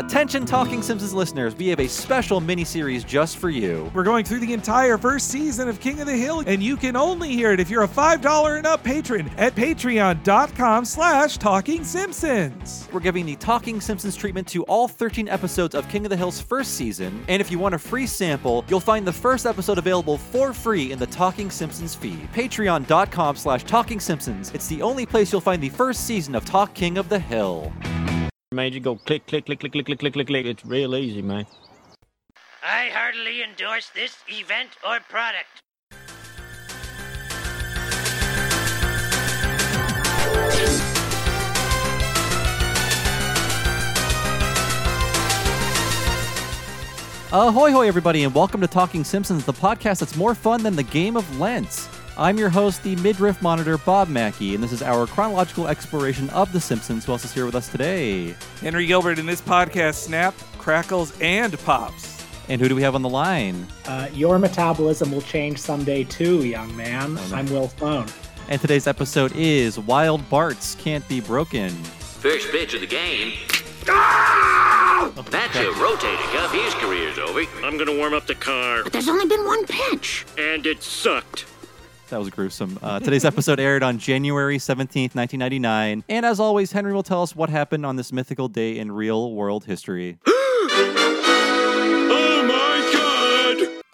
Attention, Talking Simpsons listeners, we have a special mini-series just for you. We're going through the entire first season of King of the Hill, and you can only hear it if you're a $5 and up patron at patreon.com slash talking simpsons. We're giving the Talking Simpsons treatment to all 13 episodes of King of the Hill's first season, and if you want a free sample, you'll find the first episode available for free in the Talking Simpsons feed. Patreon.com slash Talking Simpsons. It's the only place you'll find the first season of Talk King of the Hill. Made you go click, click, click, click, click, click, click, click, click. It's real easy, man. I heartily endorse this event or product. Ahoy, hoy, everybody, and welcome to Talking Simpsons, the podcast that's more fun than the game of Lent. I'm your host, the midriff monitor, Bob Mackey, and this is our chronological exploration of The Simpsons. Who else is here with us today? Henry Gilbert in this podcast snap, crackles, and pops. And who do we have on the line? Uh, your metabolism will change someday too, young man. I'm Will Sloan. And today's episode is Wild Barts Can't Be Broken. First pitch of the game. That's a rotating up. His career's over. I'm gonna warm up the car, But There's only been one pitch. and it sucked. That was gruesome. Uh, today's episode aired on January 17th, 1999. And as always, Henry will tell us what happened on this mythical day in real world history.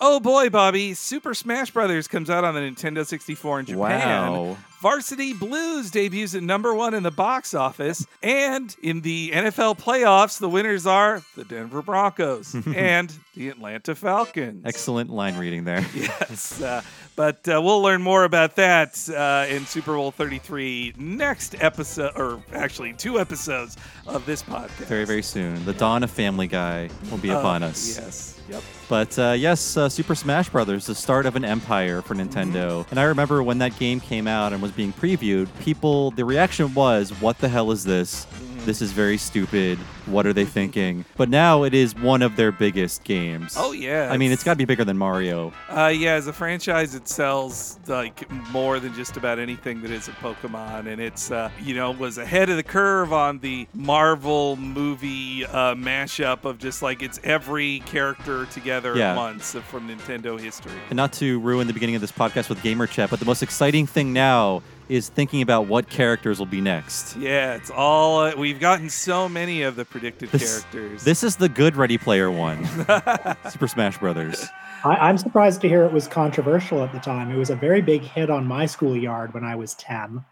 Oh! Oh boy, Bobby, Super Smash Brothers comes out on the Nintendo 64 in Japan. Wow. Varsity Blues debuts at number one in the box office. and in the NFL playoffs, the winners are the Denver Broncos and the Atlanta Falcons. Excellent line reading there. Yes. Uh, but uh, we'll learn more about that uh, in Super Bowl 33 next episode, or actually two episodes of this podcast. Very, very soon. The dawn of Family Guy will be upon us. Yes. Yep. But uh, yes, uh, Super Smash Brothers, the start of an empire for Nintendo. And I remember when that game came out and was being previewed, people, the reaction was, "What the hell is this? This is very stupid. What are they thinking?" But now it is one of their biggest games. Oh yeah. I mean, it's got to be bigger than Mario. Uh, yeah, as a franchise, it sells like more than just about anything that is a Pokemon, and it's uh, you know was ahead of the curve on the Marvel movie uh, mashup of just like it's every character together Yeah. at once from Nintendo history. And not to ruin the beginning of this podcast with Gamer Chat, but the most exciting thing now is thinking about what characters will be next. Yeah, it's all uh, we've gotten so many of the predicted This, characters. this is the good Ready Player One, Super Smash Brothers. I, I'm surprised to hear it was controversial at the time. It was a very big hit on my schoolyard when I was 10.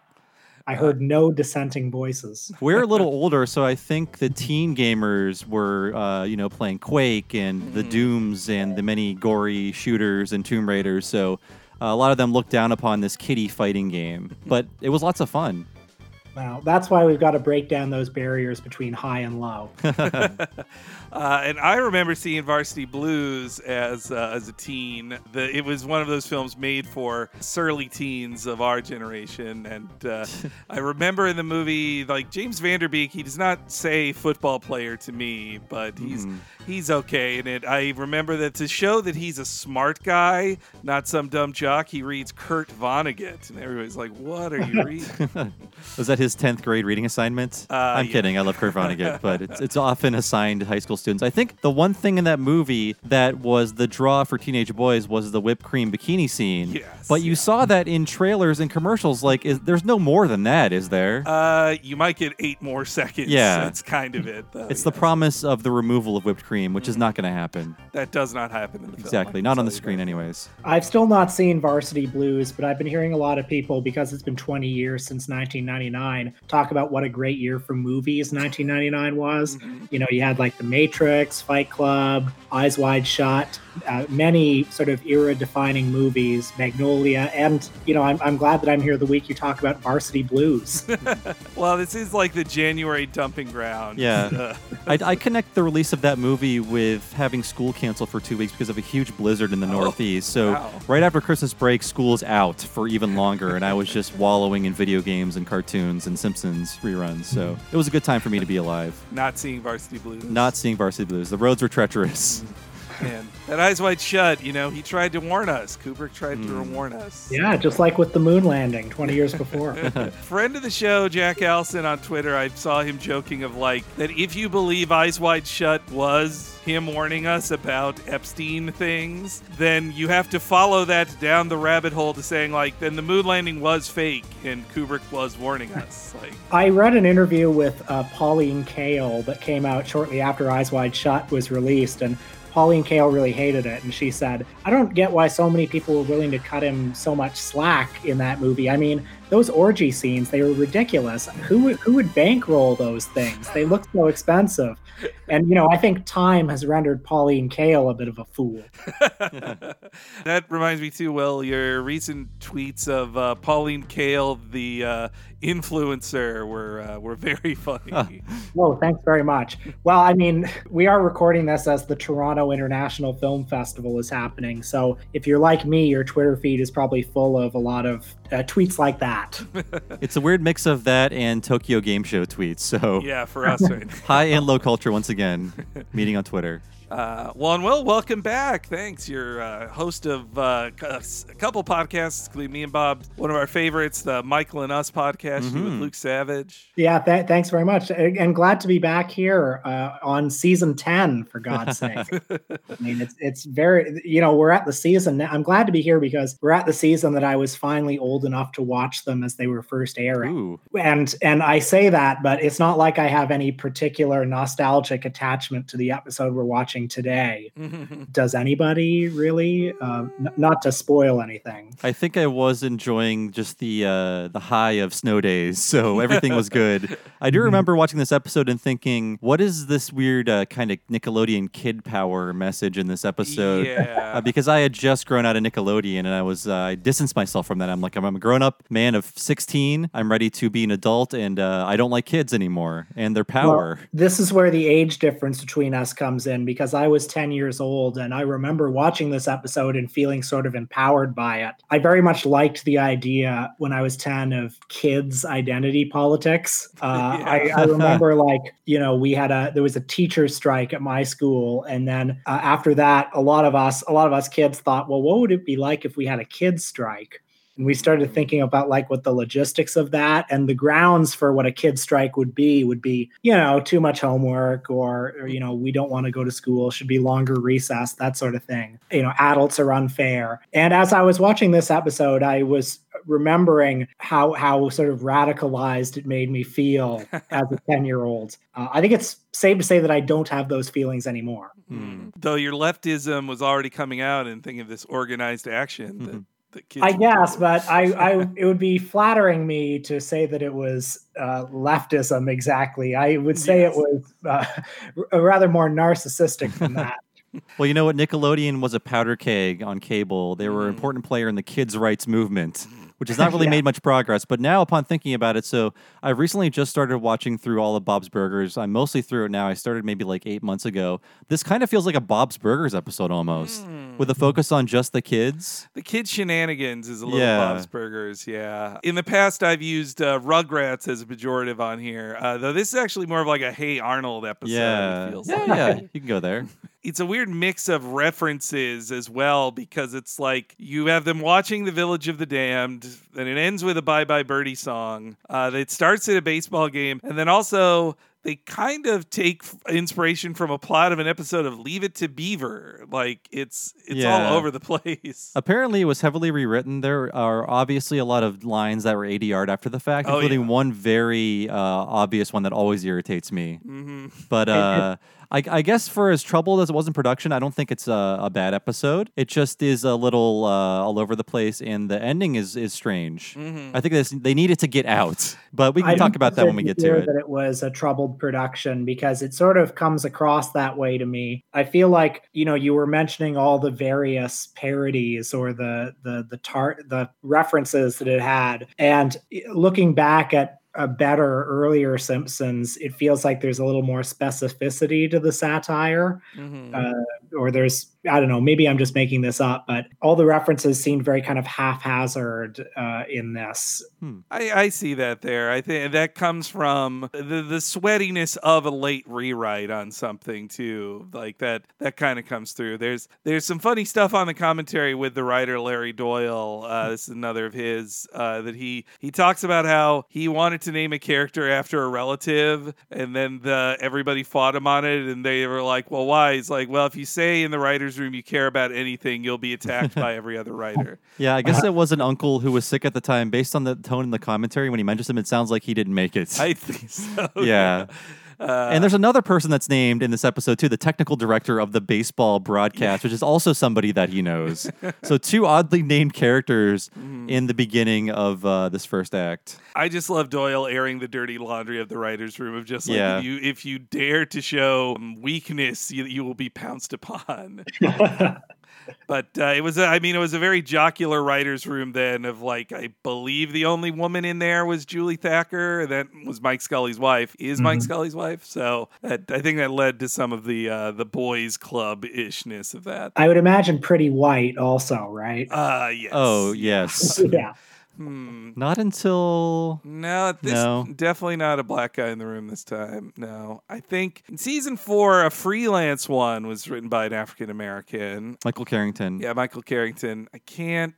I heard no dissenting voices. We're a little older, so I think the teen gamers were, uh, you know, playing Quake and the Dooms and the many gory shooters and Tomb Raiders. So uh, a lot of them looked down upon this kitty fighting game, but it was lots of fun. Now, that's why we've got to break down those barriers between high and low. Uh, and I remember seeing Varsity Blues as uh, as a teen. The, it was one of those films made for surly teens of our generation. And uh, I remember in the movie, like James Van Der Beek, he does not say football player to me, but he's he's okay in it. I remember that to show that he's a smart guy, not some dumb jock. He reads Kurt Vonnegut, and everybody's like, "What are you reading?" Was that his 10th grade reading assignment? Uh, I'm yeah. kidding. I love Kurt Vonnegut, but it's, it's often assigned high school students. I think the one thing in that movie that was the draw for teenage boys was the whipped cream bikini scene. Yes, but you yeah. saw that in trailers and commercials. Like, is, there's no more than that, is there? uh, you might get eight more seconds. Yeah. that's kind of it. Though, it's the promise of the removal of whipped cream, which is not going to happen. That does not happen in the film. Exactly. can Not on the screen, that. anyways. I've still not seen Varsity Blues, but I've been hearing a lot of people, because it's been 20 years since 1999, talk about what a great year for movies 1999 was. You know, you had like The Matrix, Fight Club, Eyes Wide Shut, uh, many sort of era defining movies, Magnolia. And, you know, I'm, I'm glad that I'm here the week you talk about Varsity Blues. Well, this is like the January dumping ground. Yeah. I, I connect the release of that movie with having school canceled for two weeks because of a huge blizzard in the Northeast. So Oh, wow. right after Christmas break, school's out for even longer, and I was just wallowing in video games and cartoons and Simpsons reruns. So it was a good time for me to be alive. not seeing Varsity Blues. Not seeing Varsity Blues. The roads were treacherous. And that Eyes Wide Shut, you know, he tried to warn us. Kubrick tried to Hmm. warn us. Yeah, just like with the moon landing 20 years before. Friend of the show, Jack Allison on Twitter, I saw him joking of like that if you believe Eyes Wide Shut was him warning us about Epstein things, then you have to follow that down the rabbit hole to saying like then the moon landing was fake and Kubrick was warning us. Like I read an interview with uh, Pauline Kael that came out shortly after Eyes Wide Shut was released, and Pauline Kael really hated it. And she said, I don't get why so many people were willing to cut him so much slack in that movie. I mean, those orgy scenes, they were ridiculous. Who would, who would bankroll those things? They look so expensive. And, you know, I think time has rendered Pauline Kael a bit of a fool. that reminds me too. Well, your recent tweets of uh, Pauline Kael, the uh, influencer, were uh, were very funny. Oh, thanks very much. Well, I mean, we are recording this as the Toronto International Film Festival is happening. So if you're like me, your Twitter feed is probably full of a lot of uh, tweets like that. It's a weird mix of that and Tokyo Game Show tweets. So yeah, for us, right? high and low culture once again meeting on Twitter. Uh, well, and Will, welcome back. Thanks. You're uh, host of uh, c- a couple podcasts, including me and Bob. One of our favorites, the Michael and Us podcast you do with. Luke Savage. Yeah, th- thanks very much. And and glad to be back here uh, on season 10, for God's sake. I mean, it's it's very, you know, we're at the season. now. I'm glad to be here because we're at the season that I was finally old enough to watch them as they were first airing. Ooh. and and I say that, but it's not like I have any particular nostalgic attachment to the episode we're watching today. Does anybody really? Uh, n- not to spoil anything. I think I was enjoying just the uh, the high of snow days, so everything was good. I do remember watching this episode and thinking, "What is this weird uh, kind of Nickelodeon kid power message in this episode?" Yeah. Uh, because I had just grown out of Nickelodeon and I was uh, I distanced myself from that. I'm like, I'm, I'm a grown up man of 16. I'm ready to be an adult, and uh, I don't like kids anymore and their power. Well, this is where the age difference between us comes in because I was 10 years old and I remember watching this episode and feeling sort of empowered by it. I very much liked the idea when I was 10 of kids' identity politics. Uh, I, I remember, like, you know, we had a, there was a teacher strike at my school. And then uh, after that, a lot of us, a lot of us kids thought, well, what would it be like if we had a kids' strike? And we started thinking about like what the logistics of that and the grounds for what a kid strike would be would be, you know, too much homework or, or you know, we don't want to go to school, should be longer recess, that sort of thing. You know, adults are unfair. And as I was watching this episode, I was remembering how how sort of radicalized it made me feel as a 10-year-old. Uh, I think it's safe to say that I don't have those feelings anymore. Hmm. Though your leftism was already coming out and thinking of this organized action that, Mhm. that kids I guess, do. but I, I, it would be flattering me to say that it was uh, leftism exactly. I would say Yes. it was uh, rather more narcissistic than that. Well, you know what? Nickelodeon was a powder keg on cable. They were an Mm. important player in the kids' rights movement, which has not really Yeah. made much progress. But now, upon thinking about it, so I've recently just started watching through all of Bob's Burgers. I'm mostly through it now. I started maybe like eight months ago. This kind of feels like a Bob's Burgers episode almost, with a focus on just the kids. The kid shenanigans is a little Yeah. Bob's Burgers, yeah. In the past, I've used uh, Rugrats as a pejorative on here, uh, though this is actually more of like a Hey Arnold episode. yeah, it feels yeah, like. yeah. You can go there. It's a weird mix of references as well because it's like you have them watching The Village of the Damned, and it ends with a Bye Bye Birdie song. Uh, it starts at a baseball game, and then also they kind of take inspiration from a plot of an episode of Leave It to Beaver. Like it's it's Yeah. all over the place. Apparently, it was heavily rewritten. There are obviously a lot of lines that were ADR'd after the fact, Oh, including yeah. one very uh, obvious one that always irritates me. hmm But uh, I, I guess for as troubled as it was in production, I don't think it's a, a bad episode. It just is a little uh, all over the place, and the ending is is strange. hmm I think this, they needed to get out, but we can I talk about that when we get to here it. That it was a troubled production because it sort of comes across that way to me. I feel like you know you were mentioning all the various parodies or the the the tar- the references that it had, and looking back at a better earlier Simpsons, it feels like there's a little more specificity to the satire. Mhm. Uh, or there's, I don't know, maybe I'm just making this up, but all the references seemed very kind of haphazard uh, in this. I, I see that there. I think that comes from the the sweatiness of a late rewrite on something too. Like that that kind of comes through. There's there's some funny stuff on the commentary with the writer Larry Doyle. Uh, this is another of his uh, that he he talks about how he wanted to name a character after a relative, and then the everybody fought him on it, and they were like, "Well, why?" He's like, "Well, if you say in the writers' room you care about anything, you'll be attacked by every other writer." Yeah, I guess it was an uncle who was sick at the time. Based on the tone in the commentary when he mentions him, it sounds like he didn't make it. I think so. Yeah. Uh, and there's another person that's named in this episode too, the technical director of the baseball broadcast, which is also somebody that he knows. so two oddly named characters Mm-hmm. in the beginning of uh, this first act. I just love Doyle airing the dirty laundry of the writers' room of just like Yeah. if you if you dare to show um, weakness, you, you will be pounced upon. but uh, it was a, I mean it was a very jocular writers' room then of like I believe the only woman in there was Julie Thacker, that was Mike Scully's wife. Is Mike Scully's wife? So that, I think that led to some of the uh, the boys' club ishness of that. I would imagine Pretty White also, right? Uh yes. Oh yes, yeah. Hmm. not until No, this No. definitely not a black guy in the room this time. No, I think in season four, a freelance one was written by an African American. Michael Carrington. Yeah, Michael Carrington. I can't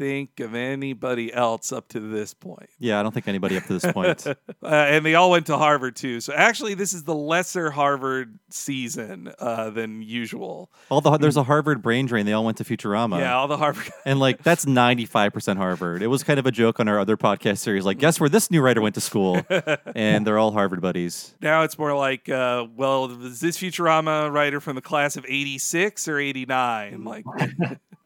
think of anybody else up to this point. Yeah, I don't think anybody up to this point. Uh, and they all went to Harvard too. So actually, this is the lesser Harvard season uh, than usual. All the there's a Harvard brain drain. They all went to Futurama. Yeah, all the Harvard. And like that's 95% Harvard. It was kind of a joke on our other podcast series. Like, guess where this new writer went to school? and they're all Harvard buddies. Now it's more like, uh, well, is this Futurama writer from the class of 86 or 89? Like,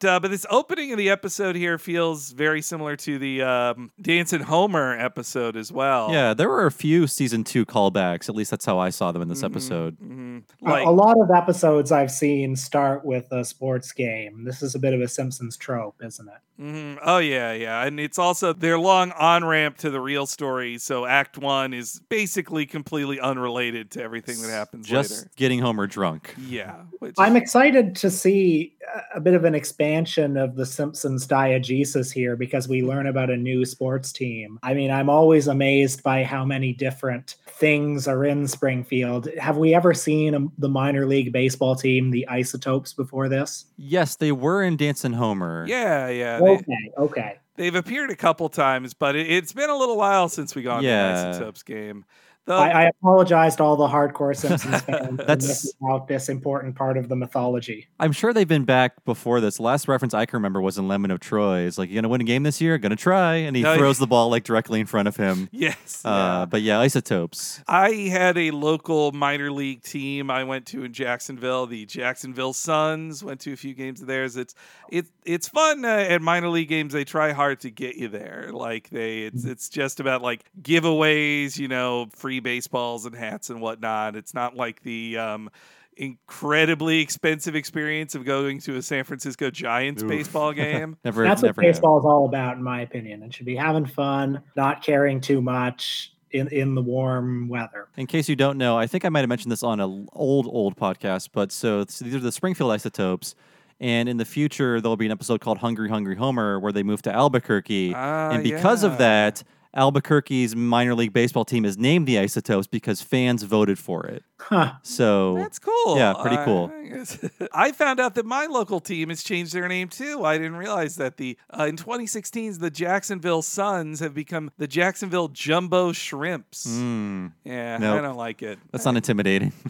uh, but this opening of the episode here feels very similar to the um, Dancin' Homer episode as well. Yeah, there were a few season two callbacks. At least that's how I saw them in this episode. Mhm. A- Like, a lot of episodes I've seen start with a sports game. This is a bit of a Simpsons trope, isn't it? mhm. oh, yeah, yeah. And it's also their long on ramp to the real story. So Act One is basically completely unrelated to everything that happens Just later. getting Homer drunk. Yeah. Which, I'm excited to see a- a bit of an expansion of the Simpsons diegesis here because we learn about a new sports team. I mean, I'm always amazed by how many different things are in Springfield. Have we ever seen a, the minor league baseball team, the Isotopes, before this? Yes, they were in Dancin' Homer. yeah, yeah. They, Okay, okay. They've appeared a couple times, but it, it's been a little while since we got Yeah. to an Isotopes game. Though, I, I apologize to all the hardcore Simpsons fans for That's- missing out this important part of the mythology. I'm sure they've been back before this. Last reference I can remember was in Lemon of Troy. It's like, you gonna win a game this year? Gonna try. And he No, throws the ball like directly in front of him. yes. Uh, yeah. But yeah, isotopes. I had a local minor league team I went to in Jacksonville, the Jacksonville Suns. Went to a few games of theirs. It's it, it's fun uh, at minor league games. They try hard to get you there. Like they, it's it's just about like giveaways, you know, free baseballs and hats and whatnot. It's not like the um, incredibly expensive experience of going to a San Francisco Giants Oof. baseball game. Never, That's what never have. baseball is all about, in my opinion. It should be having fun, not caring too much in, in the warm weather. In case you don't know, I think I might have mentioned this on an old, old podcast, but so, so these are the Springfield isotopes. And in the future, there'll be an episode called Hungry, Hungry Homer where they move to Albuquerque. Ah, and because yeah. of that, Albuquerque's minor league baseball team is named the Isotopes because fans voted for it. Huh. So That's cool. Yeah, pretty cool. I, I found out that my local team has changed their name too. I didn't realize that the uh, in 2016 the Jacksonville Suns have become the Jacksonville Jumbo Shrimps. mm, Yeah, I don't like it. that's not intimidating.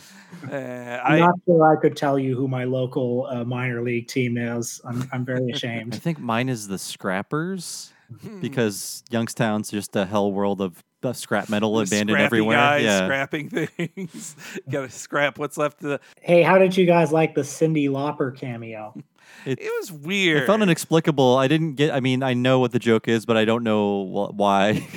Uh, I'm I not sure I could tell you who my local uh, minor league team is. I'm, I'm very ashamed. I think mine is the Scrappers. Because Youngstown's just a hell world of uh, scrap metal the abandoned scrappy everywhere. Guys yeah. scrapping things. Got to scrap what's left of the. hey, how did you guys like the Cyndi Lauper cameo? It was weird. It felt inexplicable. I didn't get. I mean, I know what the joke is, but I don't know wh- why.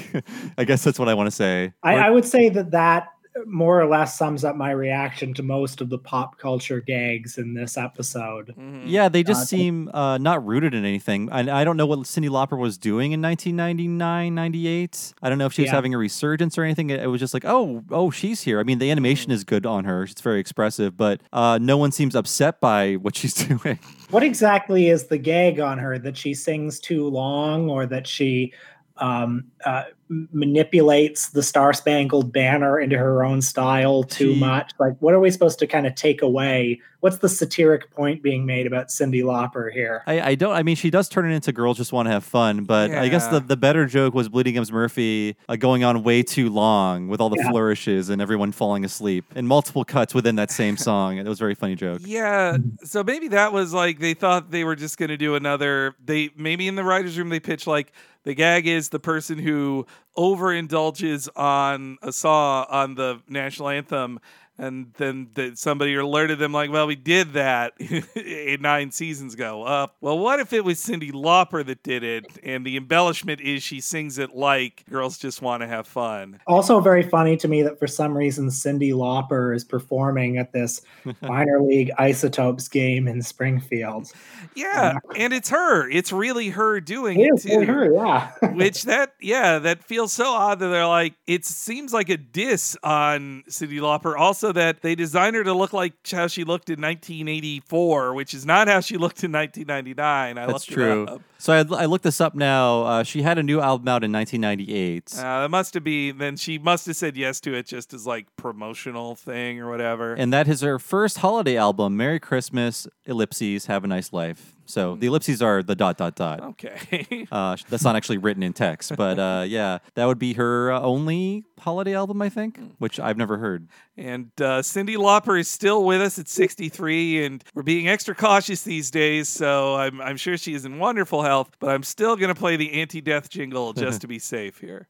I guess that's what I want to say. I, Or- I would say that that more or less sums up my reaction to most of the pop culture gags in this episode. Mhm. Yeah, they just Uh, seem uh, not rooted in anything. And I don't know what Cyndi Lauper was doing in 1999, 98. I don't know if she was Yeah. having a resurgence or anything. It, it was just like, oh, oh, she's here. I mean, the animation is good on her. It's very expressive, but uh, no one seems upset by what she's doing. What exactly is the gag on her? That she sings too long or that she um, uh, m- manipulates the Star Spangled Banner into her own style too She- much? Like, what are we supposed to kind of take away? What's the satiric point being made about Cyndi Lauper here? I, I don't. I mean, she does turn it into girls just want to have fun, but I guess the, the better joke was Bleeding Gums Murphy uh, going on way too long with all the Yeah. flourishes and everyone falling asleep and multiple cuts within that same song. It was a very funny joke. Yeah, so maybe that was like they thought they were just going to do another. They maybe in the writers' room they pitch like the gag is the person who overindulges on a saw on the national anthem, and then the, somebody alerted them like, "Well, we did that eight nine seasons ago." Uh, well, what if it was Cyndi Lauper that did it, and the embellishment is she sings it like girls just want to have fun? Also, very funny to me that for some reason Cyndi Lauper is performing at this minor league isotopes game in Springfield. Yeah, and it's her. It's really her doing It it too. her, yeah. which that yeah that feels so odd that they're like it seems like a diss on Cyndi Lauper also that they designed her to look like how she looked in 1984 which is not how she looked in 1999 I That's true. up. So I, I looked this up now. Uh, she had a new album out in 1998. Uh, that must have been then she must have said yes to it just as like promotional thing or whatever And that is her first holiday album, Merry Christmas, Ellipses, Have a Nice Life. So the ellipses are the dot, dot, dot. okay Uh, that's not actually written in text, but uh, yeah, that would be her uh, only holiday album, I think, which I've never heard. And uh, Cyndi Lauper is still with us at 63, and we're being extra cautious these days. So I'm, I'm sure she is in wonderful health, but I'm still going to play the anti death jingle just to be safe here.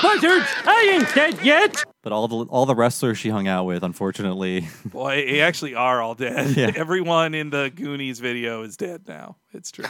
Buzzards! I ain't dead yet! But all the all the wrestlers she hung out with, unfortunately, Boy, they actually are all dead. Yeah. Everyone in the Goonies video is dead now. It's true.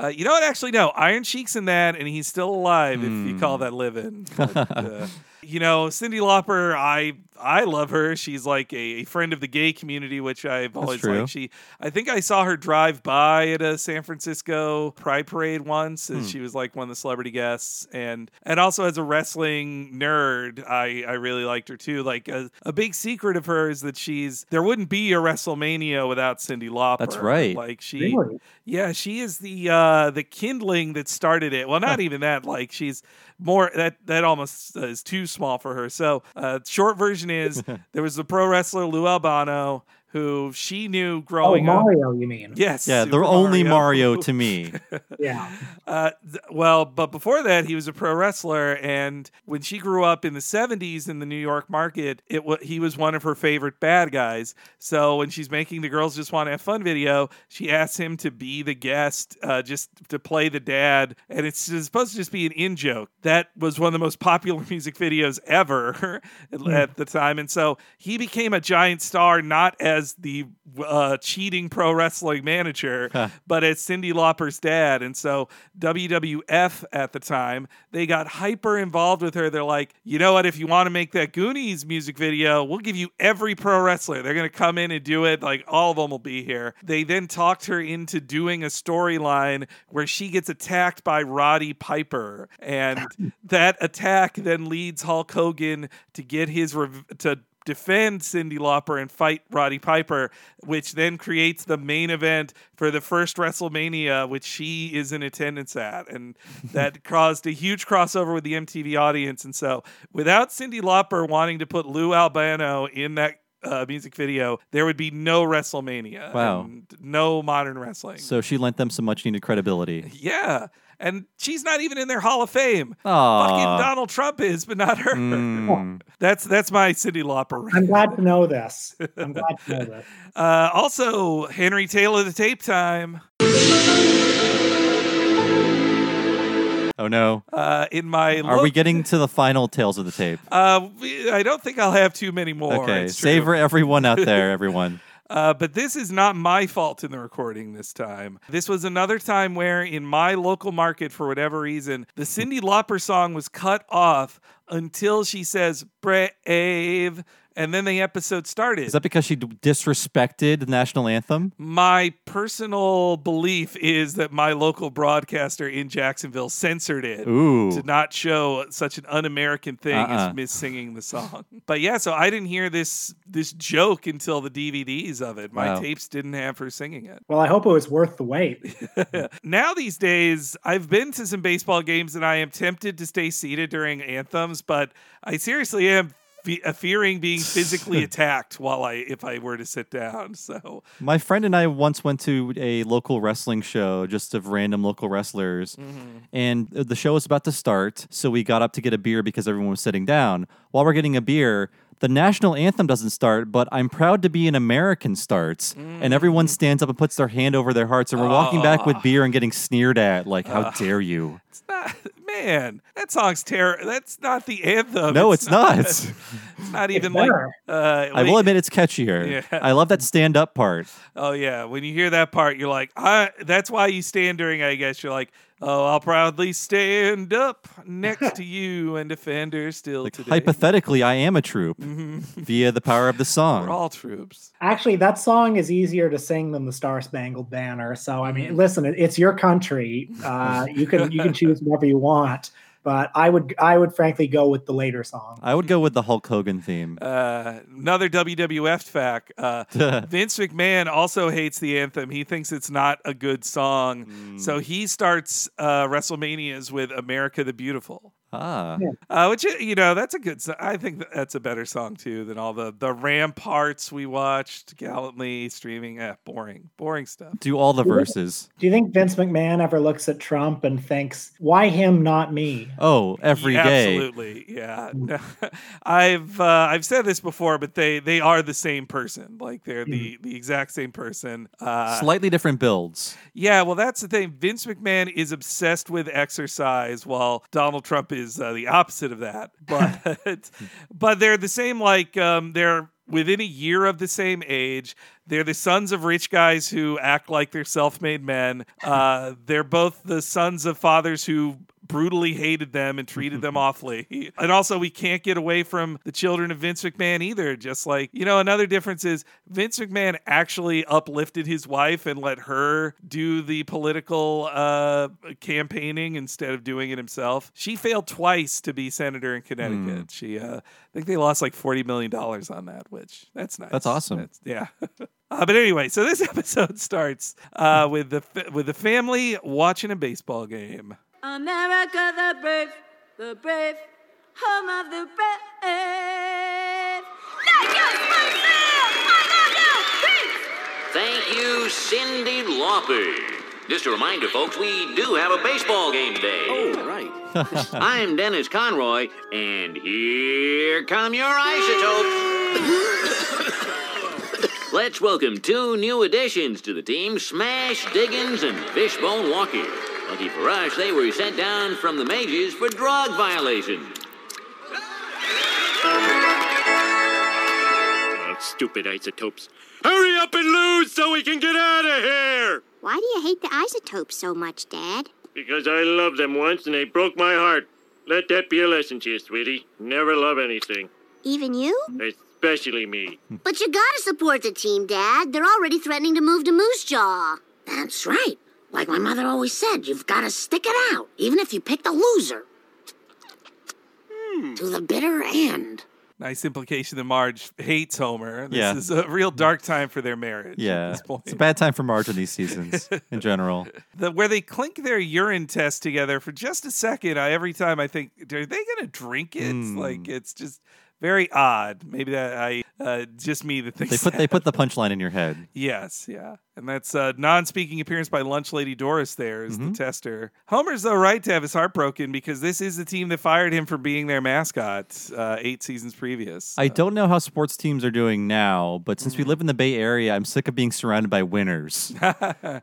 uh, you know what? Actually, no. Iron Sheik's in that, and he's still alive if you call Hmm. that living. But, uh, you know, Cyndi Lauper, I I love her. She's like a, a friend of the gay community, which I've always true. liked. She, I think I saw her drive by at a San Francisco Pride Parade once, Hmm. and she was like one of the celebrity guests. And and also as a wrestling nerd, I I really liked her too. Like a, a big secret of hers is that she's there wouldn't be a WrestleMania without Cyndi Lauper. That's right. Like she, Really? yeah, she is the uh the kindling that started it. Well, not even that. Like she's more that that almost is too small for her. So, uh, short version is there was the pro wrestler Lou Albano who she knew Oh, growing up. Mario, you mean? Yes, yeah, Super they're only Mario to me. Yeah. Uh, th- well, but before that, he was a pro wrestler, and when she grew up in the '70s in the New York market, it wa he was one of her favorite bad guys. So when she's making the "Girls Just Want to Have Fun" video, she asks him to be the guest, uh, just to play the dad, and it's supposed to just be an in joke. That was one of the most popular music videos ever at, at the time, and so he became a giant star, not as the uh, cheating pro wrestling manager, but as Cyndi Lauper's dad. And so WWF at the time, they got hyper involved with her. They're like, you know what? If you want to make that Goonies music video, we'll give you every pro wrestler. They're going to come in and do it. Like all of them will be here. They then talked her into doing a storyline where she gets attacked by Roddy Piper. And that attack then leads Hulk Hogan to get his rev- to defend Cyndi Lauper and fight Roddy Piper, which then creates the main event for the first WrestleMania, which she is in attendance at. And that caused a huge crossover with the MTV audience. And so, without Cyndi Lauper wanting to put Lou Albano in that uh, music video, there would be no WrestleMania. Wow. and no modern wrestling. So she lent them some much needed credibility. yeah. And she's not even in their Hall of Fame. Aw. Fucking Donald Trump is, but not her. Mm. That's that's my Cyndi Lauper. I'm glad to know this. I'm glad to know this. Uh, also, Henry Taylor, the tape time. Oh no. Uh, in my Are look- we getting to the final tales of the tape? Uh, I don't think I'll have too many more. Okay, it's true. savor everyone out there, everyone. Uh, but this is not my fault in the recording this time. This was another time where, in my local market, for whatever reason, the Cyndi Lauper song was cut off until she says brave, and then the episode started. Is that because she disrespected the national anthem? my personal belief is that my local broadcaster in Jacksonville censored it Ooh. to not show such an un-American thing Uh-uh. as miss singing the song. But yeah, so I didn't hear this this joke until the DVDs of it. My Wow. tapes didn't have her singing it. Well, I hope it was worth the wait. now these days, I've been to some baseball games and I am tempted to stay seated during anthems, but I seriously am fe- uh, fearing being physically attacked while I if I were to sit down. So My friend and I once went to a local wrestling show, just of random local wrestlers, and the show was about to start. So we got up to get a beer because everyone was sitting down. While we're getting a beer, the national anthem doesn't start, but I'm proud to be an American starts, and mm. everyone stands up and puts their hand over their hearts, and we're walking back with ah. beer and getting sneered at, like, "How ah. dare you?" it's not, man, that song's terror. That's not the anthem. No, it's not. It's not even like. better. Uh, I will wait- admit it's catchier. Yeah. I love that stand-up part. Oh yeah, when you hear that part, you're like, I. That's why you stand during. I guess you're like, oh, I'll proudly stand up next to you and defend her still Like today. hypothetically, I am a troop via the power of the song. We're all troops. Actually, that song is easier to sing than the Star Spangled Banner. So, I mean, listen, it's your country. Uh, you can you can choose whatever you want, but I would I would frankly go with the later song. I would go with the Hulk Hogan theme. Uh, another WWF fact: uh, Vince McMahon also hates the anthem. He thinks it's not a good song, so he starts uh, WrestleManias with "America the Beautiful." Ah, Uh, which you know that's a good. So- I think that's a better song too than all the the ramparts we watched gallantly streaming. Eh, boring, boring stuff. do all the verses. Do you think Vince McMahon ever looks at Trump and thinks, "Why him, not me"? Oh, every Yeah, day. Absolutely, yeah. I've uh, I've said this before, but they they are the same person. Like they're the the exact same person. Uh, Slightly different builds. yeah, well, that's the thing. Vince McMahon is obsessed with exercise, while Donald Trump is uh, the opposite of that. But but they're the same. Like um, they're within a year of the same age. They're the sons of rich guys who act like they're self-made men. Uh, they're both the sons of fathers who brutally hated them and treated them awfully. And also, we can't get away from the children of Vince McMahon either. Just like, you know, another difference is Vince McMahon actually uplifted his wife and let her do the political uh, campaigning instead of doing it himself. She failed twice to be senator in Connecticut. She, uh, I think they lost like $40 million on that, which that's nice. That's awesome. That's- yeah. Uh, but anyway, so this episode starts uh, with the fa- with the family watching a baseball game. America the brave, the brave, home of the brave. Thank you, Springfield! I love you! Peace! Thank you, Cyndi Lauper. Just a reminder, folks, we do have a baseball game today. Oh, right. I'm Dennis Conroy, and here come your isotopes. Let's welcome two new additions to the team Smash Diggins and Fishbone Walker. Lucky for us, they were sent down from the mages for drug violation. Oh, stupid isotopes. Hurry up and lose so we can get out of here! Why do you hate the isotopes so much, Dad? Because I loved them once and they broke my heart. Let that be a lesson to you, sweetie. Never love anything, Even you? especially me. But you gotta support the team, Dad. They're already threatening to move to Moose Jaw. That's right. Like my mother always said, you've got to stick it out, even if you pick the loser. To the bitter end. Nice implication that Marge hates Homer. This Yeah. is a real dark time for their marriage. at Yeah. this point. It's a bad time for Marge in these seasons in general. the, where they clink their urine test together for just a second. I, every time I think, are they going to drink it? Hmm. Like it's just very odd. Maybe that I uh, just me that thinks They put they put the punchline in your head. Yes, yeah. And that's a non speaking appearance by Lunch Lady Doris There is Mm-hmm. the tester. Homer's, though, right to have his heart broken because this is the team that fired him for being their mascot uh, eight seasons previous. I don't know how sports teams are doing now, but since Mm-hmm. we live in the Bay Area, I'm sick of being surrounded by winners.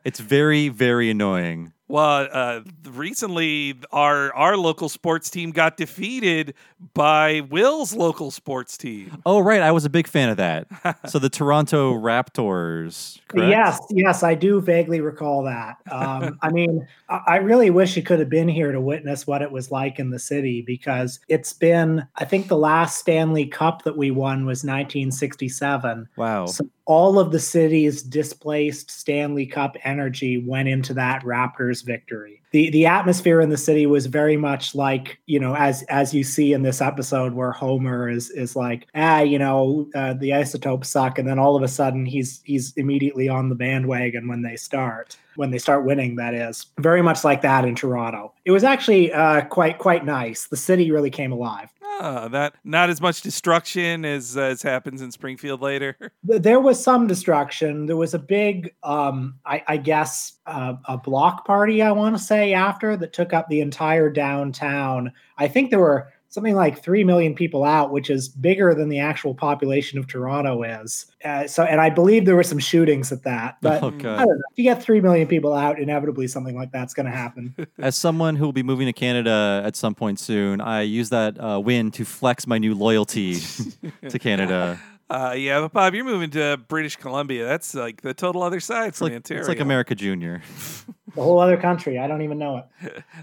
it's very, very annoying. Well, uh, recently our our local sports team got defeated by Will's local sports team. Oh, right. I was a big fan of that. so the Toronto Raptors. Correct? Yes, yes, I do vaguely recall that. Um, I mean, I I really wish you could have been here to witness what it was like in the city because it's been, I think the last Stanley Cup that we won was 1967. Wow. So all of the city's displaced Stanley Cup energy went into that Raptors victory. The the atmosphere in the city was very much like, you know, as as you see in this episode where Homer is is like, ah, you know, uh, the isotopes suck and then all of a sudden he's he's immediately on the bandwagon when they start. When they start winning, that is very much like that in Toronto. It was actually uh, quite quite nice. The city really came alive. That not as much destruction as as happens in Springfield later. There was some destruction. There was a big, um, I, I guess, uh, a block party. I want to say after that took up the entire downtown. I think there were something like three million people out, which is bigger than the actual population of Toronto is. Uh, so, and I believe there were some shootings at that. But Oh, I don't know. If you get three million people out, inevitably something like that's going to happen. As someone who will be moving to Canada at some point soon, I use that uh, win to flex my new loyalty to Canada. Uh, yeah, but Bob, you're moving to British Columbia. That's like the total other side It's from like Ontario. it's like America Junior. the whole other country. I don't even know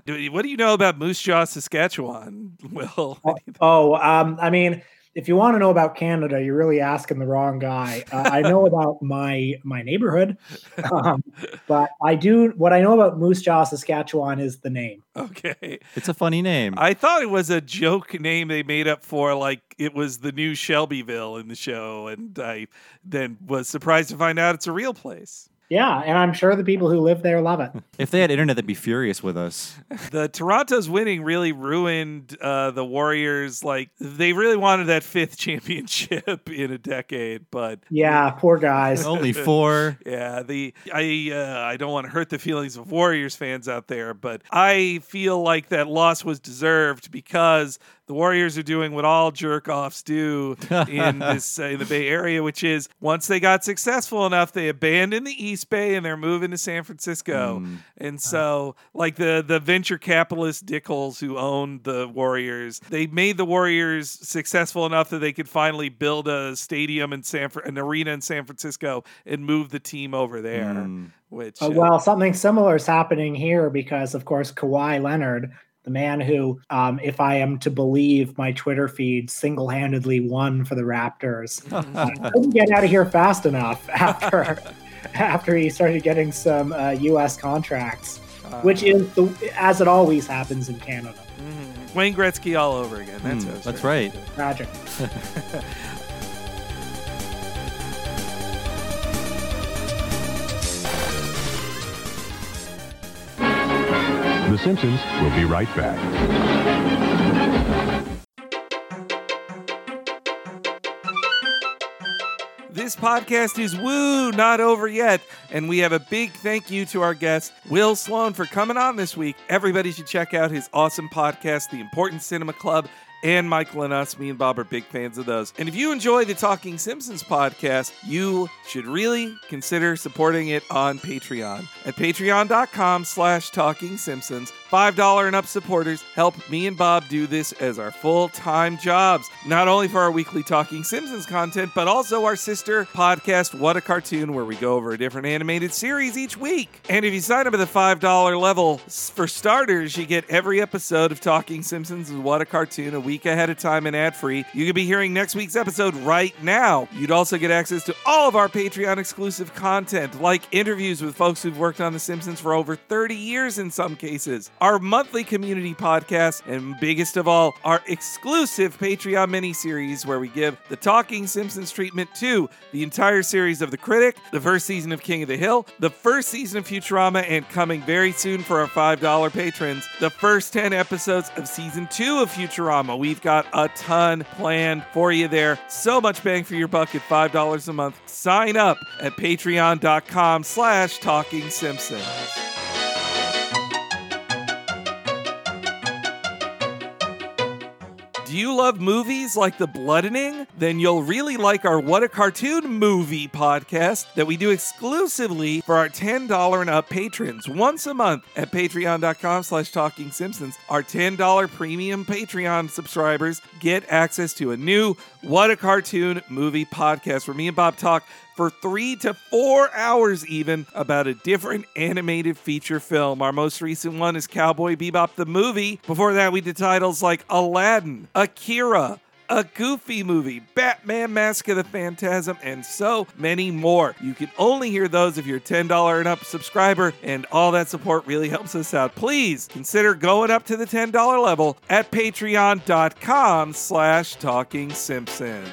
it. What do you know about Moose Jaw, Saskatchewan? Will Oh, um, I mean, if you want to know about Canada, you're really asking the wrong guy. Uh, I know about my my neighborhood, um, but I do what I know about Moose Jaw, Saskatchewan, is the name. okay. It's a funny name. I thought it was a joke name they made up for, like it was the new Shelbyville in the show, and I then was surprised to find out it's a real place. Yeah, and I'm sure the people who live there love it. If they had internet, they'd be furious with us. The Toronto's winning really ruined uh, the Warriors. Like they really wanted that fifth championship in a decade, but Yeah, poor guys. Only four. yeah, the I uh, I don't want to hurt the feelings of Warriors fans out there, but I feel like that loss was deserved because the Warriors are doing what all jerk offs do in this uh, in the Bay Area, which is once they got successful enough, they abandoned the East Bay and they're moving to San Francisco. Hmm. And so, like the the venture capitalist Dickles who owned the Warriors, they made the Warriors successful enough that they could finally build a stadium in San Fran- an arena in San Francisco and move the team over there. Hmm. Which Uh, uh, well, something similar is happening here because, of course, Kawhi Leonard, the man who, um, if I am to believe my Twitter feed, single handedly won for the Raptors, uh, couldn't get out of here fast enough after after he started getting some uh, U.S. contracts, which is the, as it always happens in Canada. mhm. Wayne Gretzky all over again. That's what I was that's trying right. to say. Tragic. The Simpsons will be right back. Podcast is woo, not over yet. And we have a big thank you to our guest, Will Sloan, for coming on this week. Everybody should check out his awesome podcast, The Important Cinema Club. And Michael and us, me and Bob are big fans of those. And if you enjoy the Talking Simpsons podcast, you should really consider supporting it on Patreon at patreon.com slash talking simpsons. $5 and up supporters help me and Bob do this as our full-time jobs, not only for our weekly Talking Simpsons content, but also our sister podcast, What a Cartoon, where we go over a different animated series each week. And if you sign up at the $5 level, for starters, you get every episode of Talking Simpsons and What a Cartoon a week ahead of time and ad-free. You could be hearing next week's episode right now. You'd also get access to all of our Patreon exclusive content, like interviews with folks who've worked on The Simpsons for over 30 years in some cases, our monthly community podcast, and biggest of all, our exclusive Patreon miniseries where we give the Talking Simpsons treatment to the entire series of The Critic, the first season of King of the Hill, the first season of Futurama, and coming very soon for our $5 patrons, the first 10 episodes of season two of Futurama. We've got a ton planned for you there. So much bang for your buck at $5 a month. Sign up at patreon.com slash talking simpsons. You love movies like The Bloodening, then you'll really like our What a Cartoon Movie podcast that we do exclusively for our $10 and up patrons once a month at patreon.com slash talking simpsons. Our $10 premium Patreon subscribers get access to a new What a Cartoon Movie podcast where me and Bob talk for three to four hours, even about a different animated feature film. Our most recent one is Cowboy Bebop the movie. Before that, we did titles like Aladdin, Akira. A Goofy movie, Batman Mask of the Phantasm, and so many more. You can only hear those if you're a $10 and up subscriber, and all that support really helps us out. Please consider going up to the $10 level at patreon.com slash talking simpsons.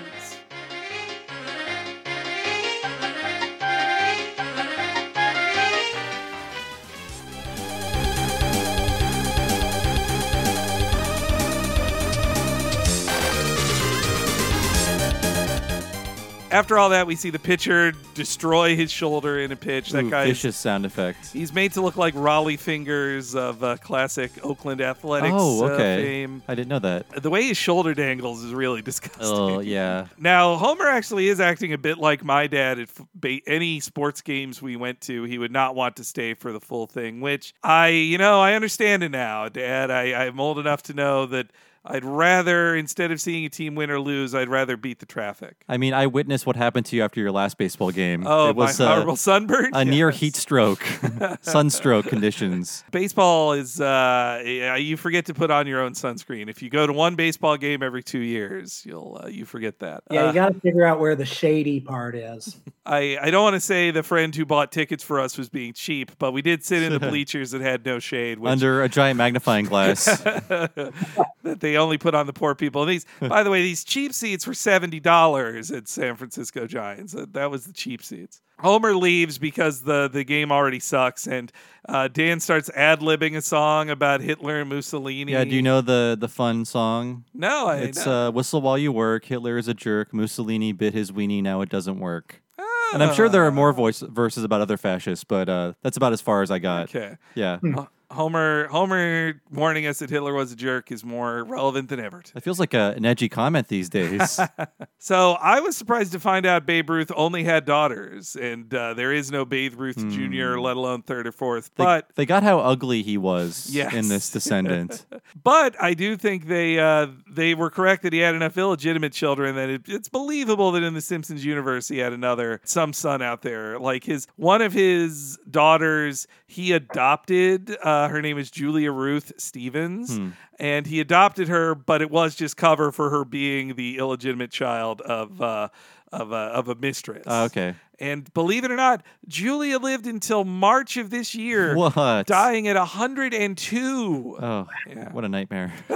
After all that, we see the pitcher destroy his shoulder in a pitch. That Ooh, guy vicious sound effect. He's made to look like Rollie Fingers of uh, classic Oakland athletics Oh, uh, okay. fame. I didn't know that. The way his shoulder dangles is really disgusting. Oh, yeah. Now, Homer actually is acting a bit like my dad at f- any sports games we went to. He would not want to stay for the full thing, which I, you know, I understand it now, Dad. I, I'm old enough to know that I'd rather, instead of seeing a team win or lose, I'd rather beat the traffic. I mean, I witnessed what happened to you after your last baseball game. Oh, it was my uh, horrible sunburn? a near heat stroke, sunstroke conditions. Baseball is uh, you forget to put on your own sunscreen. If you go to one baseball game every two years, you'll uh, you forget that. Yeah, Uh, you got to figure out where the shady part is. I, I don't want to say the friend who bought tickets for us was being cheap, but we did sit in the bleachers that had no shade. Which, Under a giant magnifying glass. that they only put on the poor people. And these, by the way, these cheap seats were seventy dollars at San Francisco Giants. That, that was the cheap seats. Homer leaves because the the game already sucks, and uh, Dan starts ad libbing a song about Hitler and Mussolini. yeah, do you know the the fun song? No, I It's no. uh, "Whistle While You Work." Hitler is a jerk. Mussolini bit his weenie. Now it doesn't work. And I'm sure there are more voice verses about other fascists, but uh, that's about as far as I got. Okay. Yeah. Ho- Homer Homer warning us that Hitler was a jerk is more relevant than ever. It feels like a, an edgy comment these days. So I was surprised to find out Babe Ruth only had daughters, and uh, there is no Babe Ruth Jr., let alone third or fourth. They, But they got how ugly he was Yes. in this Descendant. but I do think they uh, they were correct that he had enough illegitimate children that it, it's believable that in the Simpsons universe he had another some son out there. Like his one of his daughters, he adopted. Uh, her name is Julia Ruth Stevens. Hmm. And he adopted her, but it was just cover for her being the illegitimate child of uh, of a, of a mistress. Oh, okay. And believe it or not, Julia lived until March of this year, What? dying at 102. Oh, Yeah. what a nightmare.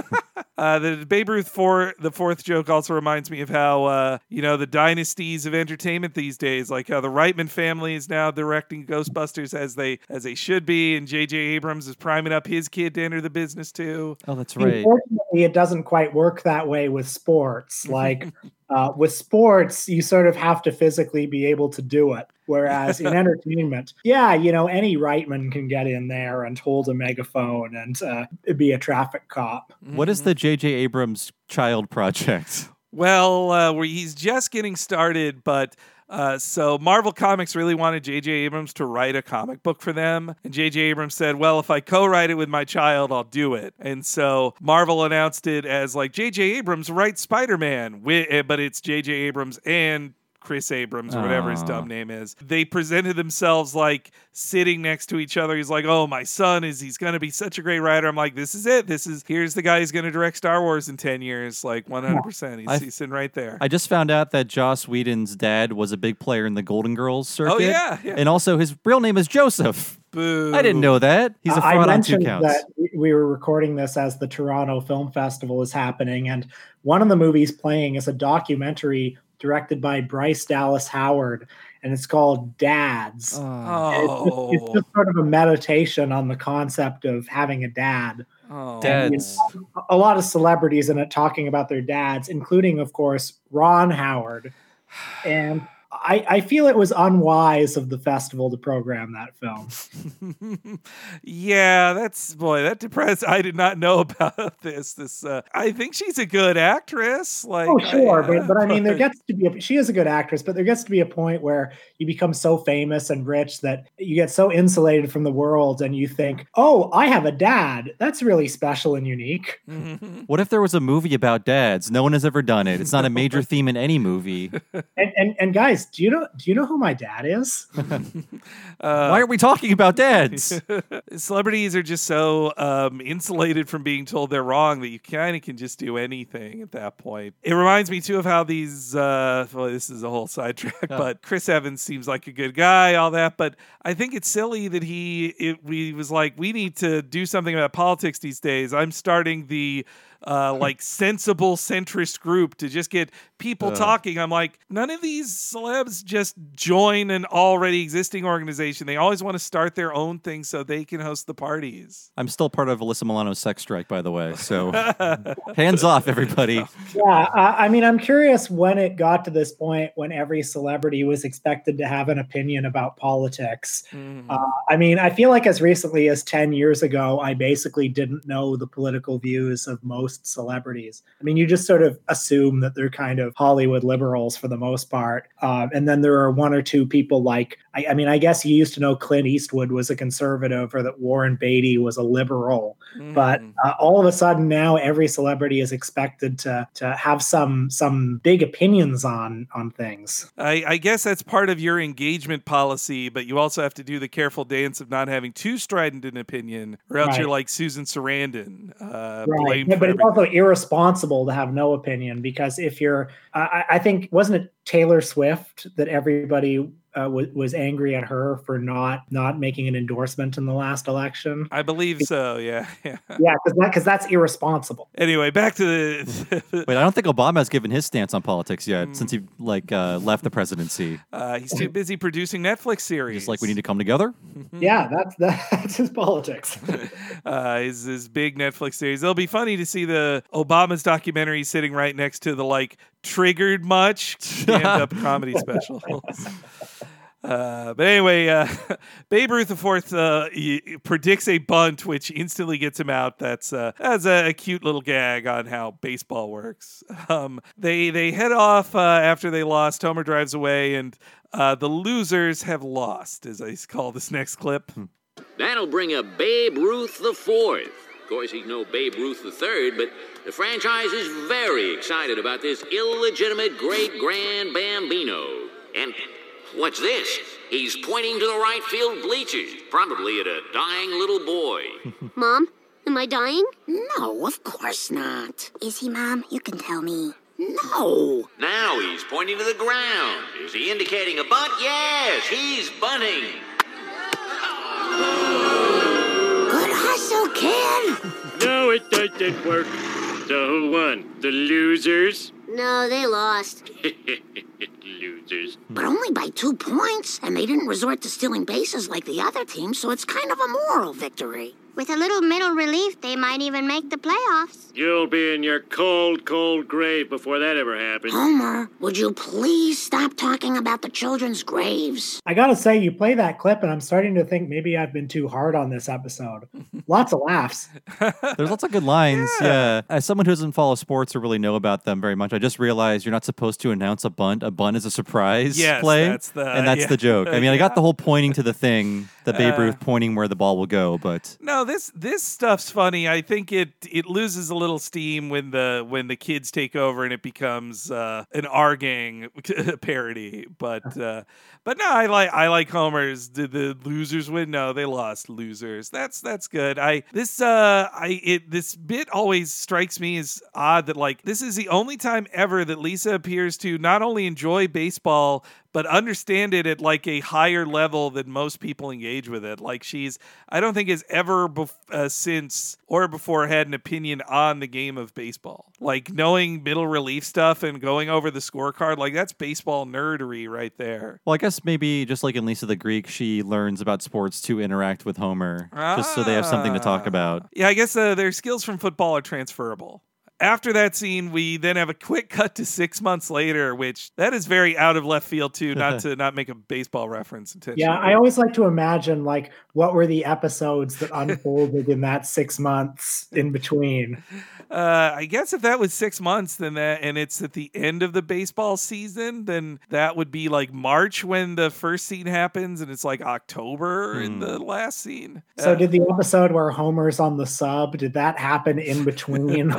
Uh, the Babe Ruth for the fourth joke also reminds me of how uh, you know the dynasties of entertainment these days, like how the Reitman family is now directing Ghostbusters as they as they should be, and J.J. Abrams is priming up his kid to enter the business too. oh, that's right. Unfortunately, it doesn't quite work that way with sports. Like uh, with sports, you sort of have to physically be able to do it. Whereas in entertainment, yeah, you know, any Reitman can get in there and hold a megaphone and uh, be a traffic cop. What is the J.J. Abrams child project? Well, uh, he's just getting started, but uh, so Marvel Comics really wanted J.J. Abrams to write a comic book for them, and J.J. Abrams said, "Well, if I co-write it with my child, I'll do it." And so Marvel announced it as like J.J. Abrams writes Spider-Man, eh, but it's J.J. Abrams and Chris Abrams or whatever his dumb name is. They presented themselves like sitting next to each other. He's like, "Oh, my son is he's going to be such a great writer." I'm like, "This is it. This is here's the guy who's going to direct Star Wars in 10 years." Like 100%. He's, I've- he's sitting right there. I just found out that Joss Whedon's dad was a big player in the Golden Girls circuit. Oh, yeah, yeah. And also his real name is Joseph. Boo. I didn't know that. He's a I fraud on two counts. that we- we were recording this as the Toronto Film Festival is happening, and one of the movies playing is a documentary directed by Bryce Dallas Howard, and it's called Dads. Uh, Oh. It's, it's just sort of a meditation on the concept of having a dad. Oh. And, you Dads. know, a lot of celebrities in it talking about their dads, including, of course, Ron Howard. And I, I feel it was unwise of the festival to program that film. yeah, that's boy, that depressed. I did not know about this. This uh, I think she's a good actress. Like, oh sure, I, but but I mean, there gets to be a, she is a good actress, but there gets to be a point where you become so famous and rich that you get so insulated from the world, and you think, oh, I have a dad. That's really special and unique. What if there was a movie about dads? No one has ever done it. It's not a major theme in any movie. And, and and guys, do you know do you know who my dad is? Why are we talking about dads? Celebrities are just so um, insulated from being told they're wrong that you kind of can just do anything at that point. It reminds me too of how these. Uh, well, this is a whole sidetrack, but Chris Evans seems like a good guy, all that. But I think it's silly that he it, we was like, we need to do something about politics these days. I'm starting the uh, like sensible centrist group to just get people Ugh. talking. I'm like, none of these celebs just join an already existing organization. They always want to start their own thing so they can host the parties. I'm still part of Alyssa Milano's sex strike, by the way. So hands off, everybody. Yeah, uh, I mean, I'm curious when it got to this point when every celebrity was expected to have an opinion about politics. Mm-hmm. Uh, I mean, I feel like as recently as 10 years ago, I basically didn't know the political views of most celebrities. I mean, you just sort of assume that they're kind of Hollywood liberals for the most part. Um, and then there are one or two people like, I, I mean, I guess you used to know Clint Eastwood was a conservative or that Warren Beatty was a liberal. But uh, all of a sudden now every celebrity is expected to to have some some big opinions on on things. I, I guess that's part of your engagement policy, but you also have to do the careful dance of not having too strident an opinion, or else you're like Susan Sarandon. Uh, Right. Yeah, but it's everything. also irresponsible to have no opinion because if you're, I I think, wasn't it Taylor Swift that everybody uh, w- was angry at her for not not making an endorsement in the last election? I believe so. Yeah. yeah. Yeah, because that, 'cause that's irresponsible. Anyway, back to the. Wait, I don't think Obama has given his stance on politics yet since he like uh, left the presidency. Uh, he's too busy producing Netflix series. Just like we need to come together. Yeah, that's that's his politics. uh, his, his big Netflix series. It'll be funny to see the Obama's documentary sitting right next to the like triggered much stand up comedy specials. Uh, but anyway, uh, Babe Ruth the fourth uh, predicts a bunt, which instantly gets him out. That's uh, that's a, a cute little gag on how baseball works. Um, they they head off uh, after they lost. Homer drives away, and uh, the losers have lost, as I call this next clip. That'll bring up Babe Ruth the fourth. Of course, he's no Babe Ruth the third, but the franchise is very excited about this illegitimate great grand bambino. And what's this? He's pointing to the right field bleachers, probably at a dying little boy. Mom, am I dying? No, of course not. Is he, Mom? You can tell me. No. Now he's pointing to the ground. Is he indicating a bunt? Yes, he's bunting. Good hustle, kid. No, it doesn't work. So who won? The losers? No, they lost. losers. But only by two points, and they didn't resort to stealing bases like the other team, so it's kind of a moral victory. With a little middle relief, they might even make the playoffs. You'll be in your cold, cold grave before that ever happens. Homer, would you please stop talking about the children's graves? I gotta say, you play that clip, and I'm starting to think maybe I've been too hard on this episode. Lots of laughs. There's lots of good lines. Yeah. As someone who doesn't follow sports or really know about them very much, I just realized you're not supposed to announce a bunt. A bunt is a surprise Yes, play. that's the- and that's yeah. the joke. I mean, I got the whole pointing to the thing, the Babe Uh, Ruth pointing where the ball will go, but No, this this stuff's funny. I think it it loses a little steam when the when the kids take over and it becomes uh, an Our Gang parody. But uh, but no, I like I like Homer's. Did the losers win? No, they lost. Losers. That's that's good. I this uh I it this bit always strikes me as odd that like this is the only time ever that Lisa appears to not only enjoy baseball but understand it at like a higher level than most people engage with it. Like she's, I don't think has ever bef- uh, since or before had an opinion on the game of baseball. Like knowing middle relief stuff and going over the scorecard, like that's baseball nerdery right there. well, I guess maybe just like in Lisa the Greek, she learns about sports to interact with Homer, just so they have something to talk Ah. about. Yeah, I guess uh, their skills from football are transferable. After that scene, we then have a quick cut to six months later, which that is very out of left field too. Not to not make a baseball reference intentionally. Yeah, I always like to imagine like what were the episodes that unfolded in that six months in between. Uh, I guess if that was six months, then that, and it's at the end of the baseball season, then that would be like March when the first scene happens, and it's like October in the last scene. So Uh, did the episode where Homer's on the sub, did that happen in between?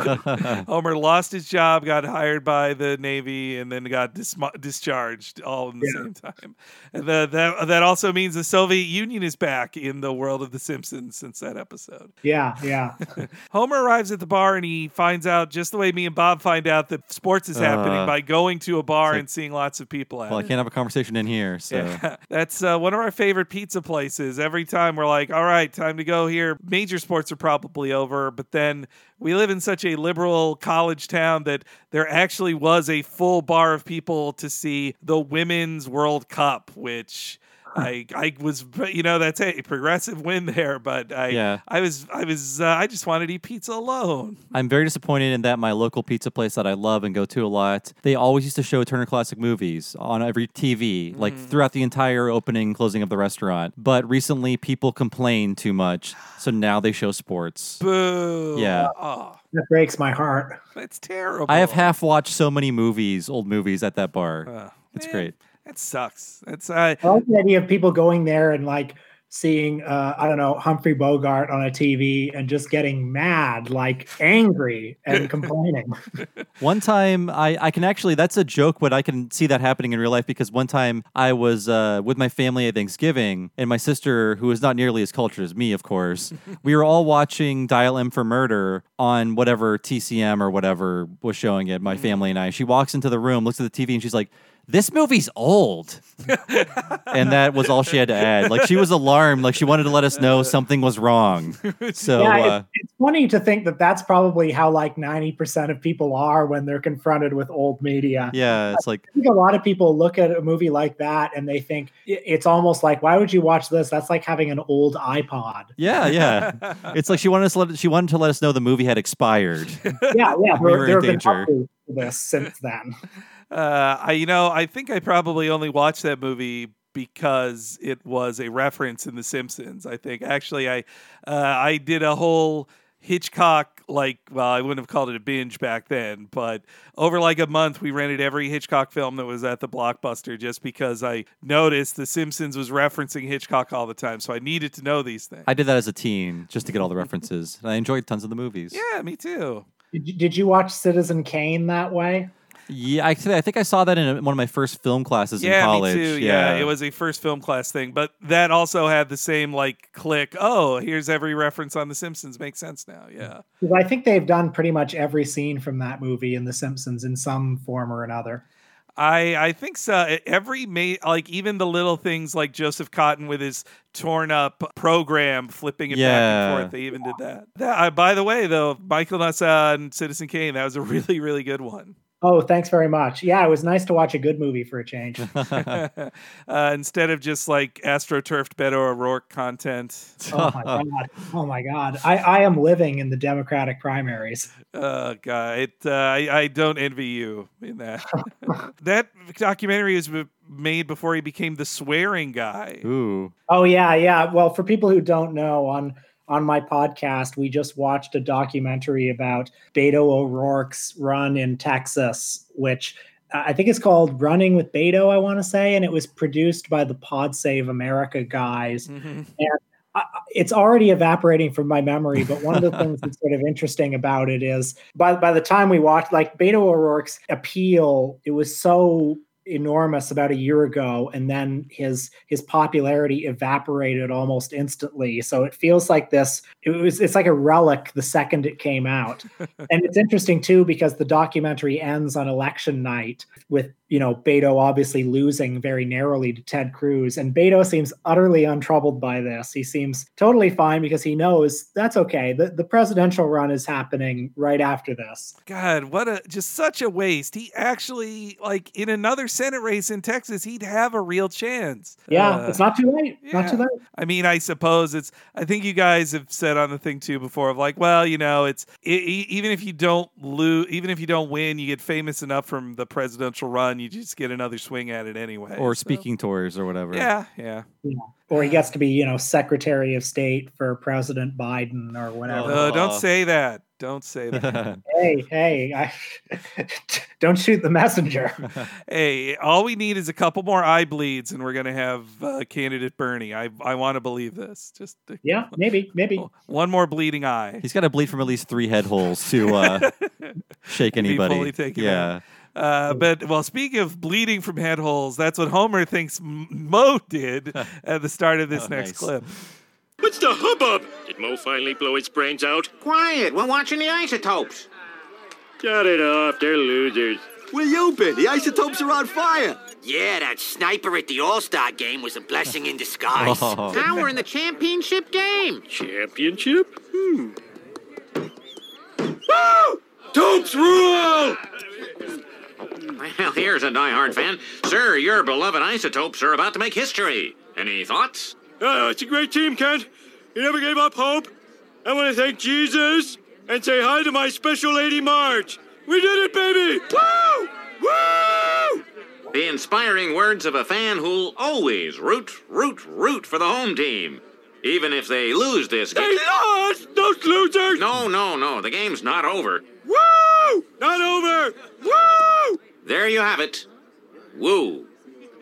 Homer lost his job, got hired by the Navy, and then got dis- discharged all in the Yeah. same time. And the, that that also means the Soviet Union is back in the world of The Simpsons since that episode. yeah, yeah. Homer arrives at the bar and he finds out just the way me and Bob find out that sports is happening Uh, by going to a bar like- and seeing lots of people at Well, I can't have a conversation in here, so Yeah, that's uh, one of our favorite pizza places. Every time we're like, all right, time to go here. Major sports are probably over, but then we live in such a liberal college town that there actually was a full bar of people to see the Women's World Cup, which. I I was you know that's a progressive win there, but I Yeah. I was I was uh, I just wanted to eat pizza alone. I'm very disappointed in that my local pizza place that I love and go to a lot, they always used to show Turner Classic Movies on every TV, like Mm. throughout the entire opening and closing of the restaurant. But recently people complained too much, so now they show sports. Boo! Yeah. oh, That breaks my heart. that's terrible. I have half watched so many movies, old movies at that bar. Uh, it's man, great. That sucks. That's uh, I like the idea of people going there and like seeing uh, I don't know Humphrey Bogart on a TV and just getting mad, like angry and complaining. One time, I, I can actually, that's a joke, but I can see that happening in real life because one time I was uh, with my family at Thanksgiving, and my sister, who is not nearly as cultured as me, of course, we were all watching Dial M for Murder on whatever TCM or whatever was showing it, my family and I. She walks into the room, looks at the TV, and she's like, this movie's old. and that was all she had to add. Like she was alarmed, like she wanted to let us know something was wrong. So, yeah, uh, it's, it's funny to think that that's probably how like ninety percent of people are when they're confronted with old media. yeah, it's like, I think a lot of people look at a movie like that and they think it's almost like, why would you watch this? That's like having an old iPod. Yeah, yeah. it's like she wanted us to let she wanted to let us know the movie had expired. Yeah, yeah. We there, were in been danger. updates this since then. Uh, I you know I think I probably only watched that movie because it was a reference in The Simpsons. I think actually I uh, I did a whole Hitchcock like well I wouldn't have called it a binge back then, but over like a month we rented every Hitchcock film that was at the blockbuster just because I noticed The Simpsons was referencing Hitchcock all the time, so I needed to know these things. I did that as a teen just to get all the references. And I enjoyed tons of the movies. yeah, me too. Did you, did you watch Citizen Kane that way? Yeah, actually, I think I saw that in one of my first film classes yeah, in college. me too. Yeah. it was a first film class thing, but that also had the same like click. Oh, here's every reference on The Simpsons. Makes sense now. Yeah, I think they've done pretty much every scene from that movie in The Simpsons in some form or another. I I think so. Every ma- like even the little things like Joseph Cotten with his torn up program flipping it back and forth. They even did that. that uh, by the way, though, Michael Nassa and Citizen Kane, that was a really really good one. Oh, thanks very much. Yeah, it was nice to watch a good movie for a change. uh, instead of just like astroturfed Beto O'Rourke content. Oh my god! Oh my god! I, I am living in the Democratic primaries. Uh, God, it, uh, I, I don't envy you in that. that documentary was made before he became the swearing guy. Ooh. Oh yeah, yeah. Well, for people who don't know, on on my podcast, we just watched a documentary about Beto O'Rourke's run in Texas, which I think it's called Running with Beto. I want to say, and it was produced by the Pod Save America guys. Mm-hmm. And I- it's already evaporating from my memory, but one of the things that's sort of interesting about it is by by the time we watched, like Beto O'Rourke's appeal, it was so enormous about a year ago and then his his popularity evaporated almost instantly. So it feels like this it was it's like a relic the second it came out. And it's interesting too because the documentary ends on election night with you know, Beto obviously losing very narrowly to Ted Cruz. And Beto seems utterly untroubled by this. He seems totally fine because he knows that's okay. The, the presidential run is happening right after this. God, what a just such a waste. He actually, like, in another Senate race in Texas, he'd have a real chance. Yeah, Uh, it's not too late. Not too late. I mean, I suppose it's. I think you guys have said on the thing too before of like, well, you know, it's e- even if you don't lose, even if you don't win, you get famous enough from the presidential run, you just get another swing at it anyway. or So, speaking tours or whatever. Yeah, yeah. Yeah. Or he gets to be, you know, Secretary of State for President Biden or whatever. Uh, don't say that. Don't say that. hey, hey, I, don't shoot the messenger. hey, all we need is a couple more eye bleeds, and we're gonna have uh, candidate Bernie. I I want to believe this. Just Yeah, maybe, maybe. one more bleeding eye. He's got to bleed from at least three head holes to uh, shake anybody. fully taken yeah. out. Uh, but well, speaking of bleeding from head holes, that's what Homer thinks Moe did at the start of this Oh, next nice. clip. What's the hubbub? Did Moe finally blow his brains out? Quiet, we're watching the isotopes. Shut it off, they're losers. Where you been? The isotopes are on fire. Yeah, that sniper at the All Star game was a blessing in disguise. Oh. Now we're in the championship game. Championship? Hmm. Woo! Topes rule! Well, here's a diehard fan. Sir, your beloved isotopes are about to make history. Any thoughts? Oh, it's a great team, Kent. You never gave up hope. I want to thank Jesus and say hi to my special lady Marge. We did it, baby! Woo! Woo! The inspiring words of a fan who'll always root, root, root for the home team. Even if they lose this game. They lost! Those losers! No, no, no. The game's not over. Woo! Not over! Woo! There you have it. Woo.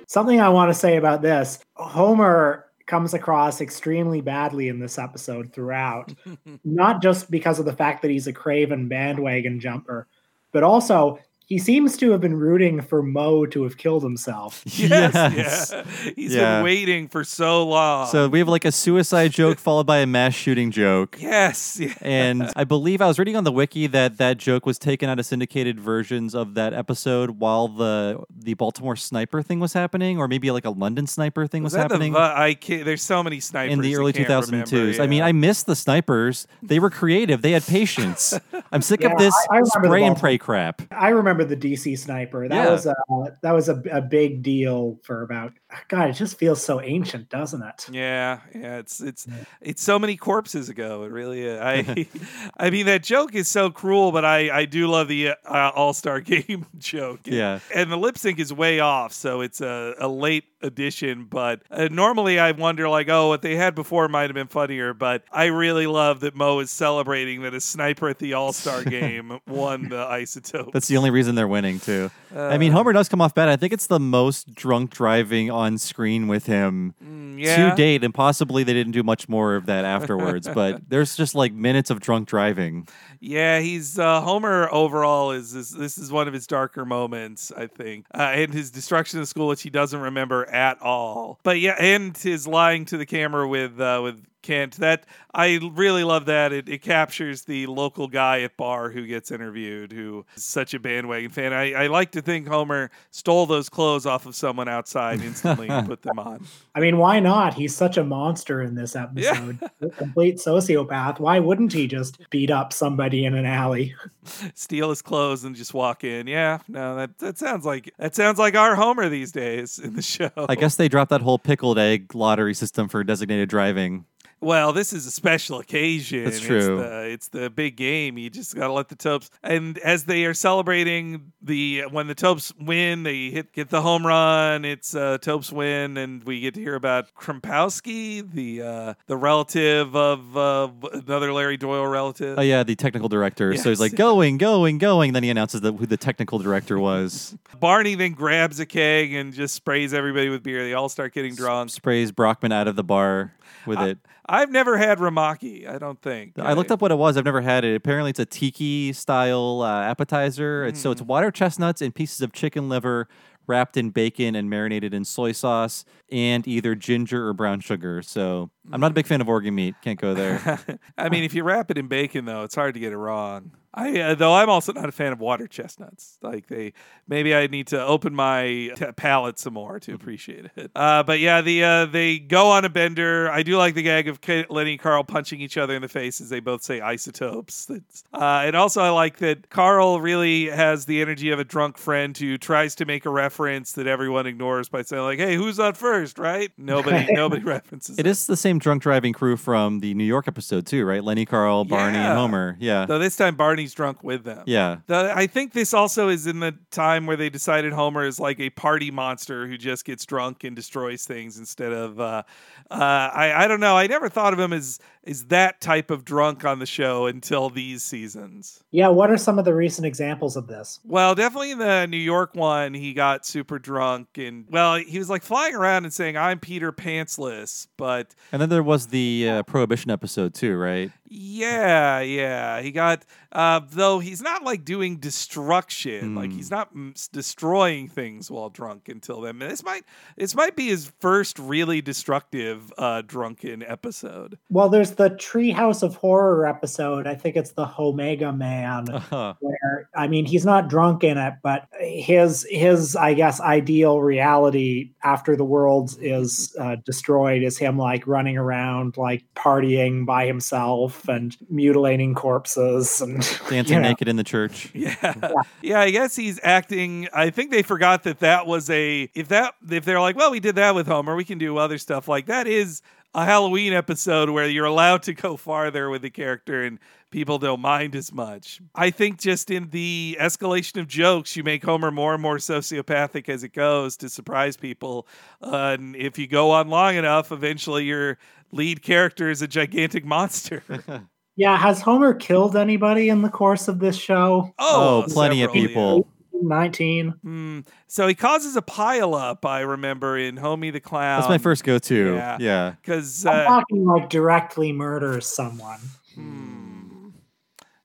Something I want to say about this Homer comes across extremely badly in this episode throughout, not just because of the fact that he's a craven bandwagon jumper, but also he seems to have been rooting for Moe to have killed himself. Yes, Yes. yeah. He's Yeah. been waiting for so long. So we have like a suicide joke followed by a mass shooting joke. yes, yeah. And I believe I was reading on the wiki that that joke was taken out of syndicated versions of that episode while the the Baltimore sniper thing was happening, or maybe like a London sniper thing was, Was that the happening I can't, there's so many snipers in the early can't 2002s. remember, I mean. I miss the snipers. They were creative. They had patience. I'm sick Yeah, of this I- I spray and pray crap. I remember the DC sniper. That Yeah. was a that was a, a big deal for about God. It just feels so ancient, doesn't it? Yeah, yeah, it's it's it's so many corpses ago. It really is. I I mean that joke is so cruel, but I I do love the uh, All Star Game joke. Yeah. and the lip sync is way off, so it's a, a late addition. But uh, normally I wonder like, oh, what they had before might have been funnier. But I really love that Moe is celebrating that a sniper at the All Star Game won the isotope. That's the only reason they're winning too. I mean, Uh. Homer does come off bad. I think it's the most drunk driving on screen with him yeah. to date, and possibly they didn't do much more of that afterwards. but there's just like minutes of drunk driving. Yeah, he's uh, Homer overall is, is this is one of his darker moments, I think, uh, and his destruction of school, which he doesn't remember at all. But yeah, and his lying to the camera with uh, with Kent. That I really love that. It, it captures the local guy at bar who gets interviewed, who is such a bandwagon fan. I, I like to think Homer stole those clothes off of someone outside instantly and put them on. I mean, why not? He's such a monster in this episode. A complete sociopath. Why wouldn't he just beat up somebody in an alley? steal his clothes and just walk in. Yeah, no, that that sounds like that sounds like our Homer these days in the show. I guess they dropped that whole pickled egg lottery system for designated driving. Well, this is a special occasion. That's It's true. the, it's the big game. You just gotta let the Topes. And as they are celebrating the when the Topes win, they hit get the home run. It's uh, Topes win, and we get to hear about Krempowski, the uh, the relative of uh, another Larry Doyle relative. Oh yeah, the technical director. So he's like going, going, going. Then he announces that who the technical director was. Barney then grabs a keg and just sprays everybody with beer. They all start getting drunk. Sprays Brockman out of the bar with it. I've never had Rumaki. I don't think. I looked up what it was. I've never had it. Apparently, it's a tiki style uh, appetizer. It's, so it's water chestnuts and pieces of chicken liver wrapped in bacon and marinated in soy sauce and either ginger or brown sugar. So I'm not a big fan of organ meat. Can't go there. I mean, if you wrap it in bacon, though, it's hard to get it wrong. I uh, though I'm also not a fan of water chestnuts. Like they, maybe I need to open my t- palate some more to appreciate it. Uh, but yeah, the uh, they go on a bender. I do like the gag of K- Lenny and Carl punching each other in the face as they both say isotopes. That's, uh, and also I like that Carl really has the energy of a drunk friend who tries to make a reference that everyone ignores by saying like, "Hey, who's on first? Right? Nobody, nobody references. It is the same drunk driving crew from the New York episode too, right? Lenny, Carl, Barney, Yeah. and Homer. Yeah. Though this time Barney's drunk with them. Yeah. The, I think this also is in the time where they decided Homer is like a party monster who just gets drunk and destroys things instead of. Uh, uh, I I don't know. I never thought of him as is that type of drunk on the show until these seasons. Yeah, what are some of the recent examples of this? Well, definitely the New York one, he got super drunk and well, he was like flying around and saying, "I'm Peter Pantsless," but And then there was the uh, Prohibition episode too, right? Yeah, yeah. He got uh though he's not like doing destruction. Like Hmm. he's not mm, s- destroying things while drunk until then. This might this might be his first really destructive uh drunken episode. Well, there's the Treehouse of Horror episode. I think it's the Omega Man, Uh-huh. where I mean he's not drunk in it, but his his I guess ideal reality after the world is uh, destroyed is him like running around like partying by himself and mutilating corpses and Dancing you know. naked in the church. Yeah. yeah, I guess he's acting I think they forgot that that was a if that if they're like, "Well, we did that with Homer, we can do other stuff." Like that is a Halloween episode where you're allowed to go farther with the character and people don't mind as much. I think just in the escalation of jokes, you make Homer more and more sociopathic as it goes to surprise people. Uh, and if you go on long enough, eventually your lead character is a gigantic monster. Yeah, has Homer killed anybody in the course of this show? Oh, plenty of people. yeah. People. 19. Hmm. So he causes a pileup, I remember, in Homie the Clown. That's my first go to. Yeah. Yeah. Because I'm uh, talking like directly murders someone.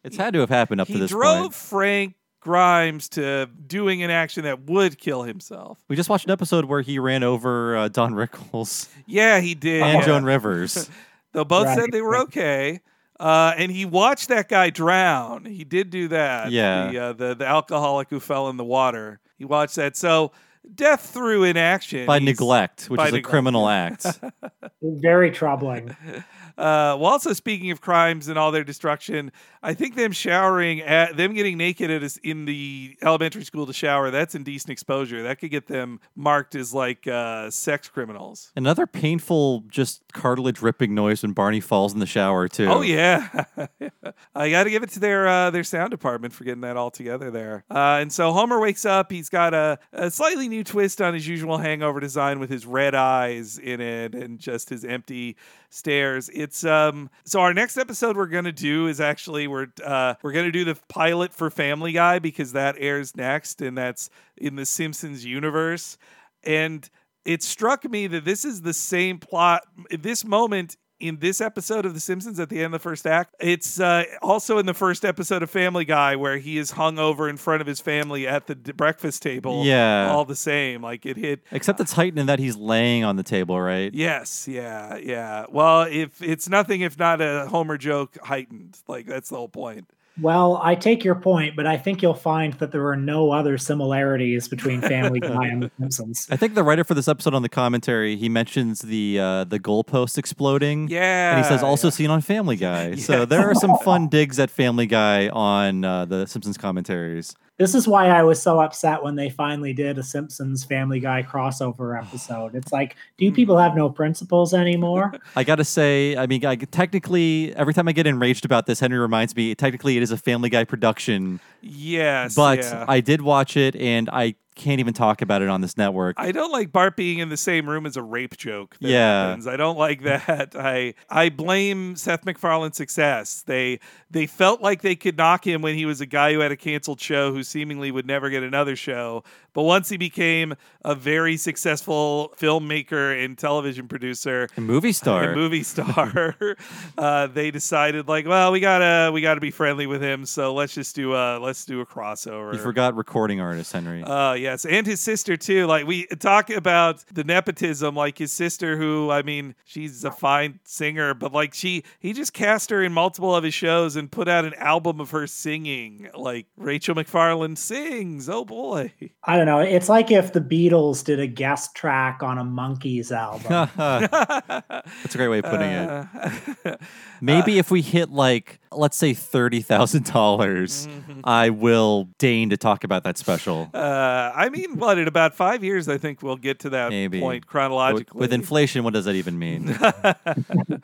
It's had to have happened up he to this drove point. Frank Grimes to doing an action that would kill himself. We just watched an episode where he ran over uh, Don Rickles Yeah, he did. and yeah. Joan Rivers. Though both Right, said they were okay. Uh, and he watched that guy drown. He did do that. Yeah. The, uh, the the alcoholic who fell in the water. He watched that. So death through inaction by He's- neglect, which by is a criminal act. Very troubling. Uh, well, also speaking of crimes and all their destruction, I think them showering at them getting naked at us in the elementary school to shower. That's indecent exposure. That could get them marked as like uh, sex criminals. Another painful, just cartilage ripping noise when Barney falls in the shower too. Oh yeah, I got to give it to their uh, their sound department for getting that all together there. Uh, and so Homer wakes up. He's got a, a slightly new twist on his usual hangover design with his red eyes in it and just his empty stares. It's um. So our next episode we're gonna do is actually we're uh we're gonna do the pilot for Family Guy because that airs next and that's in the Simpsons universe. And it struck me that this is the same plot. This moment in this episode of The Simpsons at the end of the first act, it's uh, also in the first episode of Family Guy where he is hung over in front of his family at the d- breakfast table. Yeah. all the same. Like it hit. Except it's heightened in that he's laying on the table, right? Yes, yeah, yeah. Well, if it's nothing if not a Homer joke heightened, like that's the whole point. Well, I take your point, but I think you'll find that there are no other similarities between Family Guy and The Simpsons. I think the writer for this episode on the commentary he mentions the uh, the goalpost exploding. Yeah, and he says also yeah. seen on Family Guy. So there are some fun digs at Family Guy on uh, the Simpsons commentaries. This is why I was so upset when they finally did a Simpsons Family Guy crossover episode. It's like, do hmm. people have no principles anymore? I gotta say, I mean, I, technically, every time I get enraged about this, Henry reminds me. Technically, it is a Family Guy production, Yes, but yeah. I did watch it, and I can't even talk about it on this network. I don't like Bart being in the same room as a rape joke. That Yeah. happens. I don't like that. I I blame Seth MacFarlane's success. They they felt like they could knock him when he was a guy who had a canceled show who seemingly would never get another show. But once he became a very successful filmmaker and television producer, A movie star. a movie star, uh, they decided like, well, we gotta we gotta be friendly with him, so let's just do a let's do a crossover. You forgot recording artist, Henry. Uh, yes, and his sister too. Like we talk about the nepotism, like his sister, who I mean, she's a fine singer, but like she, he just cast her in multiple of his shows and put out an album of her singing. Like Rachael MacFarlane sings. Oh boy. I don't know. It's like if the Beatles did a guest track on a Monkees album. That's a great way of putting Uh, it. Maybe if we hit like, let's say thirty thousand dollars, Mm-hmm. I will deign to talk about that special. Uh, I mean, what in about five years, I think we'll get to that Maybe point chronologically. With inflation, what does that even mean?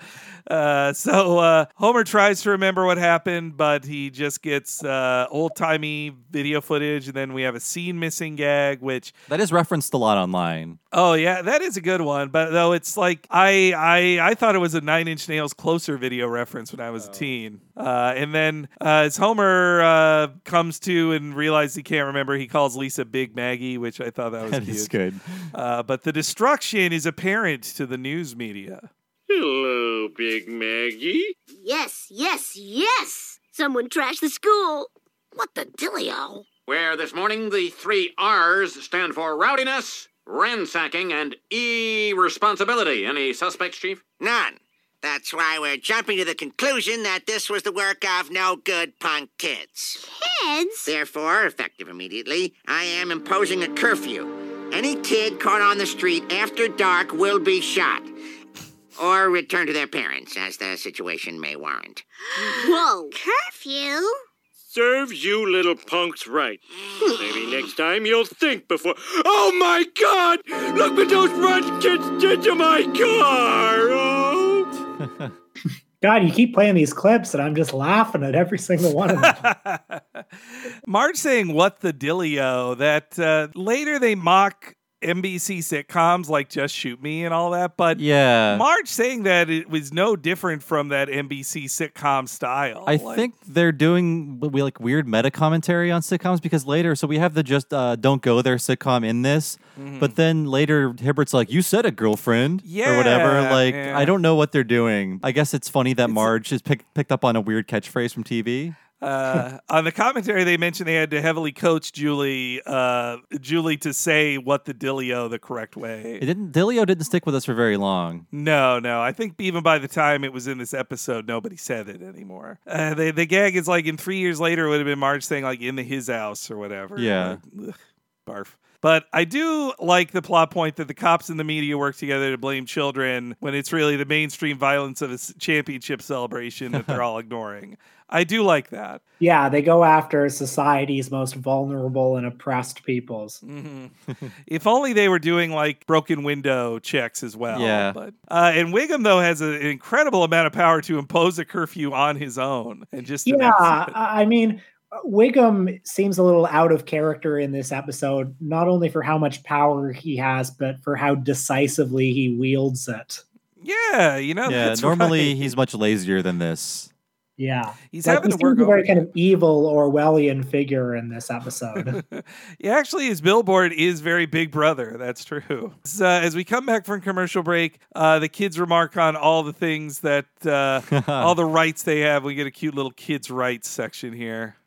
Uh, so uh, Homer tries to remember what happened, but he just gets uh, old timey video footage, and then we have a scene missing gag, which that is referenced a lot online. oh yeah, that is a good one. But though it's like I I I thought it was a Nine Inch Nails closer video reference when I was a teen. Uh, and then uh, as Homer uh, comes to and realizes he can't remember, he calls Lisa Big Maggie, which I thought that was That cute. is good. Uh, but the destruction is apparent to the news media. Hello, Big Maggie. Yes, yes, yes! Someone trashed the school. What the dillio? Where this morning the three R's stand for rowdiness, ransacking, and irresponsibility. Any suspects, Chief? None. That's why we're jumping to the conclusion that this was the work of no good punk kids. Kids? Therefore, effective immediately, I am imposing a curfew. Any kid caught on the street after dark will be shot. Or returned to their parents, as the situation may warrant. Whoa. Curfew? Serves you little punks right. Maybe next time you'll think before. Oh my god! Look what those run kids did to my car! Oh! God, you keep playing these clips, and I'm just laughing at every single one of them. Marge saying "What the Dillio?" That uh, later they mock NBC sitcoms like Just Shoot Me and all that, but Yeah. Marge saying that it was no different from that NBC sitcom style. I Like, think they're doing we like weird meta commentary on sitcoms because later, so we have the just uh, don't go there sitcom in this, Mm-hmm. but then later Hibbert's like, "You said a girlfriend," or whatever. Like, yeah. I don't know what they're doing. I guess it's funny that Marge has picked picked up on a weird catchphrase from TV. Uh, on the commentary they mentioned they had to heavily coach Julie, uh, Julie to say "What the Dillio" the correct way. It didn't. Dilio didn't stick with us for very long. No, no. I think even by the time it was in this episode, nobody said it anymore. Uh, the the gag is like in three years later, it would have been Marge saying like in the his house or whatever. Yeah. Like, ugh, barf. But I do like the plot point that the cops and the media work together to blame children when it's really the mainstream violence of a championship celebration that they're all ignoring. I do like that. Yeah, they go after society's most vulnerable and oppressed peoples. hmm if only they were doing like broken window checks as well. Yeah. But uh, and Wiggum though has an incredible amount of power to impose a curfew on his own and just Yeah, announce it. I I mean, Wiggum seems a little out of character in this episode, not only for how much power he has, but for how decisively he wields it. Yeah, you know. yeah, that's normally right. he's much lazier than this. Yeah. He's Like, having he to work seems a very kind of evil Orwellian figure in this episode. Yeah, actually, his billboard is very Big Brother. That's true. So, uh, as we come back from commercial break, uh, the kids remark on all the things that, uh, all the rights they have. We get a cute little kids' rights section here.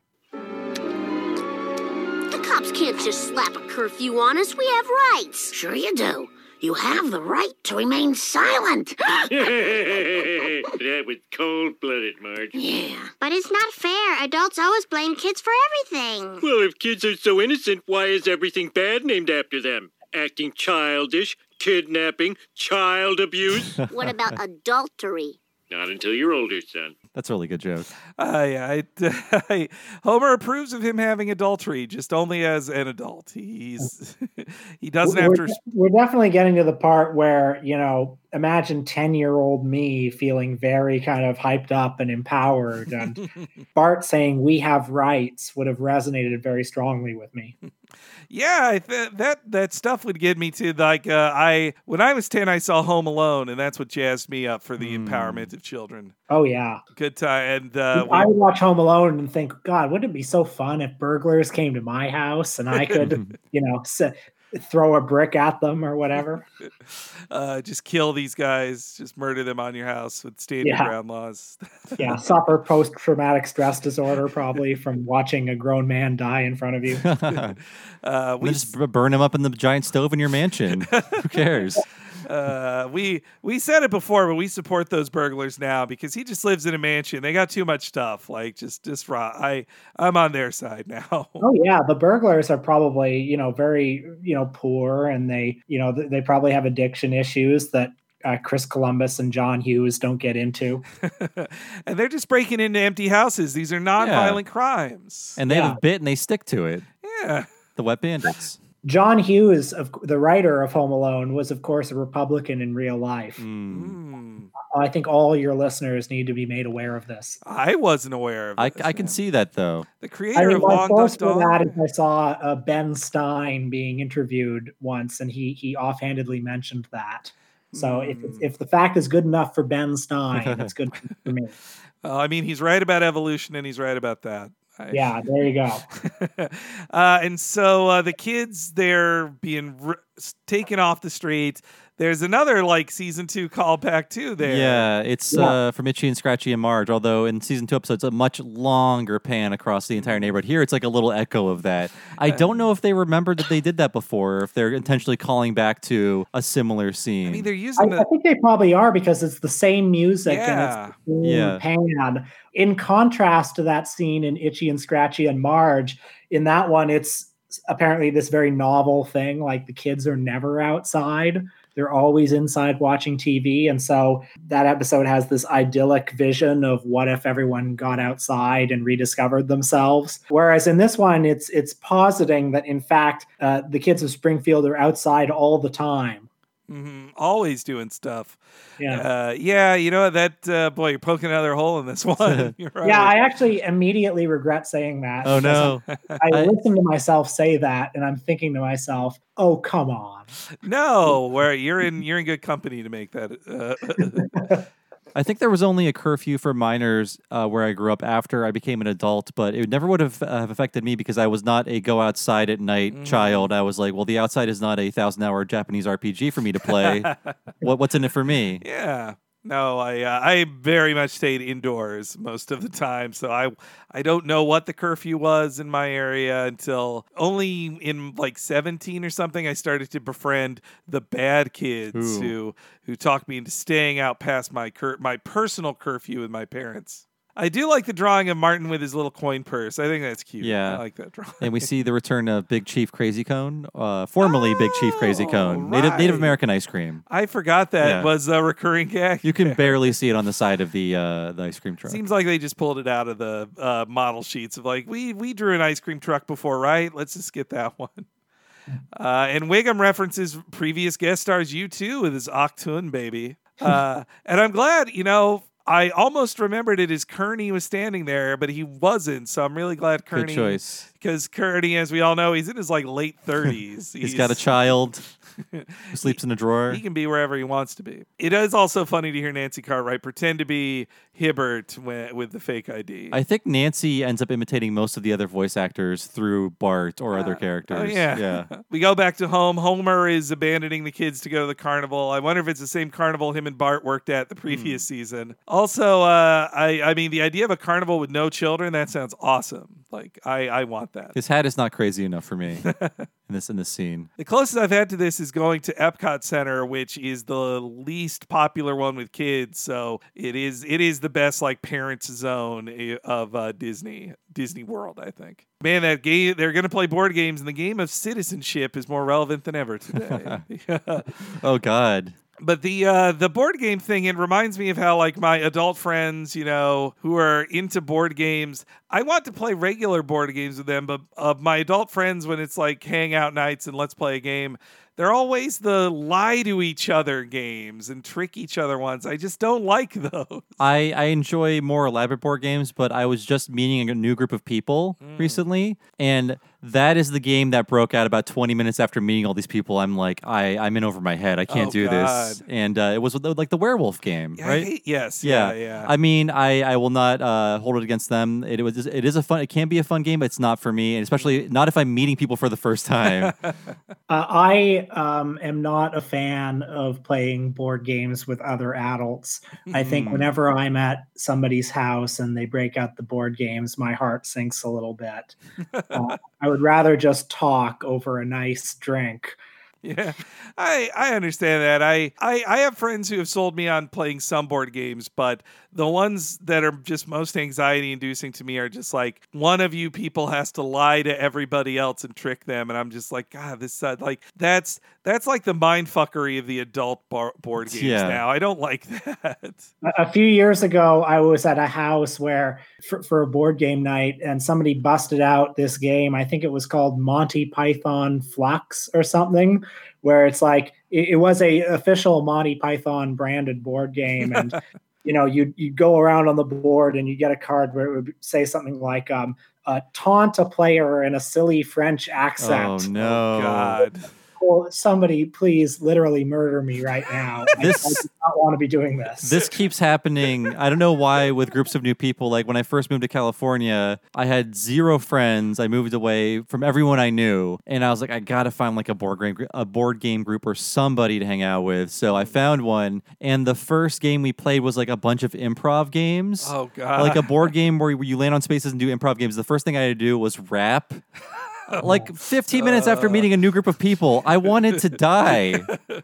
The cops can't just slap a curfew on us. We have rights. Sure you do. You have the right to remain silent. that was cold blooded, Marge. yeah. But it's not fair. Adults always blame kids for everything. Well, if kids are so innocent, why is everything bad named after them? Acting childish, kidnapping, child abuse? What about adultery? Not until you're older, son. That's a really good joke. Uh, yeah, I, I- Homer approves of him having adultery, just only as an adult. He's he doesn't we're, to. we're definitely getting to the part where, you know, imagine 10 year old me feeling very kind of hyped up and empowered. And Bart saying we have rights would have resonated very strongly with me. Yeah, I th- that that stuff would get me to like uh, I when I was ten, I saw Home Alone, and that's what jazzed me up for the empowerment of children. Oh yeah. Good time, and uh, I would watch Home Alone and think, God, wouldn't it be so fun if burglars came to my house and I could, you know, s- throw a brick at them or whatever? uh, just kill these guys, just murder them on your house with standing Yeah. ground laws. Yeah, suffer post traumatic stress disorder probably from watching a grown man die in front of you. uh, we just b- burn him up in the giant stove in your mansion. Who cares? Uh, we we said it before, but we support those burglars now because he just lives in a mansion. They got too much stuff. Like just just raw. I I'm on their side now. Oh yeah, the burglars are probably you know very you know poor, and they you know th- they probably have addiction issues that uh, Chris Columbus and John Hughes don't get into. and they're just breaking into empty houses. These are non-violent crimes. And they Yeah. have a bit and they stick to it. Yeah. The wet bandits. John Hughes, of the writer of Home Alone, was of course a Republican in real life. Mm. I think all your listeners need to be made aware of this. I wasn't aware of I, this. I can see that though. the I creator mean, of Long source Duck for Dog. that is I saw uh, Ben Stein being interviewed once, and he he offhandedly mentioned that. So if Hmm. if the fact is good enough for Ben Stein, it's good for me. Well, I mean, he's right about evolution, and he's right about that. Yeah, there you go. uh, and so uh, the kids they're being r- taken off the street. There's another like season two callback too. There, Yeah, it's Yeah. uh, from Itchy and Scratchy and Marge. Although in season two episodes, a much longer pan across the entire neighborhood. Here, it's like a little echo of that. I don't know if they remembered that they did that before, or if they're intentionally calling back to a similar scene. I mean, they're using I the think they probably are because it's the same music Yeah. and it's the same Yeah. pan. In contrast to that scene in Itchy and Scratchy and Marge, in that one, it's apparently this very novel thing. Like the kids are never outside. They're always inside watching TV. And so that episode has this idyllic vision of what if everyone got outside and rediscovered themselves. Whereas in this one, it's it's positing that in fact uh, the kids of Springfield are outside all the time. Mhm, always doing stuff. Yeah. uh, yeah. You know that uh, boy, you're poking another hole in this one. Right. Yeah, I actually immediately regret saying that. oh no! I, I listen to myself say that, and I'm thinking to myself, "Oh, come on." no, where you're in you're in good company to make that. Uh, I think there was only a curfew for minors uh, where I grew up after I became an adult, but it never would have, uh, have affected me because I was not a go outside at night Mm. child. I was like, well, the outside is not a thousand hour Japanese RPG for me to play. what, what's in it for me? Yeah. No, I uh, I very much stayed indoors most of the time, so I I don't know what the curfew was in my area until only in like 17 or something I started to befriend the bad kids Ooh. who who talked me into staying out past my cur- my personal curfew with my parents. I do like the drawing of Martin with his little coin purse. I think that's cute. Yeah. I like that drawing. And we see the return of Big Chief Crazy Cone, uh, formerly Big Chief Crazy Cone, Native, Native. American ice cream. I forgot that Yeah. was a recurring gag. You can barely see it on the side of the uh, the ice cream truck. Seems like they just pulled it out of the uh, model sheets of like we we drew an ice cream truck before, right? Let's just get that one. Uh, and Wiggum references previous guest stars U2 with his Achtung Baby, uh, and I'm glad you know. I almost remembered it as Kearney was standing there, but he wasn't. So I'm really glad Good Kearney, choice. because Kearney, as we all know, he's in his like late 30s. He's got a child who sleeps in a drawer. He can be wherever he wants to be. It is also funny to hear Nancy Cartwright pretend to be Hibbert wi- with the fake ID. I think Nancy ends up imitating most of the other voice actors through Bart or other characters. Oh, yeah. yeah. we go back to home. Homer is abandoning the kids to go to the carnival. I wonder if it's the same carnival him and Bart worked at the previous Hmm. season. Also, uh, I I mean the idea of a carnival with no children that sounds awesome. Like I I want that. His hat is not crazy enough for me in this in this scene. The closest I've had to this is going to Epcot Center, which is the least popular one with kids. So it is it is the best like parents zone of uh, Disney Disney World. I think. Man, that game they're going to play board games, and the game of citizenship is more relevant than ever today. Oh God. But the uh, the board game thing it reminds me of how like my adult friends, you know, who are into board games, I want to play regular board games with them, but uh, my adult friends when it's like hangout nights and let's play a game, they're always the lie to each other games and trick each other ones. I just don't like those. I, I enjoy more elaborate board games, but I was just meeting a new group of people Mm. recently, and that is the game that broke out about 20 minutes after meeting all these people. I'm like, I, I'm in over my head. I can't Oh, do God. this. And uh, it was like the werewolf game, Yeah, right? hate- yes, Yeah. yeah, yeah. I mean, I, I will not uh, hold it against them. It, was it is a fun. It can be a fun game, but it's not for me, and especially not if I'm meeting people for the first time. Uh, I um, am not a fan of playing board games with other adults. I think Mm. whenever I'm at somebody's house and they break out the board games, my heart sinks a little bit. Uh, I would rather just talk over a nice drink. Yeah, I I understand that. I, I I have friends who have sold me on playing some board games, but the ones that are just most anxiety inducing to me are just like one of you people has to lie to everybody else and trick them, and I'm just like, God, this uh, like that's that's like the mind fuckery of the adult bar- board games Yeah. now. I don't like that. A- a few years ago, I was at a house where for, for a board game night, and somebody busted out this game. I think it was called Monty Python Fluxx or something, where it's like it, it was a official Monty Python branded board game, and you know you you go around on the board and you get a card where it would say something like um, uh, taunt a player in a silly French accent. oh accent. no! God. Or somebody please literally murder me right now. I- I, This- do not want to be doing this. This keeps happening. I don't know why with groups of new people. Like when I first moved to California, I had zero friends. I moved away from everyone I knew, and I was like, I gotta find like a board game, a board game group or somebody to hang out with. So I found one, and the first game we played was like a bunch of improv games. Oh God. Like a board game where you land on spaces and do improv games. The first thing I had to do was rap. Like 15 minutes after meeting a new group of people, I wanted to die.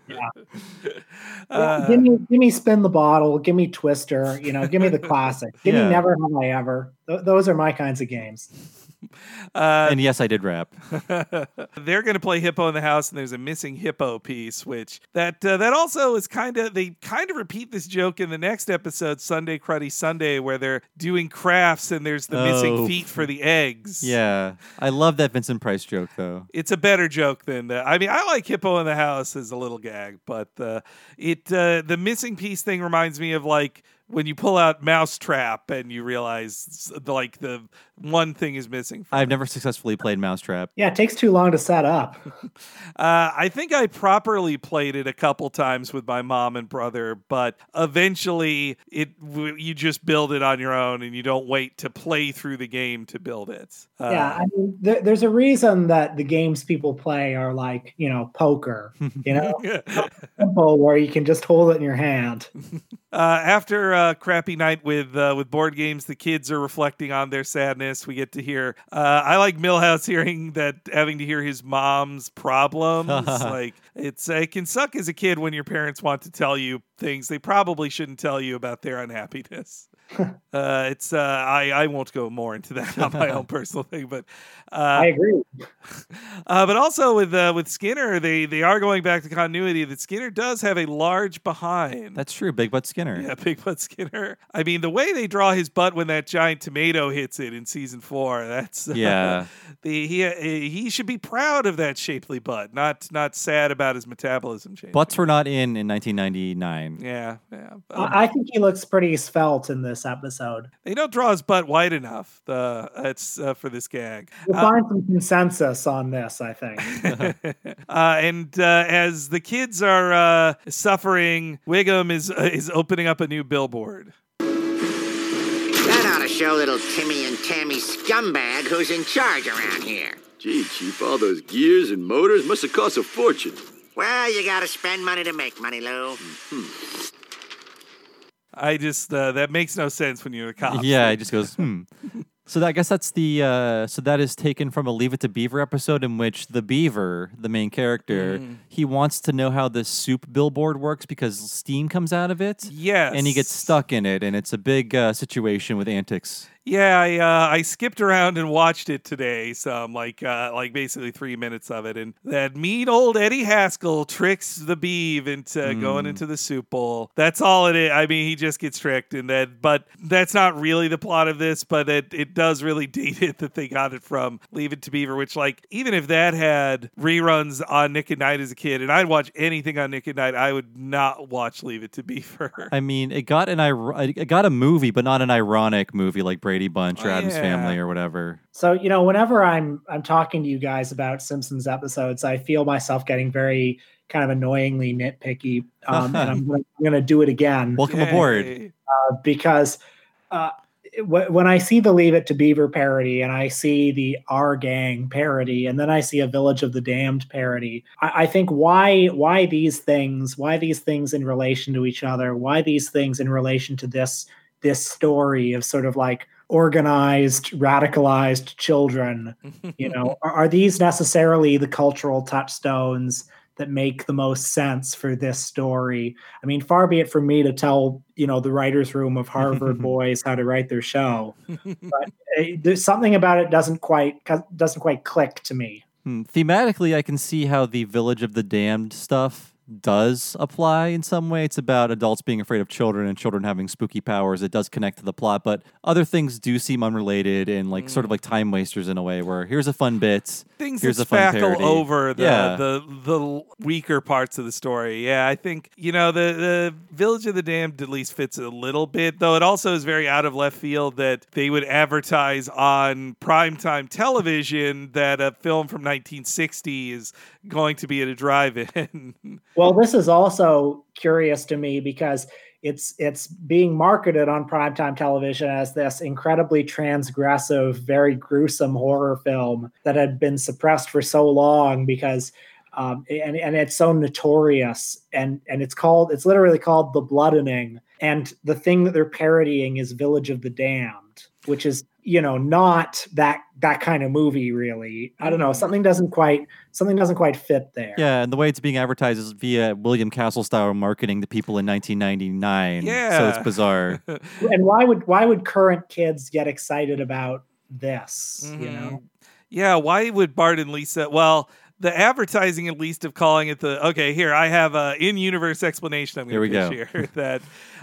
Uh, give me give me spin the bottle, give me Twister, you know, give me the classic. Give Yeah. me Never Have I Ever. Th- those are my kinds of games. Uh, and yes, I did rap. they're going to play hippo in the house and there's a missing hippo piece which that uh, that also is kind of they kind of repeat this joke in the next episode sunday cruddy sunday where they're doing crafts and there's the Oh. missing feet for the eggs Yeah, I love that Vincent Price joke though. it's a better joke than that. I mean I like Hippo in the House as a little gag, but uh, it uh, the missing piece thing reminds me of like when you pull out Mousetrap and you realize like the one thing is missing. I've never successfully played Mousetrap. Yeah, it takes too long to set up. Uh, I think I properly played it a couple times with my mom and brother, but eventually it w- you just build it on your own and you don't wait to play through the game to build it. Uh, yeah, I mean, there, there's a reason that the games people play are like, you know, poker, you know, simple where you can just hold it in your hand. Uh, after a crappy night with uh, with board games, the kids are reflecting on their sadness. We get to hear. Uh, I like Milhouse hearing that, having to hear his mom's problems. like it's it can suck as a kid when your parents want to tell you things they probably shouldn't tell you about their unhappiness. uh, it's uh, I I won't go more into that on my own personal thing, but uh, I agree. uh, but also with uh, with Skinner, they they are going back to continuity. That Skinner does have a large behind. That's true, Big Butt Skinner. Yeah, Big Butt Skinner. I mean, the way they draw his butt when that giant tomato hits it in season four, that's Yeah. the he he should be proud of that shapely butt, not not sad about his metabolism change. Butts were not in in 1999. Yeah, yeah. Um, I, I think he looks pretty svelte in this episode. they don't draw his butt wide enough. The it's uh, for this gag. We'll Uh, find some consensus on this, I think. uh, and uh, as the kids are uh, suffering, Wiggum is uh, is opening up a new billboard. That ought to show little Timmy and Tammy scumbag who's in charge around here. Gee, Chief, all those gears and motors must have cost a fortune. Well, you gotta spend money to make money, Lou. I just uh, that makes no sense when you're a cop. Yeah, it just goes, hmm. So that, I guess that's the uh, so that is taken from a Leave It to Beaver episode in which the beaver, the main character, Mm. he wants to know how the soup billboard works because steam comes out of it. Yes. and he gets stuck in it, and it's a big uh, situation with antics. Yeah, I uh, I skipped around and watched it today. Some like uh, like basically three minutes of it, and that mean old Eddie Haskell tricks the Beeve into going Mm. into the soup bowl. That's all it is. I mean, he just gets tricked, and that but that's not really the plot of this. But it it does really date it that they got it from Leave It to Beaver, which like even if that had reruns on Nick at Night as a kid, and I'd watch anything on Nick at Night, I would not watch Leave It to Beaver. I mean, it got an it got a movie, but not an ironic movie like Brady Bunch or Oh, Addams yeah. Family or whatever. So you know, whenever I'm I'm talking to you guys about Simpsons episodes, I feel myself getting very kind of annoyingly nitpicky, um, and I'm gonna, I'm gonna do it again. Welcome aboard. Uh, because uh, wh- when I see the Leave It to Beaver parody and I see the Our Gang parody and then I see a Village of the Damned parody, I, I think why why these things why these things in relation to each other why these things in relation to this this story of sort of like organized radicalized children you know? Are, are these necessarily the cultural touchstones that make the most sense for this story? I mean far be it from me to tell you know the writers room of harvard boys how to write their show but uh, there's something about it doesn't quite doesn't quite click to me. Hmm, Thematically, I can see how the Village of the Damned stuff does apply in some way. It's about adults being afraid of children and children having spooky powers. It does connect to the plot, but other things do seem unrelated and like sort of mm. like time wasters in a way. Where here's a fun bit, things here's that a spackle parody. over the, yeah. the the weaker parts of the story. Yeah, I think you know the the Village of the Damned at least fits a little bit, though it also is very out of left field that they would advertise on primetime television that a film from 1960 is going to be at a drive-in. well this is also curious to me because it's it's being marketed on primetime television as this incredibly transgressive, very gruesome horror film that had been suppressed for so long because um, and and it's so notorious and and it's called it's literally called the bloodening. And the thing that they're parodying is Village of the Damned, which is you know not that that kind of movie really. I don't know something doesn't quite something doesn't quite fit there. Yeah, and the way it's being advertised is via William Castle style marketing to people in 1999. yeah so it's bizarre. and why would why would current kids get excited about this you Mhm. know Yeah, why would Bart and Lisa? Well, the advertising, at least, of calling it the okay. Here, I have a in-universe explanation. I'm Here going we to go. pitch here that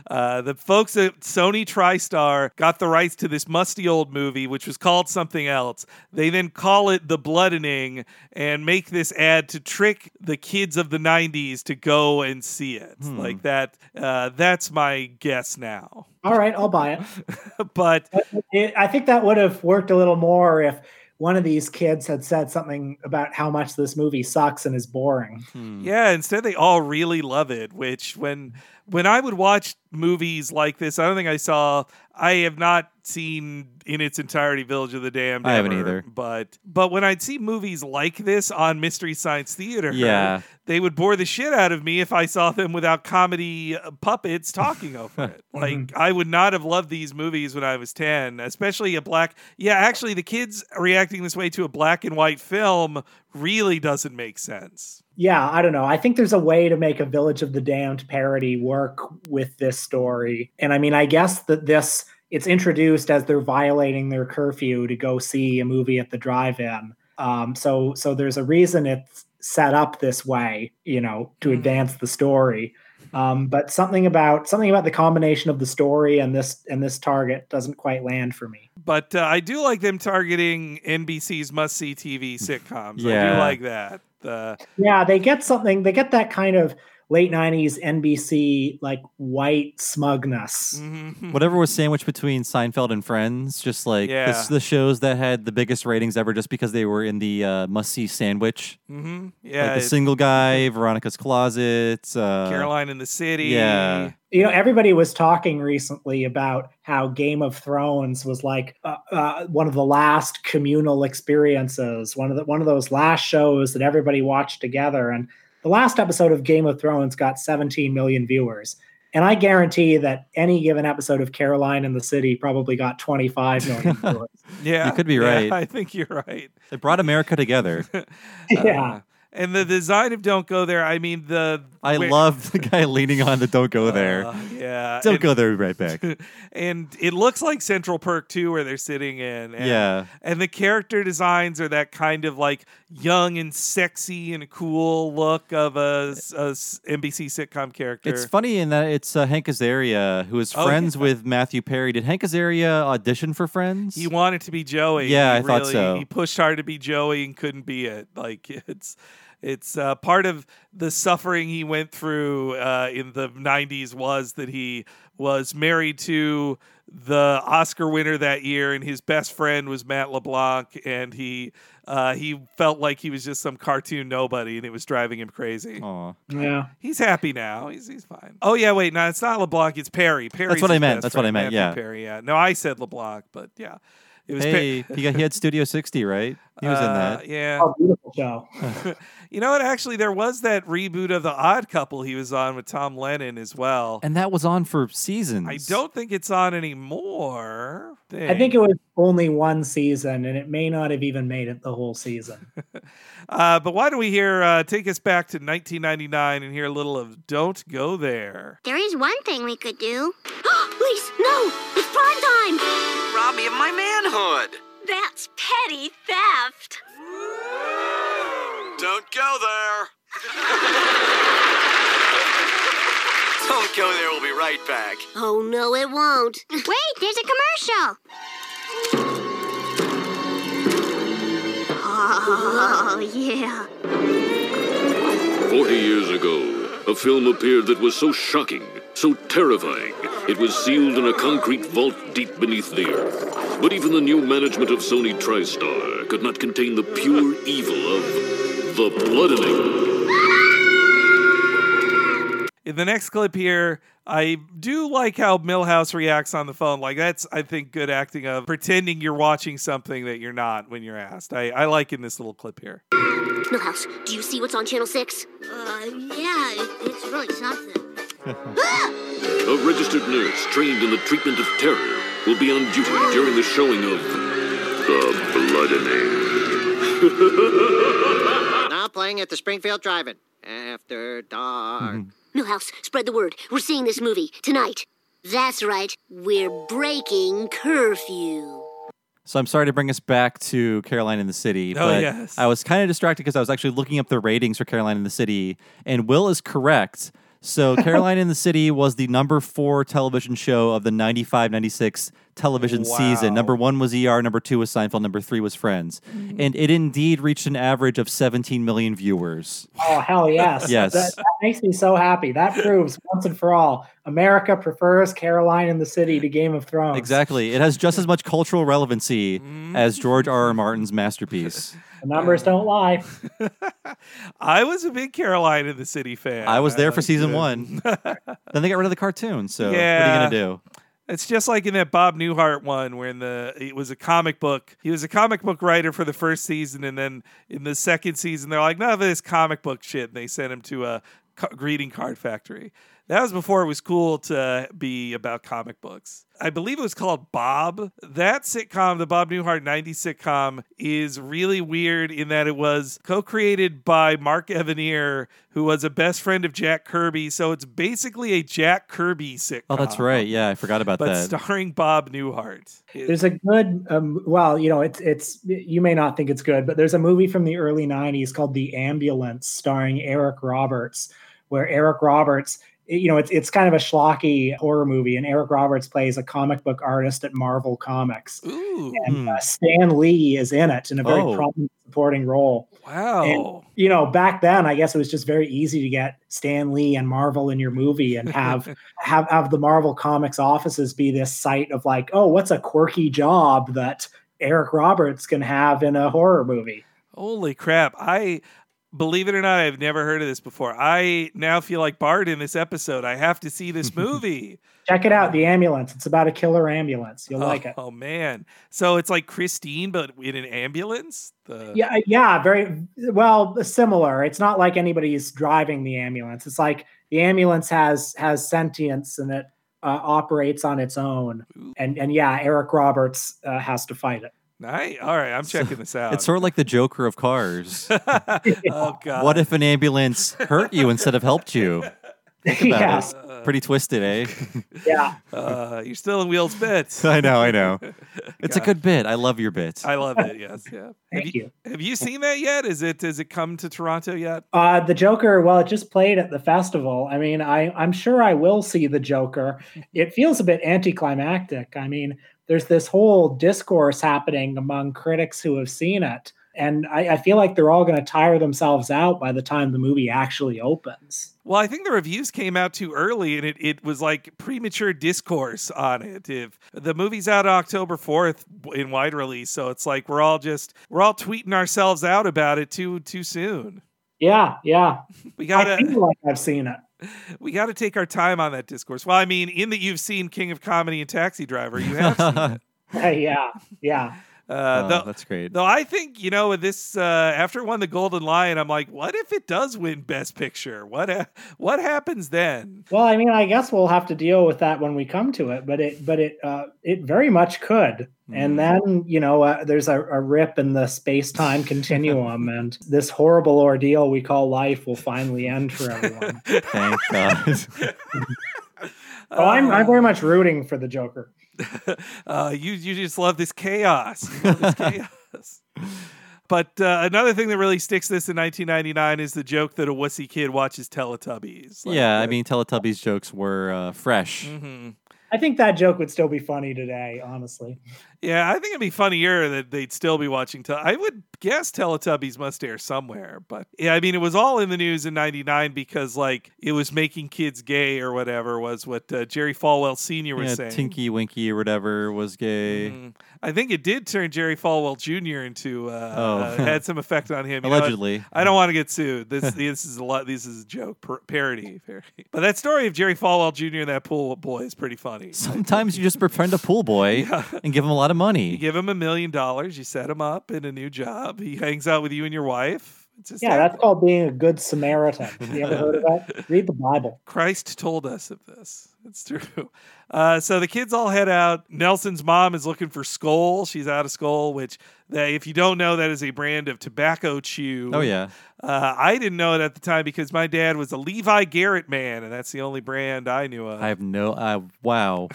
uh, the folks at Sony TriStar got the rights to this musty old movie, which was called something else. They then call it The Bloodening and make this ad to trick the kids of the '90s to go and see it. Hmm. Like that. Uh, that's my guess now. all right i'll buy it but it, i think that would have worked a little more if one of these kids had said something about how much this movie sucks and is boring Hmm. Yeah, instead they all really love it, which when when I would watch movies like this, I don't think I saw I have not seen in its entirety Village of the Damned. I haven't ever, either. But but when I'd see movies like this on Mystery Science Theater, Yeah. they would bore the shit out of me if I saw them without comedy uh, puppets talking over it. Like I would not have loved these movies when I was 10, especially a black Yeah, actually the kids reacting this way to a black and white film really doesn't make sense. yeah i don't know. I think there's a way to make a village of the damned parody work with this story. And i mean i guess that this it's introduced as they're violating their curfew to go see a movie at the drive-in. Um, so so there's a reason it's set up this way you know to advance the story um, but something about something about the combination of the story and this and this target doesn't quite land for me But uh, I do like them targeting NBC's must see TV sitcoms. yeah. I do like that. Uh, Yeah, they get something. They get that kind of late '90s NBC like white smugness. Mm-hmm. Whatever was sandwiched between Seinfeld and Friends, just like Yeah. the, the shows that had the biggest ratings ever, just because they were in the uh, must see sandwich. hmm Yeah, like the single guy, Veronica's Closet, uh, Caroline in the City. Yeah, You know, everybody was talking recently about how Game of Thrones was like uh, uh, one of the last communal experiences, one of the one of those last shows that everybody watched together. And the last episode of Game of Thrones got 17 million viewers. And I guarantee that any given episode of Caroline in the City probably got 25 million viewers. Yeah, You could be yeah, right. I think you're right. It brought America together. yeah. Uh, and the design of Don't Go There, I mean, the I where- love the guy leaning on the "Don't go there." Uh, yeah, Don't and- go there. Right back. and it looks like Central Perk too, where they're sitting in. And, Yeah. and the character designs are that kind of like young and sexy and cool look of a, s- a s- NBC sitcom character. It's funny in that it's uh, Hank Azaria who is Oh, friends yeah. with Matthew Perry. Did Hank Azaria audition for Friends? He wanted to be Joey. Yeah, He I thought so. He pushed hard to be Joey and couldn't be it. Like it's it's uh, part of the suffering he went through uh, in the '90s was that he was married to the Oscar winner that year, and his best friend was Matt LeBlanc, and he uh, he felt like he was just some cartoon nobody, and it was driving him crazy. Yeah. He's happy now. He's he's fine. Oh yeah, wait, no, it's not LeBlanc. It's Perry. Perry. That's what I meant. best That's what I meant, Matthew yeah. Perry. Yeah. No, I said LeBlanc, but yeah, it was. hey, Per- he, got, he had Studio 60, right? He was in Uh, that. Yeah. Oh, beautiful show. you know what? Actually, there was that reboot of The Odd Couple he was on with Tom Lennon as well. And that was on for seasons. I don't think it's on anymore. I think it was only one season, and it may not have even made it the whole season. Uh, but why don't we hear uh, take us back to 1999 and hear a little of "Don't Go There." There is one thing we could do. Please, no! It's prime time! Rob me of my manhood. That's petty theft. Don't go there. Don't go there. We'll be right back. Oh, no, it won't. Wait, there's a commercial. Oh, yeah. Forty years ago, a film appeared that was so shocking, so terrifying, it was sealed in a concrete vault deep beneath the earth. But even the new management of Sony TriStar could not contain the pure evil of the bloodening. In the next clip here, I do like how Milhouse reacts on the phone. Like that's, I think, good acting of pretending you're watching something that you're not when you're asked. I, I like in this little clip here. Milhouse, do you see what's on Channel 6? Uh, yeah, it, it's really something. A registered nurse trained in the treatment of terror will be on duty during the showing of the bloodening. Now playing at the Springfield Drive-In. After dark. Mm-hmm. Milhouse, spread the word. We're seeing this movie tonight. That's right. We're breaking curfew. So I'm sorry to bring us back to Caroline in the City, Oh, but yes. I was kind of distracted because I was actually looking up the ratings for Caroline in the City, and Will is correct. So Caroline in the City was the number four television show of the 95-96 television season. Number one was ER, number two was Seinfeld, number three was Friends. Mm-hmm. And it indeed reached an average of 17 million viewers. Oh, hell yes. Yes. That, that makes me so happy. That proves once and for all America prefers Caroline in the City to Game of Thrones. Exactly. It has just as much cultural relevancy Mm-hmm. as George R. R. Martin's masterpiece. The numbers don't lie. I was a big Caroline in the City fan. I was there for season it. one. then they got rid of the cartoon. So what are you going to do? It's just like in that Bob Newhart one, where in the it was a comic book. He was a comic book writer for the first season, and then in the second season, they're like, none of this comic book shit. And they sent him to a greeting card factory. That was before it was cool to be about comic books. I believe it was called Bob. That sitcom, the Bob Newhart 90s sitcom, is really weird in that it was co created by Mark Evanier, who was a best friend of Jack Kirby. So it's basically a Jack Kirby sitcom. Oh, that's right. Yeah, I forgot about But that. starring Bob Newhart. There's a good, um, well, you know, it's it's you may not think it's good, but there's a movie from the early '90s called The Ambulance, starring Eric Roberts, where Eric Roberts, you know, it's it's kind of a schlocky horror movie, and Eric Roberts plays a comic book artist at Marvel Comics, and uh, Stan Lee is in it in a very Oh. prominent supporting role. Wow. And, you know, back then, I guess it was just very easy to get Stan Lee and Marvel in your movie and have have have the Marvel Comics offices be this site of like, oh, what's a quirky job that Eric Roberts can have in a horror movie? Holy crap. I believe it or not, I've never heard of this before. I now feel like Bart in this episode. I have to see this movie. Check it out, The Ambulance. It's about a killer ambulance. You'll oh, like it. Oh man. So it's like Christine, but in an ambulance? The Yeah, uh, yeah, very well similar. It's not like anybody's driving the ambulance. It's like the ambulance has has sentience and it uh, operates on its own. And and yeah, Eric Roberts uh, has to fight it. Nice. All right, I'm checking this out. It's sort of like the Joker of cars. oh God. What if an ambulance hurt you instead of helped you? Think about Yeah. it. Pretty twisted, eh? Yeah. Uh, you're still in Wheels bits. I know, I know. It's a good bit. I love your bits. I love it. Yes. Yeah. Thank have you. Have you seen that yet? Is it has it come to Toronto yet? Uh, the Joker, well, it just played at the festival. I mean, I, I'm sure I will see the Joker. It feels a bit anticlimactic. I mean, there's this whole discourse happening among critics who have seen it. And I, I feel like they're all going to tire themselves out by the time the movie actually opens. Well, I think the reviews came out too early, and it, it was like premature discourse on it. If the movie's out October fourth in wide release, so it's like we're all just we're all tweeting ourselves out about it too too soon. Yeah, yeah. We gotta feel like I've seen it. We gotta take our time on that discourse. Well, I mean, in that you've seen King of Comedy and Taxi Driver, you have seen it. Yeah, yeah. Uh, Oh, though, that's great. Though I think you know with this uh, after it won the Golden Lion, I'm like, what if it does win Best Picture? What ha- what happens then? Well, I mean, I guess we'll have to deal with that when we come to it, but it, but it, uh, it very much could. And then, you know, uh, there's a, a rip in the space time continuum, and this horrible ordeal we call life will finally end for everyone. Thank God. Oh, I'm, I'm very much rooting for the Joker. uh, you you just love this chaos. Love this chaos. But uh, another thing that really sticks this in 1999 is the joke that a wussy kid watches Teletubbies. Like, yeah, I mean, Teletubbies jokes were uh, fresh. mhm. I think that joke would still be funny today, honestly. Yeah, I think it'd be funnier that they'd still be watching. Tel- I would guess Teletubbies must air somewhere, but yeah, I mean, it was all in the news in '99 because like it was making kids gay or whatever was what uh, Jerry Falwell Sr. was Yeah, saying. Tinky Winky or whatever was gay. Mhm. I think it did turn Jerry Falwell Jr. into uh, Oh. uh, had some effect on him. You know, Allegedly. I don't want to get sued. This this is a lot. This is a joke par- parody, parody. But that story of Jerry Falwell Jr. and that pool boy is pretty funny. Sometimes you just befriend a pool boy and give him a lot of You money. You give him a million dollars. You set him up in a new job. He hangs out with you and your wife. It's just Yeah, that's called being a good Samaritan. You ever heard of that? Read the Bible. Christ told us of this. It's true. Uh, so the kids all head out. Nelson's mom is looking for Skoal. She's out of Skoal, which, they, if you don't know, that is a brand of tobacco chew. Oh, yeah. Uh, I didn't know it at the time because my dad was a Levi Garrett man, and that's the only brand I knew of. I have no. Uh, wow.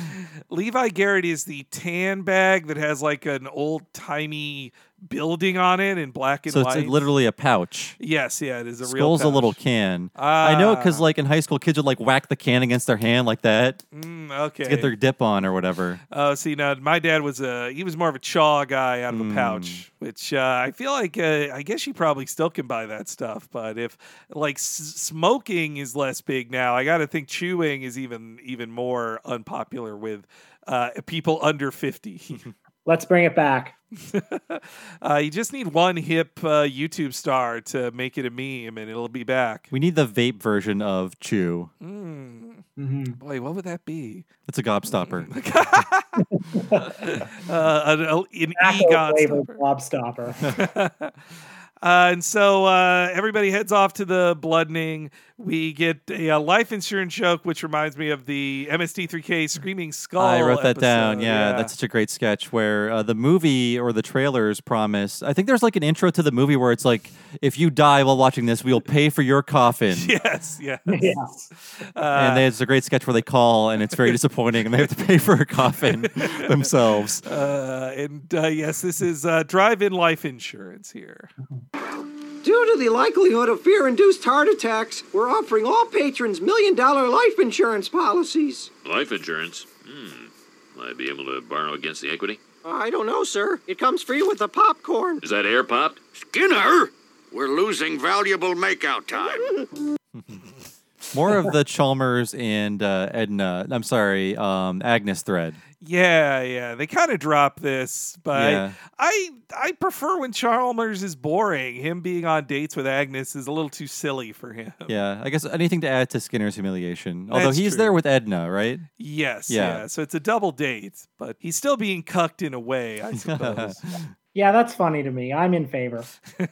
Levi Garrett is the tan bag that has like an old timey building on it in black and white. so it's literally a pouch. yes, yeah, it is a real. Skoal's a little pouch. can. I know it because, Ah. like in high school, kids would like whack the can against their hand like that Mm, okay. to get their dip on or whatever. Oh, see, now my dad was a he was more of a chaw guy out of a Hmm. pouch, which uh, I feel like uh, I guess you probably still can buy that stuff. But if like s- smoking is less big now, I got to think chewing is even even more unpopular with uh, people under fifty. Let's bring it back. uh, you just need one hip uh, YouTube star to make it a meme, and it'll be back. We need the vape version of Chew. Mm. Mhm. Boy, what would that be? It's a gobstopper. uh, an, an e gobstopper. gobstopper. Uh, and so uh, everybody heads off to the bloodening. We get a, uh life insurance joke, which reminds me of the MST3K Screaming Skull. I wrote that down. episode. Yeah, that's such a great sketch where uh, the movie or the trailers promise. I think there's like an intro to the movie where it's like, if you die while watching this, we'll pay for your coffin. yes, yes. yeah. Uh, and there's a great sketch where they call and it's very disappointing and they have to pay for a coffin themselves. uh, and uh, yes, this is uh, drive-in life insurance here. Due to the likelihood of fear induced heart attacks, we're offering all patrons million dollar life insurance policies. Life insurance? Hmm. Might be able to borrow against the equity? I don't know, sir. It comes free with the popcorn. Is that air popped? Skinner, we're losing valuable makeout time. More of the Chalmers and uh, Edna, I'm sorry, um, Agnes thread. Yeah, yeah. They kind of drop this, but Yeah. I I prefer when Chalmers is boring. Him being on dates with Agnes is a little too silly for him. Yeah, I guess anything to add to Skinner's humiliation. Although That's he's true. there with Edna, right? Yes, Yeah. yeah. So it's a double date, but he's still being cucked in a way, I suppose. Yeah, that's funny to me. I'm in favor.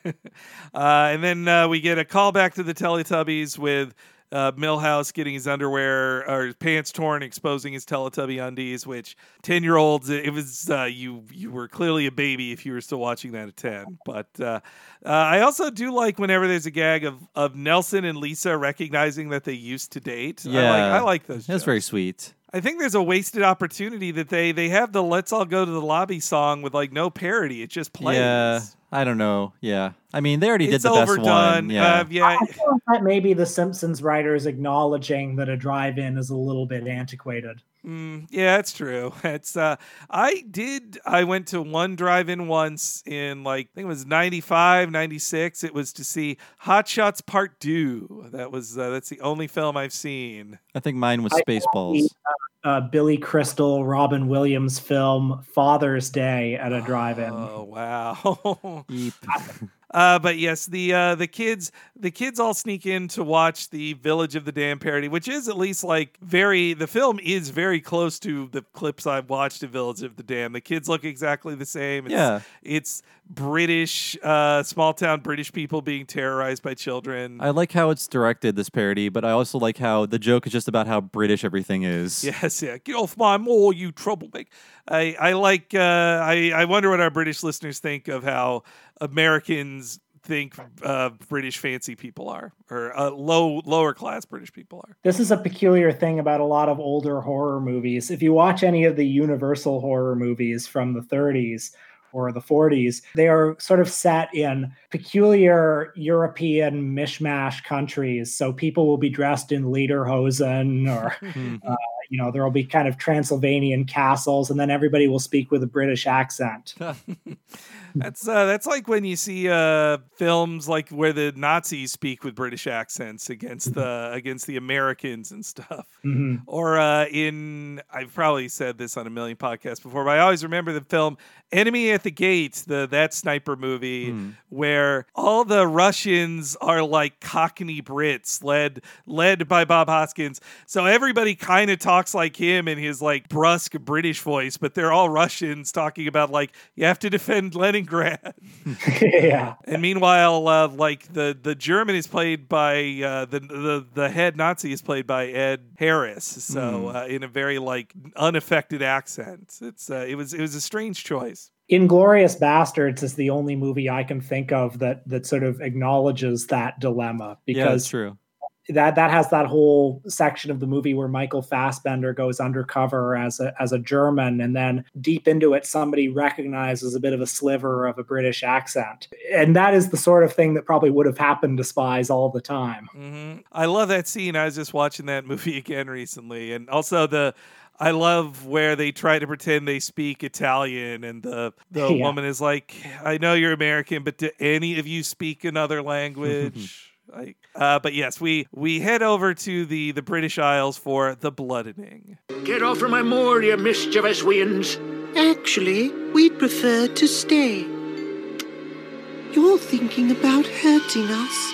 Uh, and then uh, we get a callback to the Teletubbies with uh, Milhouse getting his underwear or his pants torn, exposing his Teletubby undies. Which ten year olds, it was uh, you you were clearly a baby if you were still watching that at ten. But uh, uh, I also do like whenever there's a gag of of Nelson and Lisa recognizing that they used to date. I like, Yeah. I like those. That's very sweet. I think there's a wasted opportunity that they they have the "Let's All Go to the Lobby" song with like no parody. It just plays. Yeah, I don't know. Yeah, I mean they already It's did the best overdone. one. Yeah, Uh, yeah. I feel like that maybe the Simpsons writers acknowledging that a drive-in is a little bit antiquated. Mm, yeah, that's true. It's uh I did I went to one drive-in once in like I think it was 95, 96. It was to see Hot Shots Part 2. That was uh, that's the only film I've seen. I think mine was Spaceballs. uh, uh, Billy Crystal, Robin Williams film Father's Day at a drive-in. Oh wow. Uh, but yes, the uh, the kids the kids all sneak in to watch the Village of the Damned parody, which is at least like very the film is very close to the clips I've watched of Village of the Damned. The kids look exactly the same. It's, Yeah. it's British uh, small town British people being terrorized by children. I like how it's directed this parody, but I also like how the joke is just about how British everything is. Yes, yeah. Get off my moor, you troublemaker. I, I like. Uh, I I wonder what our British listeners think of how Americans think uh, British fancy people are, or uh, low lower class British people are. This is a peculiar thing about a lot of older horror movies. If you watch any of the Universal horror movies from the 30s or the 40s, they are sort of set in peculiar European mishmash countries. So people will be dressed in lederhosen or, uh, you know, there will be kind of Transylvanian castles, and then everybody will speak with a British accent. That's uh, that's like when you see uh, films like where the Nazis speak with British accents against the against the Americans and stuff. Mhm. Or uh, in I've probably said this on a million podcasts before, but I always remember the film Enemy at the Gate, the that sniper movie where all the Russians are like Cockney Brits led led by Bob Hoskins. So everybody kind of talks like him in his like brusque British voice, but they're all Russians talking about like you have to defend Leningrad. yeah. And meanwhile, uh, like the the German is played by uh, the the the head Nazi is played by Ed Harris. So Mm. uh, in a very like unaffected accent. It's uh, it was it was a strange choice. Inglourious Basterds is the only movie I can think of that that sort of acknowledges that dilemma yeah, that's because true. That that has that whole section of the movie where Michael Fassbender goes undercover as a as a German and then deep into it somebody recognizes a bit of a sliver of a British accent. And that is the sort of thing that probably would have happened to spies all the time. hmm I love that scene. I was just watching that movie again recently, and also the. I love where they try to pretend they speak Italian, and the the Yeah. woman is like, "I know you're American, but do any of you speak another language?" Like, uh, but yes, we we head over to the the British Isles for the bloodening. Get off from my moor, you mischievous winds. Actually, we'd prefer to stay. You're thinking about hurting us.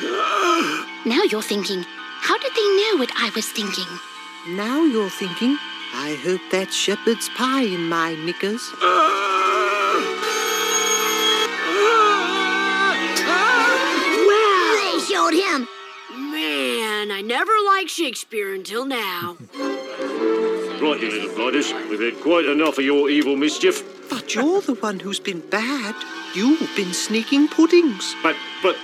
Now you're thinking, how did they know what I was thinking? Now you're thinking, I hope that shepherd's pie in my knickers. I never liked Shakespeare until now. Right, you little blighters. We've had quite enough of your evil mischief. But you're the one who's been bad. You've been sneaking puddings. But, but,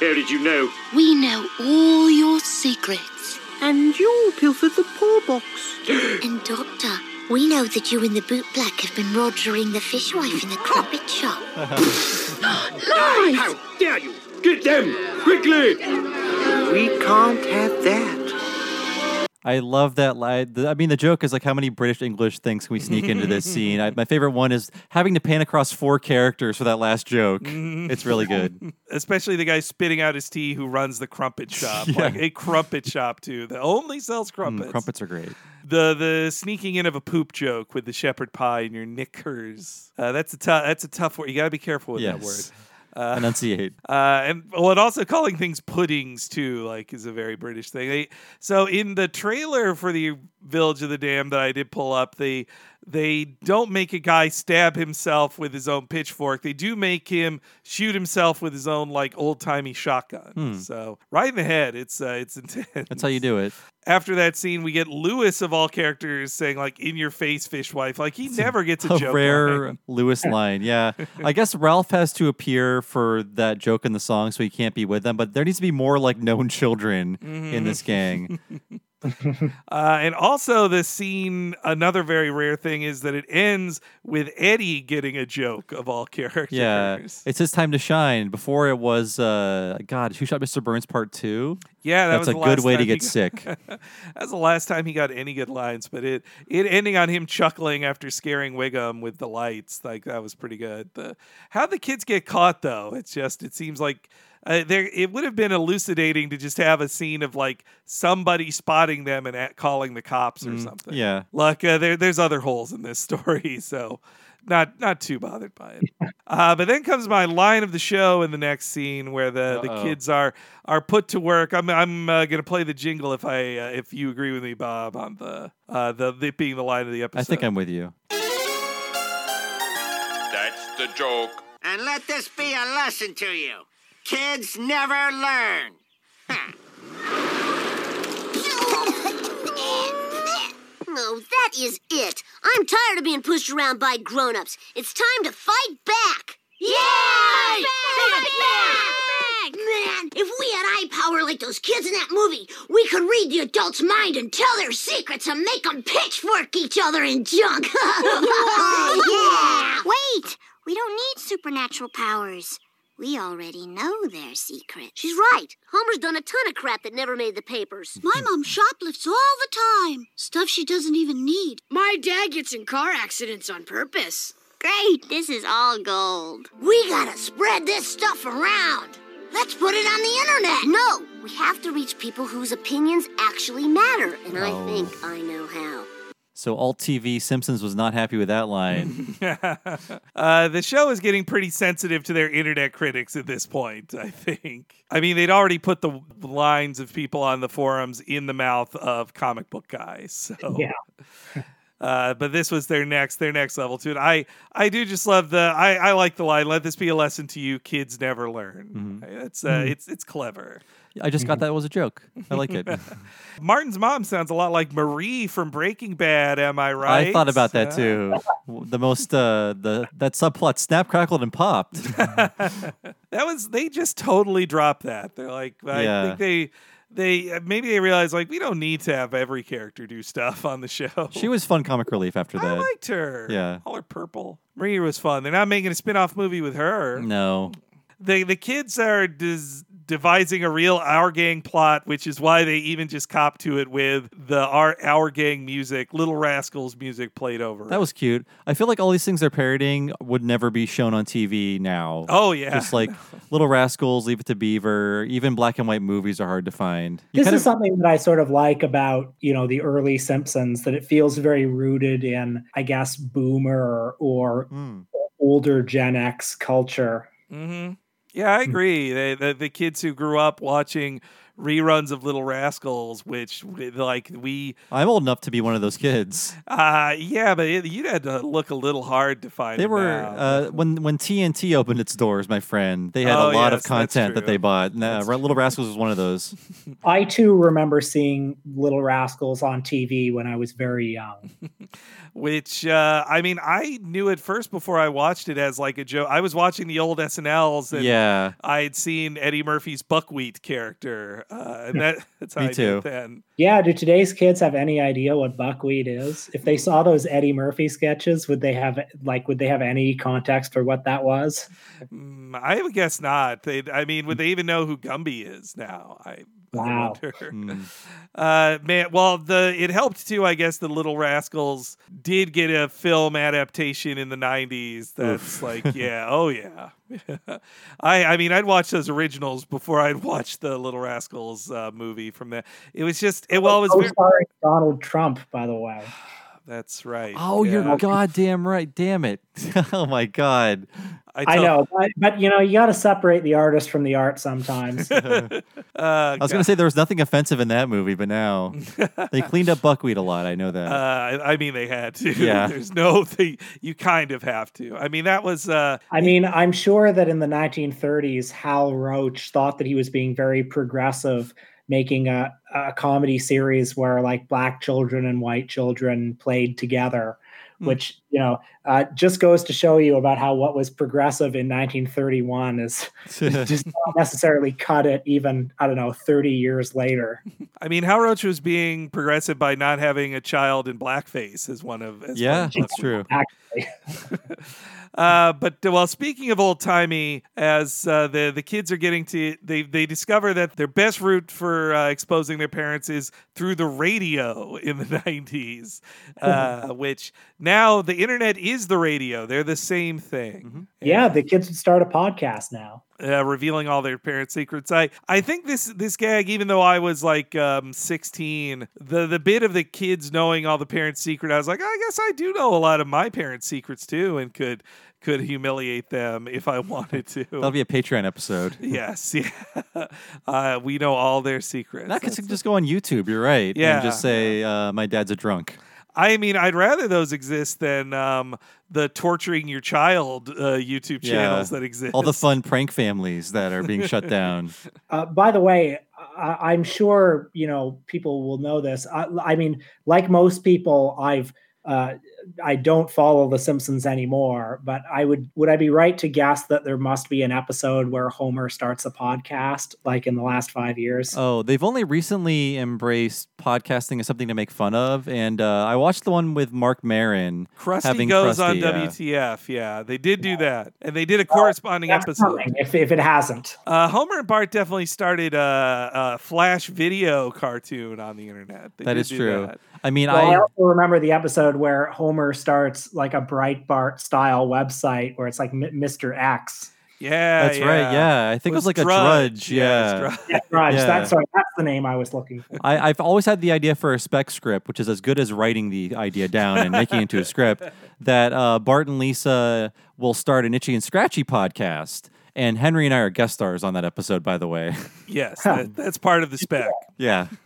how did you know? We know all your secrets. And you pilfered the poor box. And Doctor, we know that you and the bootblack have been rogering the fishwife in the crumpet shop. Lies! How dare you! Get them! Quickly! We can't have that. I love that line. I mean, the joke is like, how many British English things can we sneak into this scene? I, my favorite one is having to pan across four characters for that last joke. It's really good. Especially the guy spitting out his tea who runs the crumpet shop, Yeah. like a crumpet shop too, that only sells crumpets. Mm, crumpets are great. The the sneaking in of a poop joke with the shepherd pie and your knickers. Uh, that's a tough. That's a tough word. You got to be careful with that word. Uh, Enunciate. Uh, and well, and also calling things puddings too, like, is a very British thing. They, so in the trailer for the Village of the Dam that I did pull up, the they don't make a guy stab himself with his own pitchfork. They do make him shoot himself with his own like old timey shotgun. Hmm. So right in the head. It's uh, it's intense. That's how you do it. After that scene, we get Lewis of all characters saying like "in your face, fishwife." Like he never gets a, a joke. rare line. Lewis line. Yeah. I guess Ralph has to appear for that joke in the song so he can't be with them, but there needs to be more like known children in this gang. Uh, and also, the scene, another very rare thing is that it ends with Eddie getting a joke of all characters. Yeah. It's his time to shine. Before it was uh God, Who Shot Mr. Burns Part Two? Yeah, that That's was a good way to get got- sick. That's the last time he got any good lines, but it it ending on him chuckling after scaring Wiggum with the lights, like that was pretty good. The how the kids get caught though, it's just it seems like uh, there it would have been elucidating to just have a scene of like somebody spotting them and at, calling the cops or Mm, something. yeah. like uh, there there's other holes in this story, so not not too bothered by it. Uh, but then comes my line of the show in the next scene where the, the Uh-oh. kids are are put to work. I'm I'm uh, gonna play the jingle if I uh, if you agree with me, Bob, on the uh, the, the being the line of the episode. I think I'm with you. That's the joke. And let this be a lesson to you. Kids never learn. No, that is it. I'm tired of being pushed around by grown-ups. It's time to fight back. Yay! Fight back! Man, if we had eye power like those kids in that movie, we could read the adult's mind and tell their secrets and make them pitchfork each other in junk. yeah! Wait! We don't need supernatural powers. We already know their secret. She's right. Homer's done a ton of crap that never made the papers. My mom shoplifts all the time. Stuff she doesn't even need. My dad gets in car accidents on purpose. Great! This is all gold. We gotta spread this stuff around. Let's put it on the internet. No! We have to reach people whose opinions actually matter, and I Oh. think I know how. So alt.tv.simpsons was not happy with that line. uh, the show is getting pretty sensitive to their internet critics at this point, I think. I mean, they'd already put the lines of people on the forums in the mouth of comic book guys. So Yeah. Uh, but this was their next their next level to it. I I do just love the I, I like the line. Let this be a lesson to you. Kids never learn. It's uh, Mhm. it's it's clever. I just got that was a joke. I like it. Martin's mom sounds a lot like Marie from Breaking Bad. Am I right? I thought about that too. The most uh the that subplot snap crackled and popped. that was they just totally dropped that. They're like, I Yeah. think they they uh, maybe they realized like we don't need to have every character do stuff on the show. She was fun comic relief after that. I liked her. Yeah. all her purple. Maria was fun. They're not making a spin-off movie with her. No. The the kids are des- devising a real Our Gang plot, which is why they even just cop to it with the Our Our Gang music, Little Rascals music played over. That was cute. I feel like all these things they're parodying would never be shown on TV now. Oh, yeah. Just like Little Rascals, Leave It to Beaver, even black and white movies are hard to find. You This kind is of- something that I sort of like about, you know, the early Simpsons, that it feels very rooted in, I guess, boomer or Hmm. older Gen X culture. hmm Yeah, I mm. agree. They, the the kids who grew up watching reruns of Little Rascals, which like we, I'm old enough to be one of those kids. uh, yeah, but it, you'd had to look a little hard to find. They were uh, when when TNT opened its doors, my friend. They had Oh, a lot yes, of content that they bought. And, Little Rascals was one of those. I too remember seeing Little Rascals on TV when I was very young. which uh, I mean, I knew it first before I watched it as like a joke. I was watching the old SNLs, and Yeah. I had seen Eddie Murphy's Buckwheat character, uh, and that, that's how Me I too. then. Yeah, do today's kids have any idea what buckwheat is? If they saw those Eddie Murphy sketches, would they have like would they have any context for what that was? Mm, I would guess not. They, I mean, would they even know who Gumby is now? I, Wow. I wonder. Hmm. Uh, man, well, the it helped too. I guess the Little Rascals did get a film adaptation in the '90s. That's like, yeah, oh yeah. I, I mean, I'd watch those originals before I'd watch the Little Rascals uh, movie from that. It was just, it, well, it was very, Co-starring Donald Trump, by the way. That's right. Oh, yeah. you're goddamn right. Damn it. oh my god. I know, but, but you know, you got to separate the artist from the art sometimes. Uh, I was going to say there was nothing offensive in that movie, but now they cleaned up buckwheat a lot. I know that. Uh, I I mean, they had to. Yeah. There's no thing. You kind of have to. I mean, that was. Uh, I mean, I'm sure that in the 1930s, Hal Roach thought that he was being very progressive, making a, a comedy series where like black children and white children played together, Hmm. which, you know, uh, just goes to show you about how what was progressive in 1931 is just not necessarily cut it even, I don't know, 30 years later. I mean, Hal Roach was being progressive by not having a child in blackface is one of. As yeah, one that's true. Actually. Uh, but well, speaking of old timey, as uh, the the kids are getting to, they they discover that their best route for uh, exposing their parents is through the radio in the nineties, uh, which now the internet is the radio. They're the same thing. Yeah, the kids would start a podcast now. Uh, revealing all their parents' secrets. I, I think this this gag, even though I was like um, 16, the the bit of the kids knowing all the parents' secret, I was like, I guess I do know a lot of my parents' secrets too, and could could humiliate them if I wanted to. That'll be a Patreon episode. yes, yeah. Uh, we know all their secrets. That could just go on YouTube. You're right. Yeah. And just say, uh, my dad's a drunk. I mean, I'd rather those exist than um, the torturing your child uh, YouTube channels that exist. All the fun prank families that are being shut down. Uh, by the way, I, I'm sure you know people will know this. I, I mean, like most people, I've uh, I don't follow The Simpsons anymore. But I would would I be right to guess that there must be an episode where Homer starts a podcast, like in the last five years? Oh, they've only recently embraced podcasting as something to make fun of. And uh, I watched the one with Marc Maron. Krusty having goes Krusty, on yeah. WTF. Yeah, they did do that, and they did a corresponding That's episode. if if it hasn't. Uh, Homer and Bart definitely started a, a flash video cartoon on the internet. They That did is do true. that. I mean, Well, I I. also remember the episode where Homer starts like a Breitbart style website where it's like Mr. X. Yeah, That's right. Yeah, I think it was, like a drudge. Yeah, Yeah, Drudge. Yeah. That's sorry, that's the name I was looking for. I, I've always had the idea for a spec script, which is as good as writing the idea down and making it into a script. That uh, Bart and Lisa will start an Itchy and Scratchy podcast, and Henry and I are guest stars on that episode. By the way, Yes, that, that's part of the spec. yeah.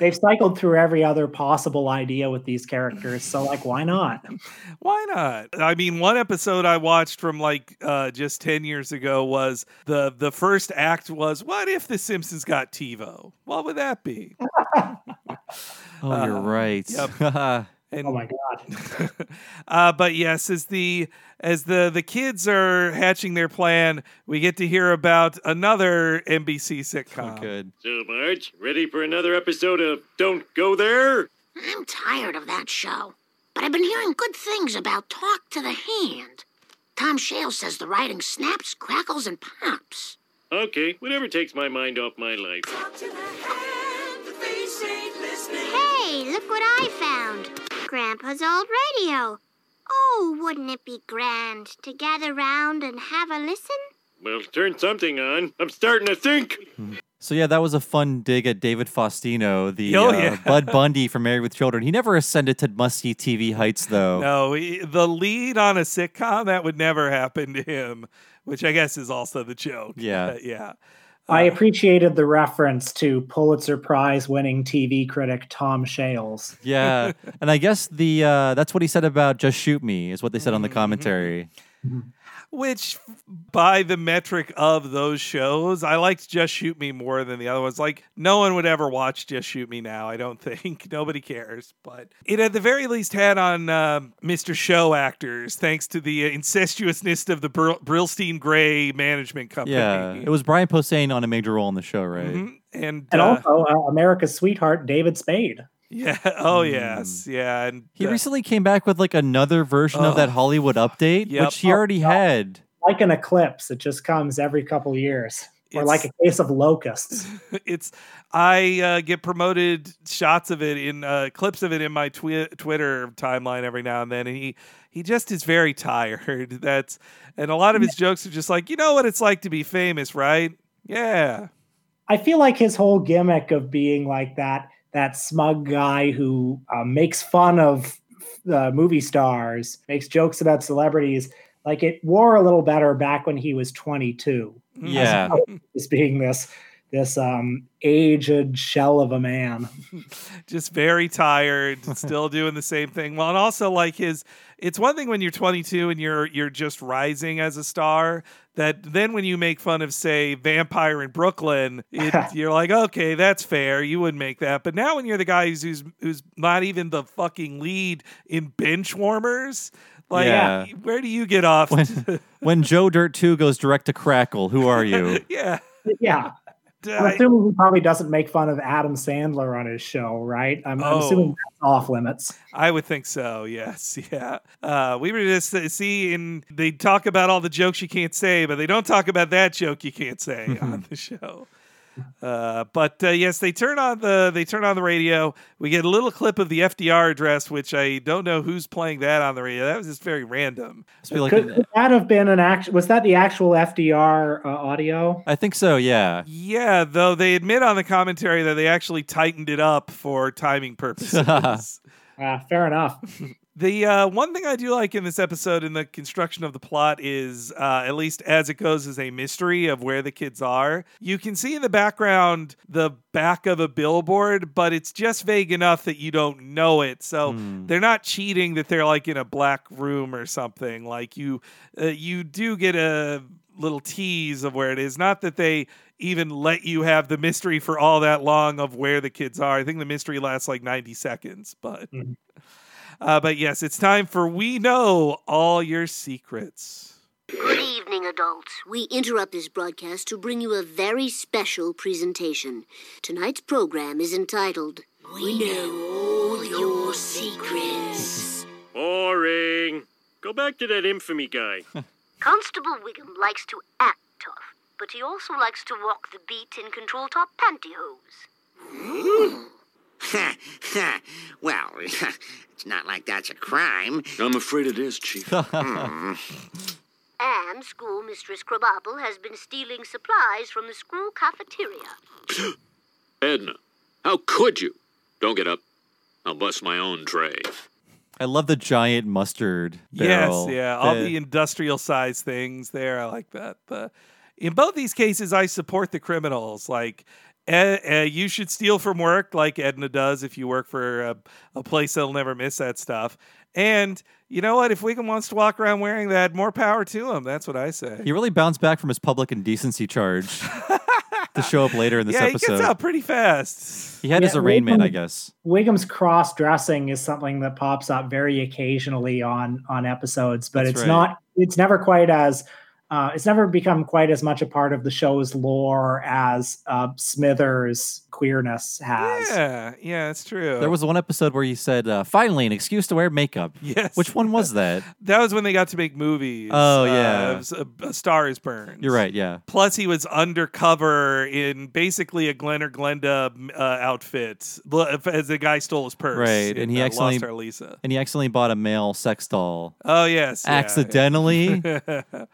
They've cycled through every other possible idea with these characters, so like, why not? Why not? I mean, one episode I watched from like uh, just ten years ago was the the first act was what if the Simpsons got TiVo? What would that be? Oh, you're Uh, right. Yep. And, oh my god! uh, but yes, as the as the the kids are hatching their plan, we get to hear about another NBC sitcom. good. So, Marge, ready for another episode of Don't Go There? I'm tired of that show. But I've been hearing good things about Talk to the Hand. Tom Shales says the writing snaps, crackles, and pops. Okay, whatever takes my mind off my life. Hey, look what I found. Grandpa's old radio. Oh, wouldn't it be grand to gather round and have a listen? Well, turn something on. I'm starting to think. So yeah, that was a fun dig at David Faustino, the Oh, uh, yeah. Bud Bundy from Married with Children. He never ascended to Must See TV heights, though. No, he- the lead on a sitcom that would never happen to him, which I guess is also the joke. Yeah. Uh, yeah. I appreciated the reference to Pulitzer Prize winning TV critic Tom Shales. Yeah, and I guess the uh, that's what he said about "Just Shoot Me" is what they said Mm-hmm. on the commentary. Which, by the metric of those shows, I liked Just Shoot Me more than the other ones. Like, no one would ever watch Just Shoot Me now, I don't think. Nobody cares. But it, at the very least, had on um, Mr. Show actors, thanks to the incestuousness of the Br- Brillstein Grey management company. Yeah, it was Brian Posehn on a major role in the show, right? Mhm. And, And uh, also uh, America's sweetheart, David Spade. Yeah, oh, Hmm. yes. Yeah. And He uh, recently came back with like another version of that Oh. Hollywood update, Yep. which he already had. Like an eclipse, it just comes every couple years. Or like a case of locusts. it's I uh, get promoted shots of it in uh, clips of it in my twi- Twitter timeline every now and then, and he he just is very tired. That's and a lot of his jokes are just like, you know what it's like to be famous, right? Yeah, I feel like his whole gimmick of being like that that smug guy who uh, makes fun of uh, movie stars, makes jokes about celebrities. Like it wore a little better back when he was 22. Yeah. opposed to being this this um aged shell of a man. just very tired, still doing the same thing. Well, and also like his it's one thing when you're 22 and you're you're just rising as a star that then when you make fun of say Vampire in Brooklyn, it, you're like, "Okay, that's fair. You wouldn't make that." But now when you're the guy who's who's, who's not even the fucking lead in bench warmers, like Yeah. where do you get off? When, when Joe Dirt 2 goes direct to Crackle, who are you? yeah. Yeah. I'm assuming he probably doesn't make fun of Adam Sandler on his show, right? I'm, I'm assuming Oh. that's off limits. I would think so. Yes, yeah. Uh, we were just uh, see, and they talk about all the jokes you can't say, but they don't talk about that joke you can't say on the show. Uh, but uh, yes, they turn on the they turn on the radio. We get a little clip of the FDR address, which I don't know who's playing that on the radio. That was just very random. like could, could that have been an act? Was that the actual FDR uh, audio? I think so, yeah. Yeah, though they admit on the commentary that they actually tightened it up for timing purposes. Uh, fair enough. The uh, one thing I do like in this episode in the construction of the plot is, uh, at least as it goes, is a mystery of where the kids are. You can see in the background the back of a billboard, but it's just vague enough that you don't know it. So they're not cheating that they're like in a black room or something. Like you, uh, you do get a little tease of where it is. Not that they even let you have the mystery for all that long of where the kids are. I think the mystery lasts like 90 seconds, but uh, but yes, it's time for we know all your secrets. Good evening, adults. We interrupt this broadcast to bring you a very special presentation. Tonight's program is entitled We Know All Your Secrets. Boring. Go back to that infamy guy. Constable Wiggum likes to act tough, but he also likes to walk the beat in control top pantyhose. well, it's not like that's a crime. I'm afraid it is, Chief. Hmm. And schoolmistress Krabappel has been stealing supplies from the school cafeteria. Edna, how could you? Don't get up. I'll bust my own tray. I love the giant mustard Yes, barrel. yeah, all The- the industrial size things there. I like that. The, in both these cases, I support the criminals. Like, eh, eh, you should steal from work, like Edna does, if you work for a, a place that'll never miss that stuff. And you know what? If Wiggum wants to walk around wearing that, more power to him. That's what I say. He really bounced back from his public indecency charge to show up later in this yeah, episode. he gets out pretty fast. He had his arraignment, Wiggum- I guess. Wiggum's cross dressing is something that pops up very occasionally on on episodes, but That's it's right. not. It's never quite as. Uh, it's never become quite as much a part of the show's lore as uh, Smithers' queerness has. Yeah, yeah, it's true. There was one episode where he said, uh, finally, an excuse to wear makeup. Yes. Which one was that? That was when they got to make movies. Oh, Uh, yeah. it was a, a Star is Burned. You're right, yeah. Plus, he was undercover in basically a Glen or Glenda uh, outfit as the guy stole his purse. Right. in, And he uh, accidentally lost our Lisa. and he accidentally bought a male sex doll. Oh yes, yeah, Accidentally. yeah.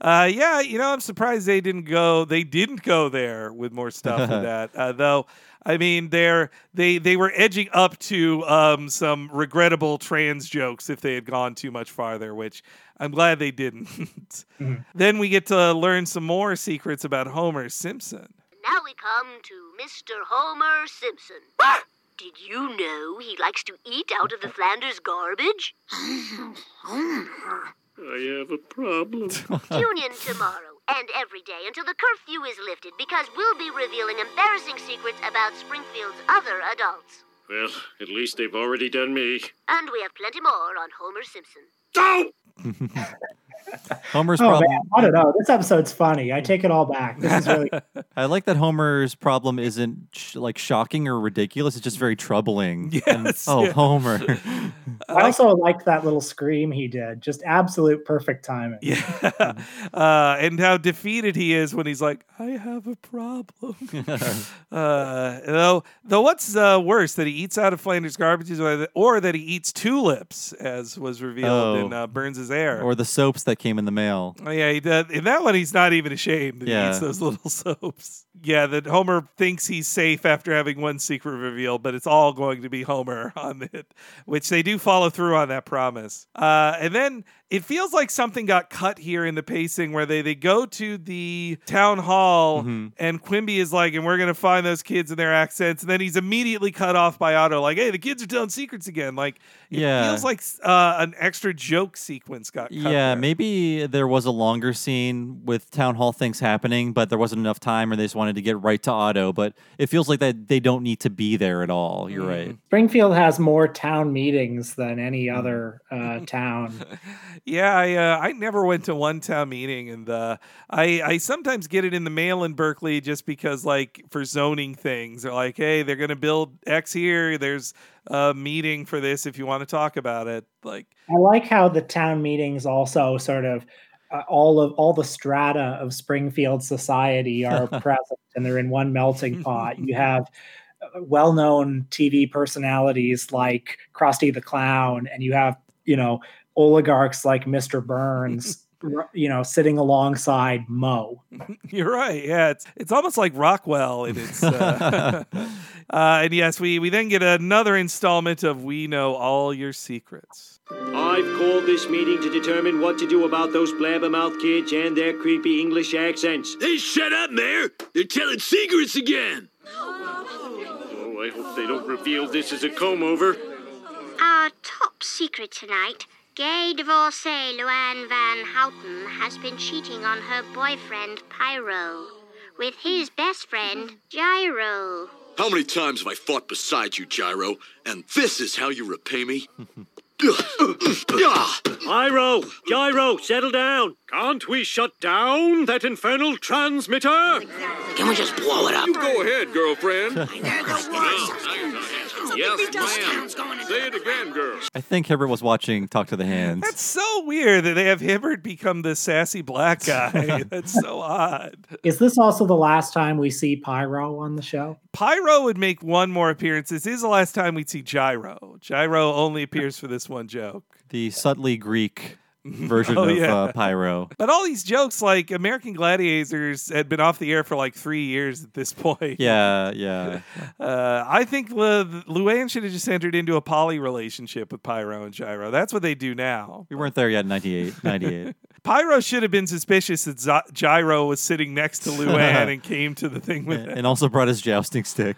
uh, yeah, you know, I'm surprised they didn't go. They didn't go there with more stuff with that. Uh, though, I mean, they're they they were edging up to um, some regrettable trans jokes if they had gone too much farther, which I'm glad they didn't. Then we get to learn some more secrets about Homer Simpson. Now we come to Mr. Homer Simpson. Did you know he likes to eat out of the Flanders garbage? I have a problem. Tune in tomorrow and every day until the curfew is lifted because we'll be revealing embarrassing secrets about Springfield's other adults. Well, at least they've already done me. And we have plenty more on Homer Simpson. Oh! Homer's Oh problem. man, I don't know. This episode's funny. I take it all back. This is really I like that Homer's problem isn't sh- like shocking or ridiculous. It's just very troubling. And- oh, yeah. Homer. I also like that little scream he did. Just absolute perfect timing. Yeah. uh, and how defeated he is when he's like, I have a problem. uh, though, though, what's uh, worse, that he eats out of Flanders garbage or that, or that he eats tulips, as was revealed Oh. in uh, Burns' Heir? or the soaps that came in the mail. Oh yeah, he does. In that one, he's not even ashamed he Yeah. eats those little soaps. Yeah, that Homer thinks he's safe after having one secret reveal, but it's all going to be Homer on it, which they do follow through on that promise. Uh, and then it feels like something got cut here in the pacing where they they go to the town hall Mm-hmm. and Quimby is like, and we're gonna find those kids and their accents, and then he's immediately cut off by Otto, like, hey, the kids are telling secrets again. Like, it Yeah. feels like uh, an extra joke sequence got cut. Yeah, there. maybe there was a longer scene with town hall things happening, but there wasn't enough time, or they just wanted to get right to Otto. But it feels like that they don't need to be there at all. You're Mm. right. Springfield has more town meetings than any Mm. other uh, town. Yeah, I uh, I never went to one town meeting, and uh, I I sometimes get it in the mail in Berkeley just because like for zoning things, they're like, hey, they're gonna build X here. There's a meeting for this if you want to talk about it. Like, I like how the town meetings also sort of uh, all of all the strata of Springfield society are present, and they're in one melting pot. You have uh, well-known TV personalities like Krusty the Clown, and you have you know oligarchs like Mr. Burns, you know, sitting alongside Moe. You're right. Yeah, it's it's almost like Rockwell in its. Uh, uh, and yes, we we then get another installment of We Know All Your Secrets. I've called this meeting to determine what to do about those blabbermouth kids and their creepy English accents. Hey, shut up, Mayor! They're telling secrets again! Oh, I hope they don't reveal this as a comb over. Our top secret tonight gay divorcee Luann Van Houten has been cheating on her boyfriend Pyro with his best friend Gyro. How many times have I fought beside you, Gyro? And this is how you repay me? Gyro! Gyro, settle down! Can't we shut down that infernal transmitter? Can we just blow it up? You go ahead, girlfriend. yes, ma'am. Say it again, girl. I think Hibbert was watching Talk to the Hands. That's so weird that they have Hibbert become the sassy black guy. That's so odd. Is this also the last time we see Pyro on the show? Pyro would make one more appearance. This is the last time we'd see Gyro. Gyro only appears for this one joke. the subtly Greek version Oh, of yeah. uh, Pyro. But all these jokes, like American Gladiators, had been off the air for like three years at this point. Yeah, yeah. Uh, I think Lu- Luann should have just entered into a poly relationship with Pyro and Gyro. That's what they do now. We weren't there yet in 98. 98. Pyro should have been suspicious that Z- Gyro was sitting next to Luann and came to the thing with and also brought his jousting stick.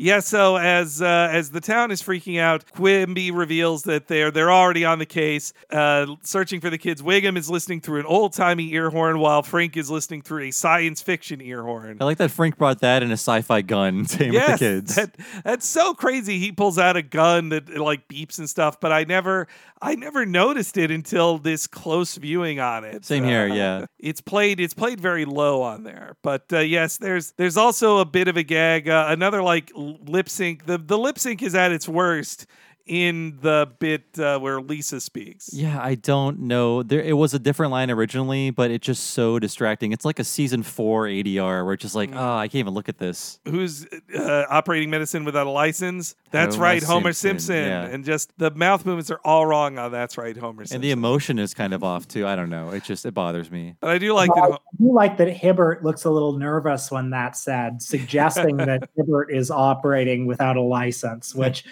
Yeah, so as uh, as the town is freaking out, Quimby reveals that they're they're already on the case, uh, searching for the kids. Wiggum is listening through an old timey ear horn, while Frank is listening through a science fiction ear horn. I like that Frank brought that and a sci-fi gun to aim at the kids. That, that's so crazy. He pulls out a gun that like beeps and stuff, but I never I never noticed it until this close viewing on it. Same here, Uh, yeah. It's played it's played very low on there. But uh, yes, there's there's also a bit of a gag. Uh, another like lip sync. The the lip sync is at its worst in the bit uh, where Lisa speaks. Yeah, I don't know. There, it was a different line originally, but it's just so distracting. It's like a season four ADR where it's just Mm. like, oh, I can't even look at this. Who's uh, operating medicine without a license? That's Homer right, Homer Simpson, Simpson. yeah. And just the mouth movements are all wrong on That's right, Homer Simpson. And the emotion is kind of off too. I don't know. It just it bothers me. But I do like Well, that. I do like that Hibbert looks a little nervous when that's said, suggesting that Hibbert is operating without a license, which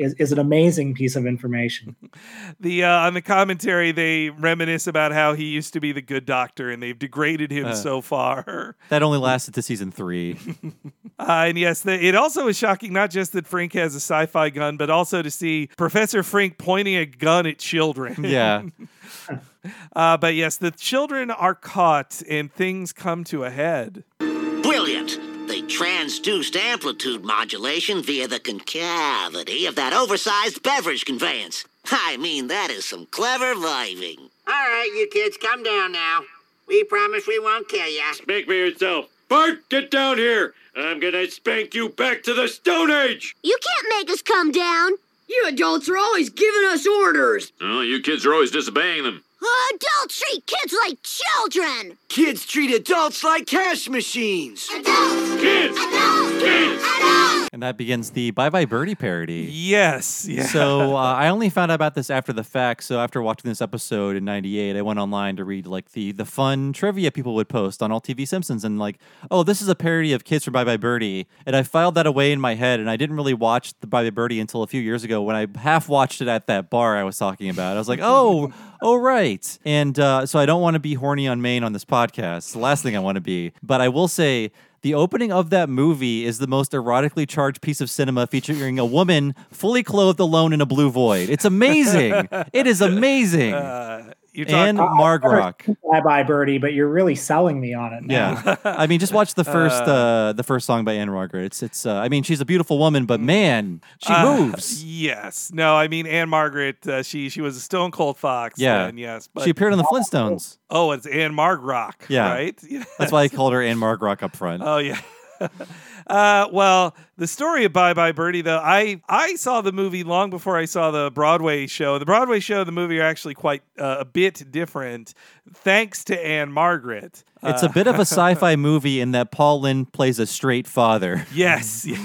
is, is an amazing piece of information. The uh, on the commentary they reminisce about how he used to be the good doctor, and they've degraded him Uh. so far. That only lasted to season three. Uh, and yes, the, it also is shocking not just that Frank has a sci-fi gun, but also to see Professor Frank pointing a gun at children. Yeah. uh, but yes, the children are caught, and things come to a head. Brilliant! They transduced amplitude modulation via the concavity of that oversized beverage conveyance. I mean, that is some clever vibing. All right, you kids, come down now. We promise we won't kill ya. Speak for yourself. Bart, get down here. I'm gonna spank you back to the Stone Age. You can't make us come down. You adults are always giving us orders. Oh, you kids are always disobeying them. Adults treat kids like children. Kids treat adults like cash machines. Kids! Kids! And that begins the Bye Bye Birdie parody. Yes. Yeah. So uh, I only found out about this after the fact. So after watching this episode in '98, I went online to read like the the fun trivia people would post on alt.tv.simpsons, and like, oh, this is a parody of Kids from Bye Bye Birdie, and I filed that away in my head, and I didn't really watch the Bye Bye Birdie until a few years ago when I half watched it at that bar I was talking about. I was like, oh, oh right, and uh, so I don't want to be horny on main on this podcast. The last thing I want to be, but I will say. The opening of that movie is the most erotically charged piece of cinema featuring a woman fully clothed alone in a blue void. It's amazing. it is amazing. Uh, you're and talking- Margrock. Bye bye birdie, but you're really selling me on it. Now. Yeah, I mean, just watch the first Uh, uh, the first song by Ann-Margret. It's it's. Uh, I mean, she's a beautiful woman, but man, she Uh, moves. Yes. No, I mean Ann-Margret. Uh, she she was a Stone Cold Fox. Yeah, then, yes. But, she appeared on the Flintstones. Oh, it's Ann-Margrock. Yeah, Right. That's why I called her Ann-Margrock up front. Oh yeah. uh, well, the story of Bye Bye Birdie, though, I I saw the movie long before I saw the Broadway show. The Broadway show, and the movie are actually quite uh, a bit different, thanks to Ann-Margret. It's Uh, a bit of a sci-fi movie in that Paul Lynde plays a straight father. yes.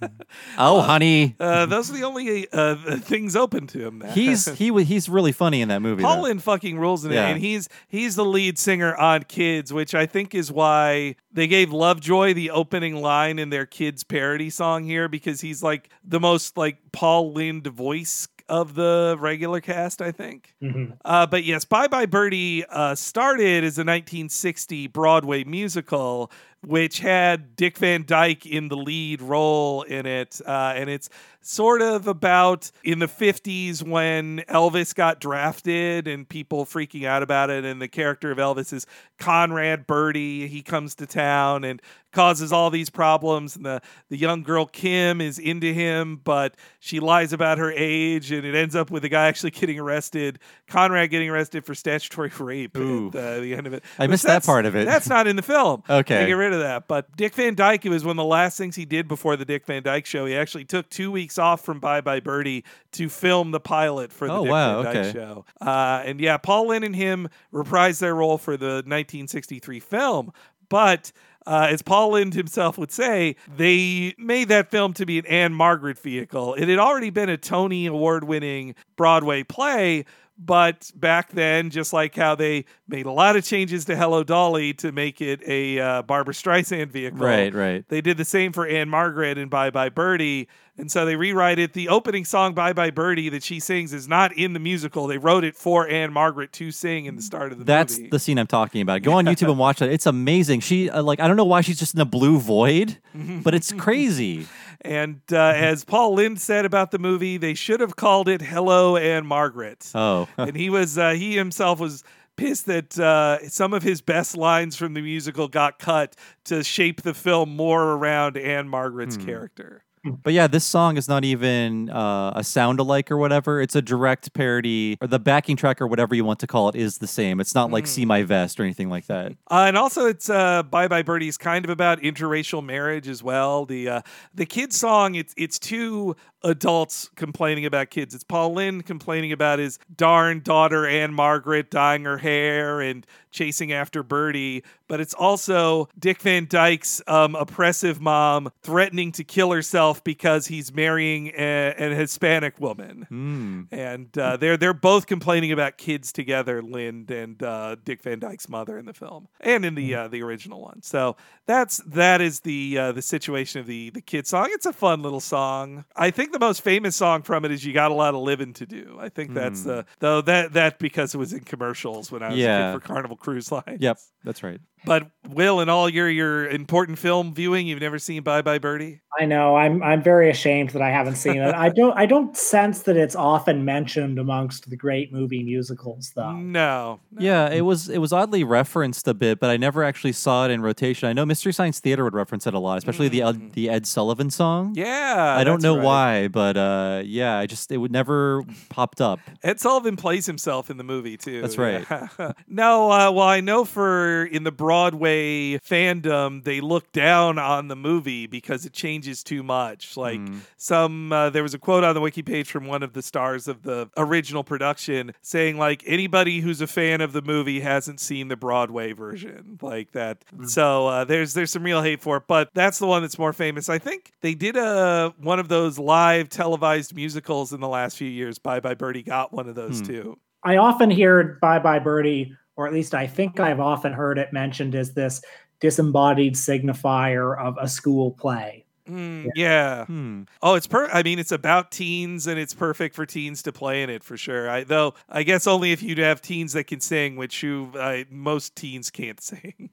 Oh, honey, Uh, those are the only uh, things open to him. Now. he's he he's really funny in that movie. Paul though. Fucking rules in Yeah. it, and he's he's the lead singer on Kids, which I think is why they gave Lovejoy the opening line in their Kids parody song here because he's like the most like Paul Lynde voice of the regular cast, I think. Mhm. Uh, but yes, Bye Bye Birdie uh, started as a 1960 Broadway musical, which had Dick Van Dyke in the lead role in it. Uh, and it's sort of about in the 50s when Elvis got drafted and people freaking out about it. And the character of Elvis is Conrad Birdie. He comes to town and causes all these problems. And the, the young girl Kim is into him, but she lies about her age. And it ends up with the guy actually getting arrested, Conrad getting arrested for statutory rape Ooh. at uh, the end of it. I Which missed that part of it. That's not in the film. Okay. Rid of that. But Dick Van Dyke, it was one of the last things he did before the Dick Van Dyke show. He actually took two weeks off from Bye Bye Birdie to film the pilot for the Oh, Dick wow, Van Dyke okay. show. Uh, and yeah, Paul Lynde and him reprised their role for the 1963 film. But uh, as Paul Lynde himself would say, they made that film to be an Ann-Margret vehicle. It had already been a Tony Award winning Broadway play. But back then, just like how they made a lot of changes to Hello Dolly to make it a uh, Barbra Streisand vehicle, Right, right. they did the same for Ann-Margret and Bye Bye Birdie. And so they rewrite it. The opening song, Bye Bye Birdie, that she sings is not in the musical. They wrote it for Ann-Margret to sing in the start of the That's movie. the scene I'm talking about. Go on YouTube and watch that. It's amazing. She uh, like I don't know why she's just in a blue void, but it's crazy. And uh, as Paul Lynde said about the movie, they should have called it Hello Ann-Margret. Oh, and he was uh, he himself was pissed that uh, some of his best lines from the musical got cut to shape the film more around Ann-Margret's Hmm. character. But yeah, this song is not even uh, a sound alike or whatever. It's a direct parody, or the backing track or whatever you want to call it is the same. It's not like "See My Vest" or anything like that. Uh, and also, it's uh, "Bye Bye Birdie" is kind of about interracial marriage as well. The uh, the kids song it's it's two adults complaining about kids. It's Paul Lynde complaining about his darn daughter Ann-Margret dyeing her hair and chasing after Birdie, but it's also Dick Van Dyke's um, oppressive mom threatening to kill herself because he's marrying a, an Hispanic woman. Hmm. And uh, they're they're both complaining about kids together, Lynde and uh, Dick Van Dyke's mother in the film and in the uh, the original one. So that's that is the uh, the situation of the the kid song. It's a fun little song. I think the most famous song from it is "You Got a Lot of Living to Do." I think that's Hmm. the though that that because it was in commercials when I was Yeah. kid for Carnival Cruise Line. Yep, that's right. But Will, in all your your important film viewing, you've never seen Bye Bye Birdie. I know. I'm I'm very ashamed that I haven't seen it. I don't I don't sense that it's often mentioned amongst the great movie musicals though. No. Yeah, it was it was oddly referenced a bit, but I never actually saw it in rotation. I know Mystery Science Theater would reference it a lot, especially the Ed, the Ed Sullivan song. Yeah, I don't know right. why, but uh, yeah, I just it would never popped up. Ed Sullivan plays himself in the movie too. That's right. Yeah. no, uh, well, I know for in the Broadway fandom, they look down on the movie because it changes too much. Like Hmm. some, uh, there was a quote on the wiki page from one of the stars of the original production saying, like, anybody who's a fan of the movie hasn't seen the Broadway version, like that. So uh, there's there's some real hate for it, but that's the one that's more famous. I think they did a one of those live televised musicals in the last few years. Bye Bye Birdie got one of those Hmm. too. I often hear Bye Bye Birdie, or at least I think I've often heard it mentioned as this disembodied signifier of a school play. Mm, yeah. Hmm. Oh, it's per. I mean, it's about teens, and it's perfect for teens to play in it for sure. I though I guess only if you have teens that can sing, which you uh, most teens can't sing.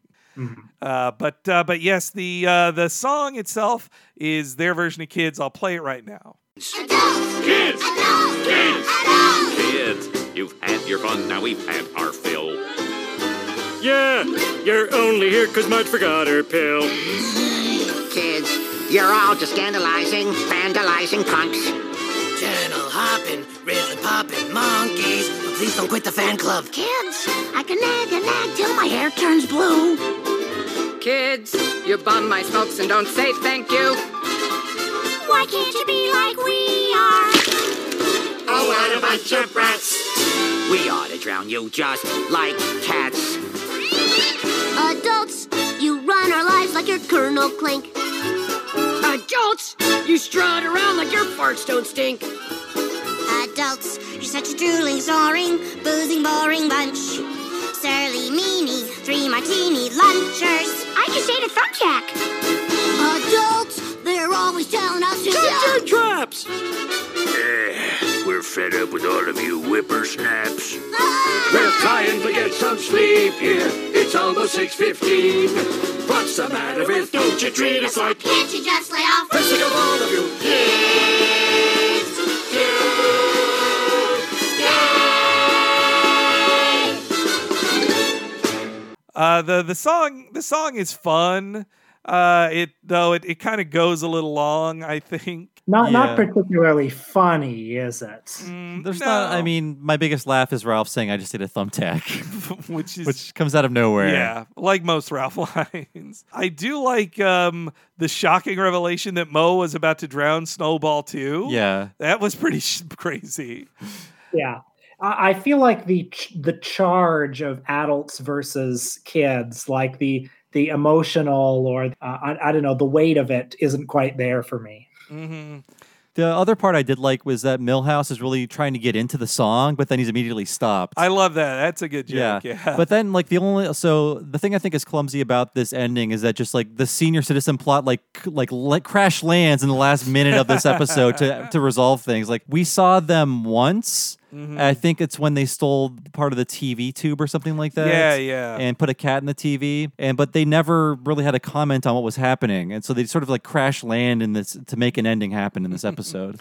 Uh, but uh, but yes, the uh, the song itself is their version of Kids. I'll play it right now. Kids! Kids! Kids, you've had your fun, now we've had our fill. Yeah, you're only here 'cause Mud forgot her pill. Kids, you're all just scandalizing, vandalizing punks. Channel hopping, rhythm popping monkeys. But please don't quit the fan club. Kids, I can nag and nag till my hair turns blue. Kids, you bum my smokes and don't say thank you. Why can't you be like we are? Oh, what a bunch of brats. We ought to drown you just like cats. Adults, you run our lives like you're Colonel Klink. Adults, you strut around like your farts don't stink. Adults, you're such a drooling, snoring, boozing, boring bunch. Surly, meanie, three martini lunchers. I just ate a thumbtack. Adults, they're always telling us to Cut your traps! We're fed up with all of you whippersnaps. We're trying to get some sleep here. It's almost 6.15. What's the matter with don't you treat us like Can't you just lay off? We're sick of all of you. Kids, Uh, the the song the song is fun. Uh, it though it, it kind of goes a little long. I think. Not Yeah. not particularly funny, is it? Mm, There's not. I mean, my biggest laugh is Ralph saying, "I just did a thumbtack," which is which comes out of nowhere. Yeah, like most Ralph lines. I do like um, the shocking revelation that Moe was about to drown Snowball too. Yeah. that was pretty sh- crazy. Yeah. I I feel like the ch- the charge of adults versus kids, like the the emotional or uh, I, I don't know, the weight of it isn't quite there for me. Mm-hmm. The other part I did like was that Milhouse is really trying to get into the song, but then he's immediately stopped. I love that. That's a good joke. Yeah, But then, like, the only so the thing I think is clumsy about this ending is that just like the senior citizen plot, like, c- like let crash lands in the last minute of this episode to to resolve things. Like, we saw them once. Mhm. I think it's when they stole part of the TV tube or something like that. Yeah, yeah. And put a cat in the TV. And but they never really had a comment on what was happening, and so they sort of like crash land in this to make an ending happen in this episode.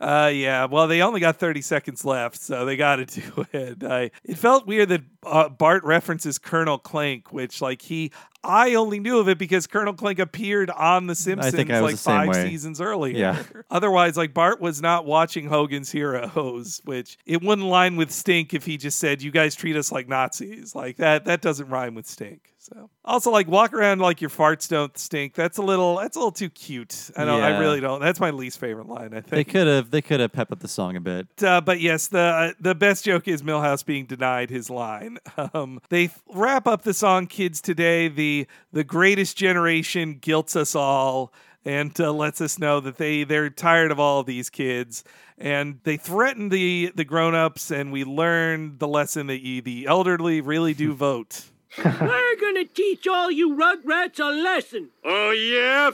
Uh, yeah. Well, they only got 30 seconds left, so they got to do it. I, it felt weird that uh, Bart references Colonel Clank, which, like, he, I only knew of it because Colonel Clank appeared on The Simpsons think I like five way. seasons earlier. Yeah. Otherwise, like, Bart was not watching Hogan's Heroes, which it wouldn't line with Stink if he just said, "You guys treat us like Nazis." Like that. That doesn't rhyme with Stink. So also like walk around like your farts don't stink. That's a little. That's a little too cute. I don't. I really don't. That's my least favorite line. I think They could have they could have pep up the song a bit. uh, but yes, the the best joke is Milhouse being denied his line. Um, they wrap up the song "Kids Today." The the greatest generation guilts us all and uh, lets us know that they they're tired of all of these kids and they threaten the the grown-ups and we learn the lesson that you, the elderly really do vote We're gonna teach all you rugrats a lesson. Oh, yeah?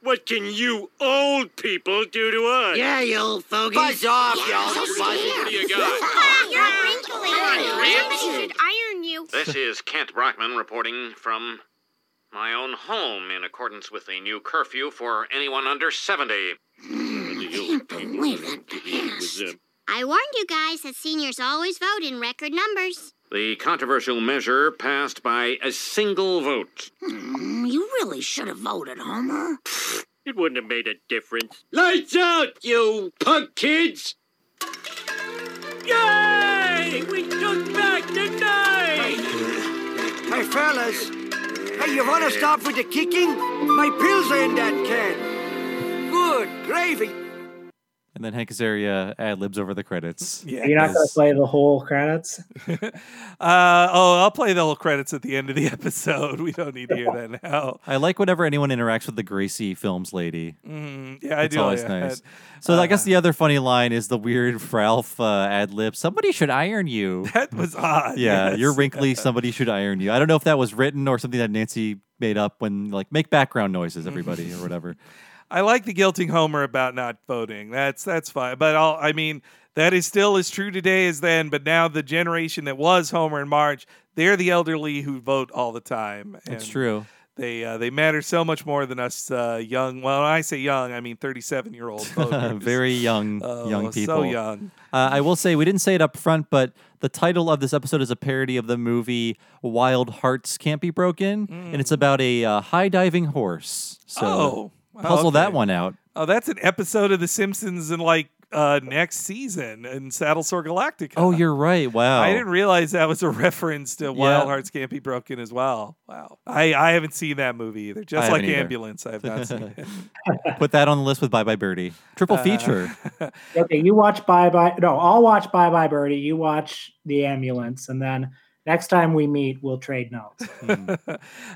Pfft, What can you old people do to us? Yeah, you old fogey. Buzz off, you Yeah, old so buzz. scared. What do you got? You're wrinkly. Somebody should iron you. This is Kent Brockman reporting from my own home in accordance with the new curfew for anyone under 70. Mm, can't believe that passed. I warned you guys that seniors always vote in record numbers. The controversial measure passed by a single vote. Mm, You really should have voted, Homer. It wouldn't have made a difference. Lights out, you punk kids! Yay! We took back the night! Hey, fellas, Hey, you want to stop with the kicking? My pills are in that can. Good gravy. And then Hank Azaria ad libs over the credits. Yeah. You're not going to play the whole credits? Uh, oh, I'll play the little credits at the end of the episode. We don't need to hear that now. I like whenever anyone interacts with the Gracie Films lady. Mm, yeah, I do. It's always like nice. that. So I Uh, guess the other funny line is the weird Ralph uh, ad lib. Somebody should iron you. That was odd. Yeah, yes. you're wrinkly. Somebody should iron you. I don't know if that was written or something that Nancy made up when like make background noises, everybody, or whatever. I like the guilting Homer about not voting. That's that's fine. But I'll, I mean, that is still as true today as then. But now the generation that was Homer and Marge, they're the elderly who vote all the time. It's true. They uh, they matter so much more than us uh, young. Well, when I say young, I mean 37 year old voters. Very young, Oh, young people. so young. Uh, I will say we didn't say it up front, but the title of this episode is a parody of the movie "Wild Hearts Can't Be Broken," and it's about a uh, high diving horse. So Mm. Oh, wow, puzzle that one out. Oh, that's an episode of The Simpsons in like uh, next season in Saddlesore Galactica. Oh, you're right. Wow. I didn't realize that was a reference to Yeah. Wild Hearts Can't Be Broken as well. Wow. I, I haven't seen that movie either. Just I like haven't either. Ambulance, I have not seen it. Put that on the list with Bye Bye Birdie. Triple Uh, feature. Okay, you watch Bye Bye. No, I'll watch Bye Bye Birdie. You watch The Ambulance, and then next time we meet, we'll trade notes.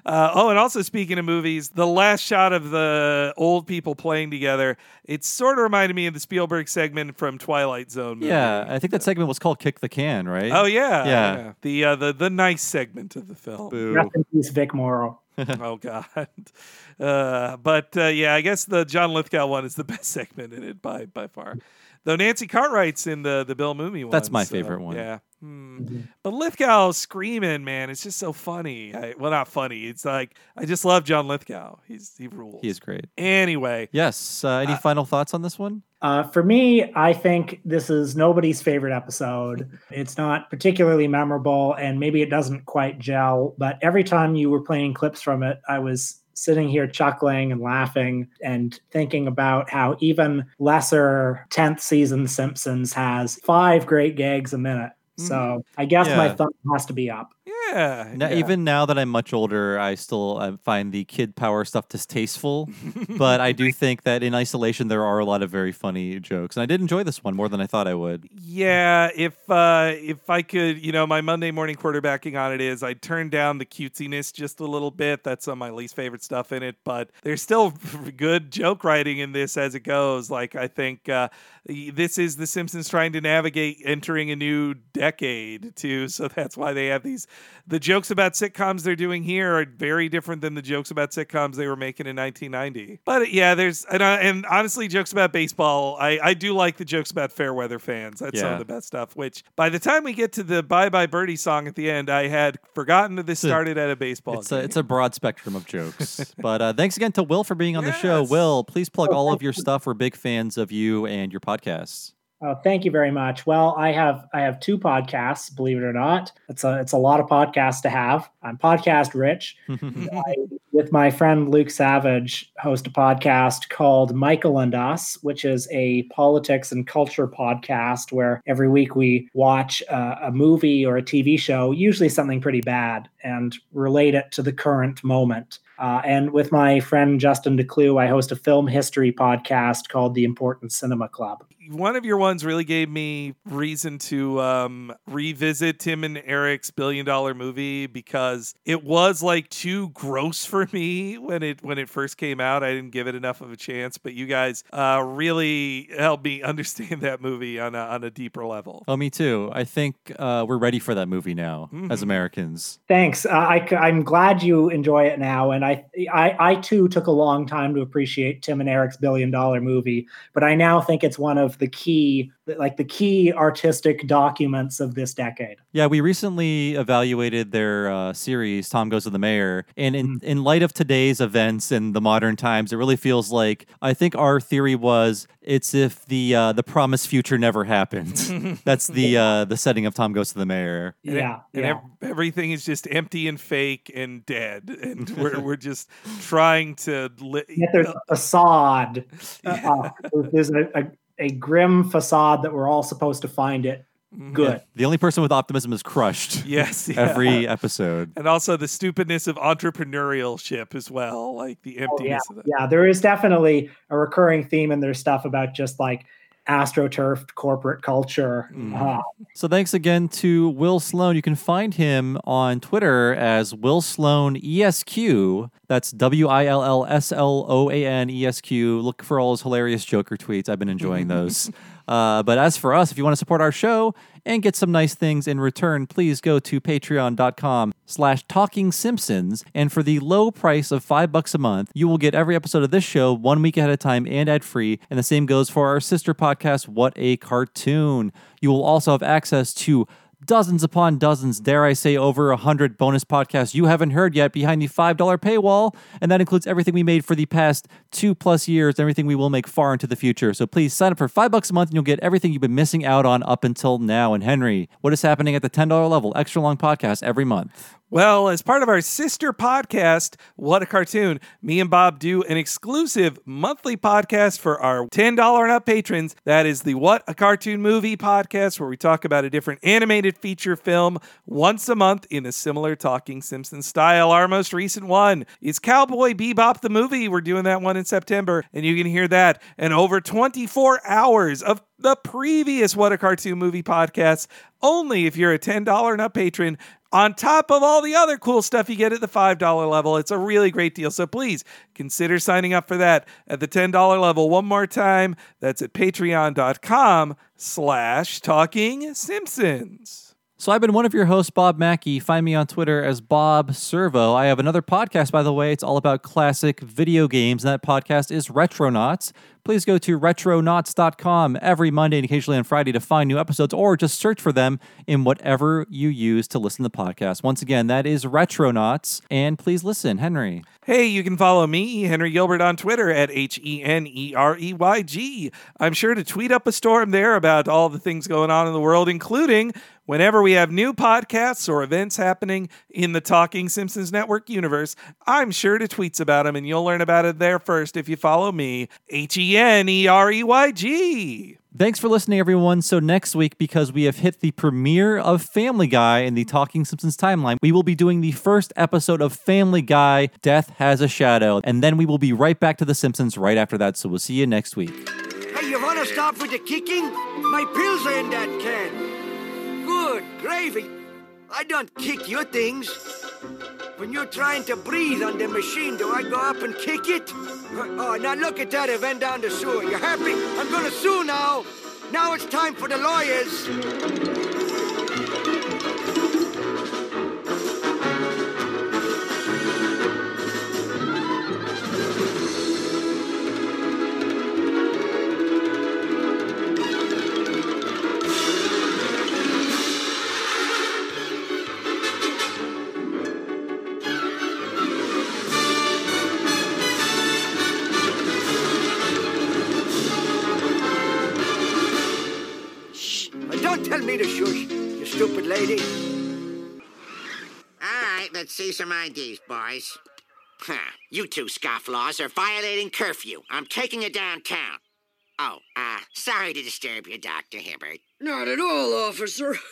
Uh, oh, and also speaking of movies, the last shot of the old people playing together, it sort of reminded me of the Spielberg segment from Twilight Zone. Movie. Yeah, I think that segment was called "Kick the Can," right? Oh yeah, yeah. The uh, the the nice segment of the film. Rest in peace, Vic Morrow. oh God. Uh, but uh, yeah, I guess the John Lithgow one is the best segment in it by by far. Though Nancy Cartwright's in the the Bill Mumy one. That's my so, favorite one. Yeah. Hmm. But Lithgow screaming, man, it's just so funny. I, well, not funny. It's like I just love John Lithgow. He's he rules. He is great. Anyway, Yes. Uh, any final thoughts on this one? Uh, for me, I think this is nobody's favorite episode. It's not particularly memorable, and maybe it doesn't quite gel. But every time you were playing clips from it, I was sitting here chuckling and laughing and thinking about how even lesser 10th season Simpsons has five great gags a minute. So mm. I guess my thumb has to be up. Yeah. Now, yeah. Even now that I'm much older, I still uh, find the kid power stuff distasteful. but I do think that in isolation, there are a lot of very funny jokes, and I did enjoy this one more than I thought I would. Yeah, if uh, if I could, you know, my Monday morning quarterbacking on it is I'd turn down the cutesiness just a little bit. That's some of my least favorite stuff in it, but there's still good joke writing in this as it goes. Like I think uh, this is The Simpsons trying to navigate entering a new decade too, so that's why they have these. The jokes about sitcoms they're doing here are very different than the jokes about sitcoms they were making in 1990. But yeah, there's and, uh, and honestly, jokes about baseball. I I do like the jokes about fair weather fans. That's some of the best stuff. Which by the time we get to the Bye Bye Birdie song at the end, I had forgotten that this started at a baseball. It's a, it's a broad spectrum of jokes. but uh, thanks again to Will for being on the show. Will, please plug all of your stuff. We're big fans of you and your podcasts. Oh, thank you very much. Well, I have I have two podcasts, believe it or not. It's a it's a lot of podcasts to have. I'm podcast rich. I, with my friend Luke Savage, host a podcast called Michael and Us, which is a politics and culture podcast where every week we watch uh, a movie or a TV show, usually something pretty bad, and relate it to the current moment. Uh, and with my friend Justin Decloux, I host a film history podcast called The Important Cinema Club. one of your ones really gave me reason to um, revisit Tim and Eric's billion dollar movie because it was like too gross for me when it when it first came out. I didn't give it enough of a chance, but you guys uh, really helped me understand that movie on a, on a deeper level. Oh, me too. I think uh, we're ready for that movie now Mm-hmm. as Americans. Thanks. Uh, I, am glad you enjoy it now, and I, I, I too took a long time to appreciate Tim and Eric's billion dollar movie, but I now think it's one of the key, like the key artistic documents of this decade. Yeah, we recently evaluated their uh, series, Tom Goes to the Mayor. And in, Mm-hmm. in light of today's events and the modern times, it really feels like I think our theory was it's if the uh, the promised future never happened. That's the uh, the setting of Tom Goes to the Mayor. And it- and ev- everything is just empty and fake and dead, and we're we're just trying to. Li- Yet there's a facade. Uh, uh, there's a, a, a grim facade that we're all supposed to find it mm-hmm. good. The only person with optimism is crushed. Yes, yeah. Every episode. And also the stupidness of entrepreneurship as well, like the Oh, yeah, emptiness of that. yeah. There is definitely a recurring theme in their stuff about just like astroturfed corporate culture. Uh, So thanks again to Will Sloan. You can find him on Twitter as Will Sloan ESQ. That's W I L L S L O A N E S Q. Look for all his hilarious Joker tweets. I've been enjoying those. Uh, but as for us, if you want to support our show and get some nice things in return, please go to patreon.com slash talking simpsons. And for the low price of five bucks a month, you will get every episode of this show one week ahead of time and ad free. And the same goes for our sister podcast, What a Cartoon. You will also have access to dozens upon dozens, dare I say, over a hundred bonus podcasts you haven't heard yet behind the $5 paywall. And that includes everything we made for the past two plus years, everything we will make far into the future. So please sign up for five bucks a month and you'll get everything you've been missing out on up until now. And Henry, what is happening at the $10 level? Extra long podcast every month. Well, as part of our sister podcast, What a Cartoon, me and Bob do an exclusive monthly podcast for our $10 and up patrons. That is the What a Cartoon Movie podcast, where we talk about a different animated feature film once a month in a similar Talking Simpsons style. Our most recent one is Cowboy Bebop the movie. We're doing that one in September, and you can hear that and over 24 hours of the previous What a Cartoon Movie podcast only if you're a $10 and up patron on top of all the other cool stuff you get at the $5 level. It's a really great deal. So please consider signing up for that at the $10 level. One more time, that's at patreon.com slash talking Simpsons. So I've been one of your hosts, Bob Mackey. Find me on Twitter as Bob Servo. I have another podcast, by the way. It's all about classic video games, and that podcast is Retronauts. Please go to retronauts.com every Monday and occasionally on Friday to find new episodes or just search for them in whatever you use to listen to the podcast. Once again, that is Retronauts. And please listen, Henry. Hey, you can follow me, Henry Gilbert, on Twitter at H E N E R E Y G. I'm sure to tweet up a storm there about all the things going on in the world, including whenever we have new podcasts or events happening in the Talking Simpsons Network universe. I'm sure to tweets about them, and you'll learn about it there first if you follow me, H E N E R E Y G. Thanks for listening, everyone. So, next week, because we have hit the premiere of Family Guy in the Talking Simpsons timeline, we will be doing the first episode of Family Guy Death Has a Shadow. And then we will be right back to The Simpsons right after that. So, we'll see you next week. Hey, you want to stop with the kicking? My pills are in that can. Good gravy. I don't kick your things. When you're trying to breathe on the machine, do I go up and kick it? Oh, now look at that event down the sewer. You happy? I'm gonna sue now. Now it's time for the lawyers. Let's see some IDs, boys. Huh. You two scofflaws are violating curfew. I'm taking you downtown. Oh, uh, sorry to disturb you, Dr. Hibbert. Not at all, officer.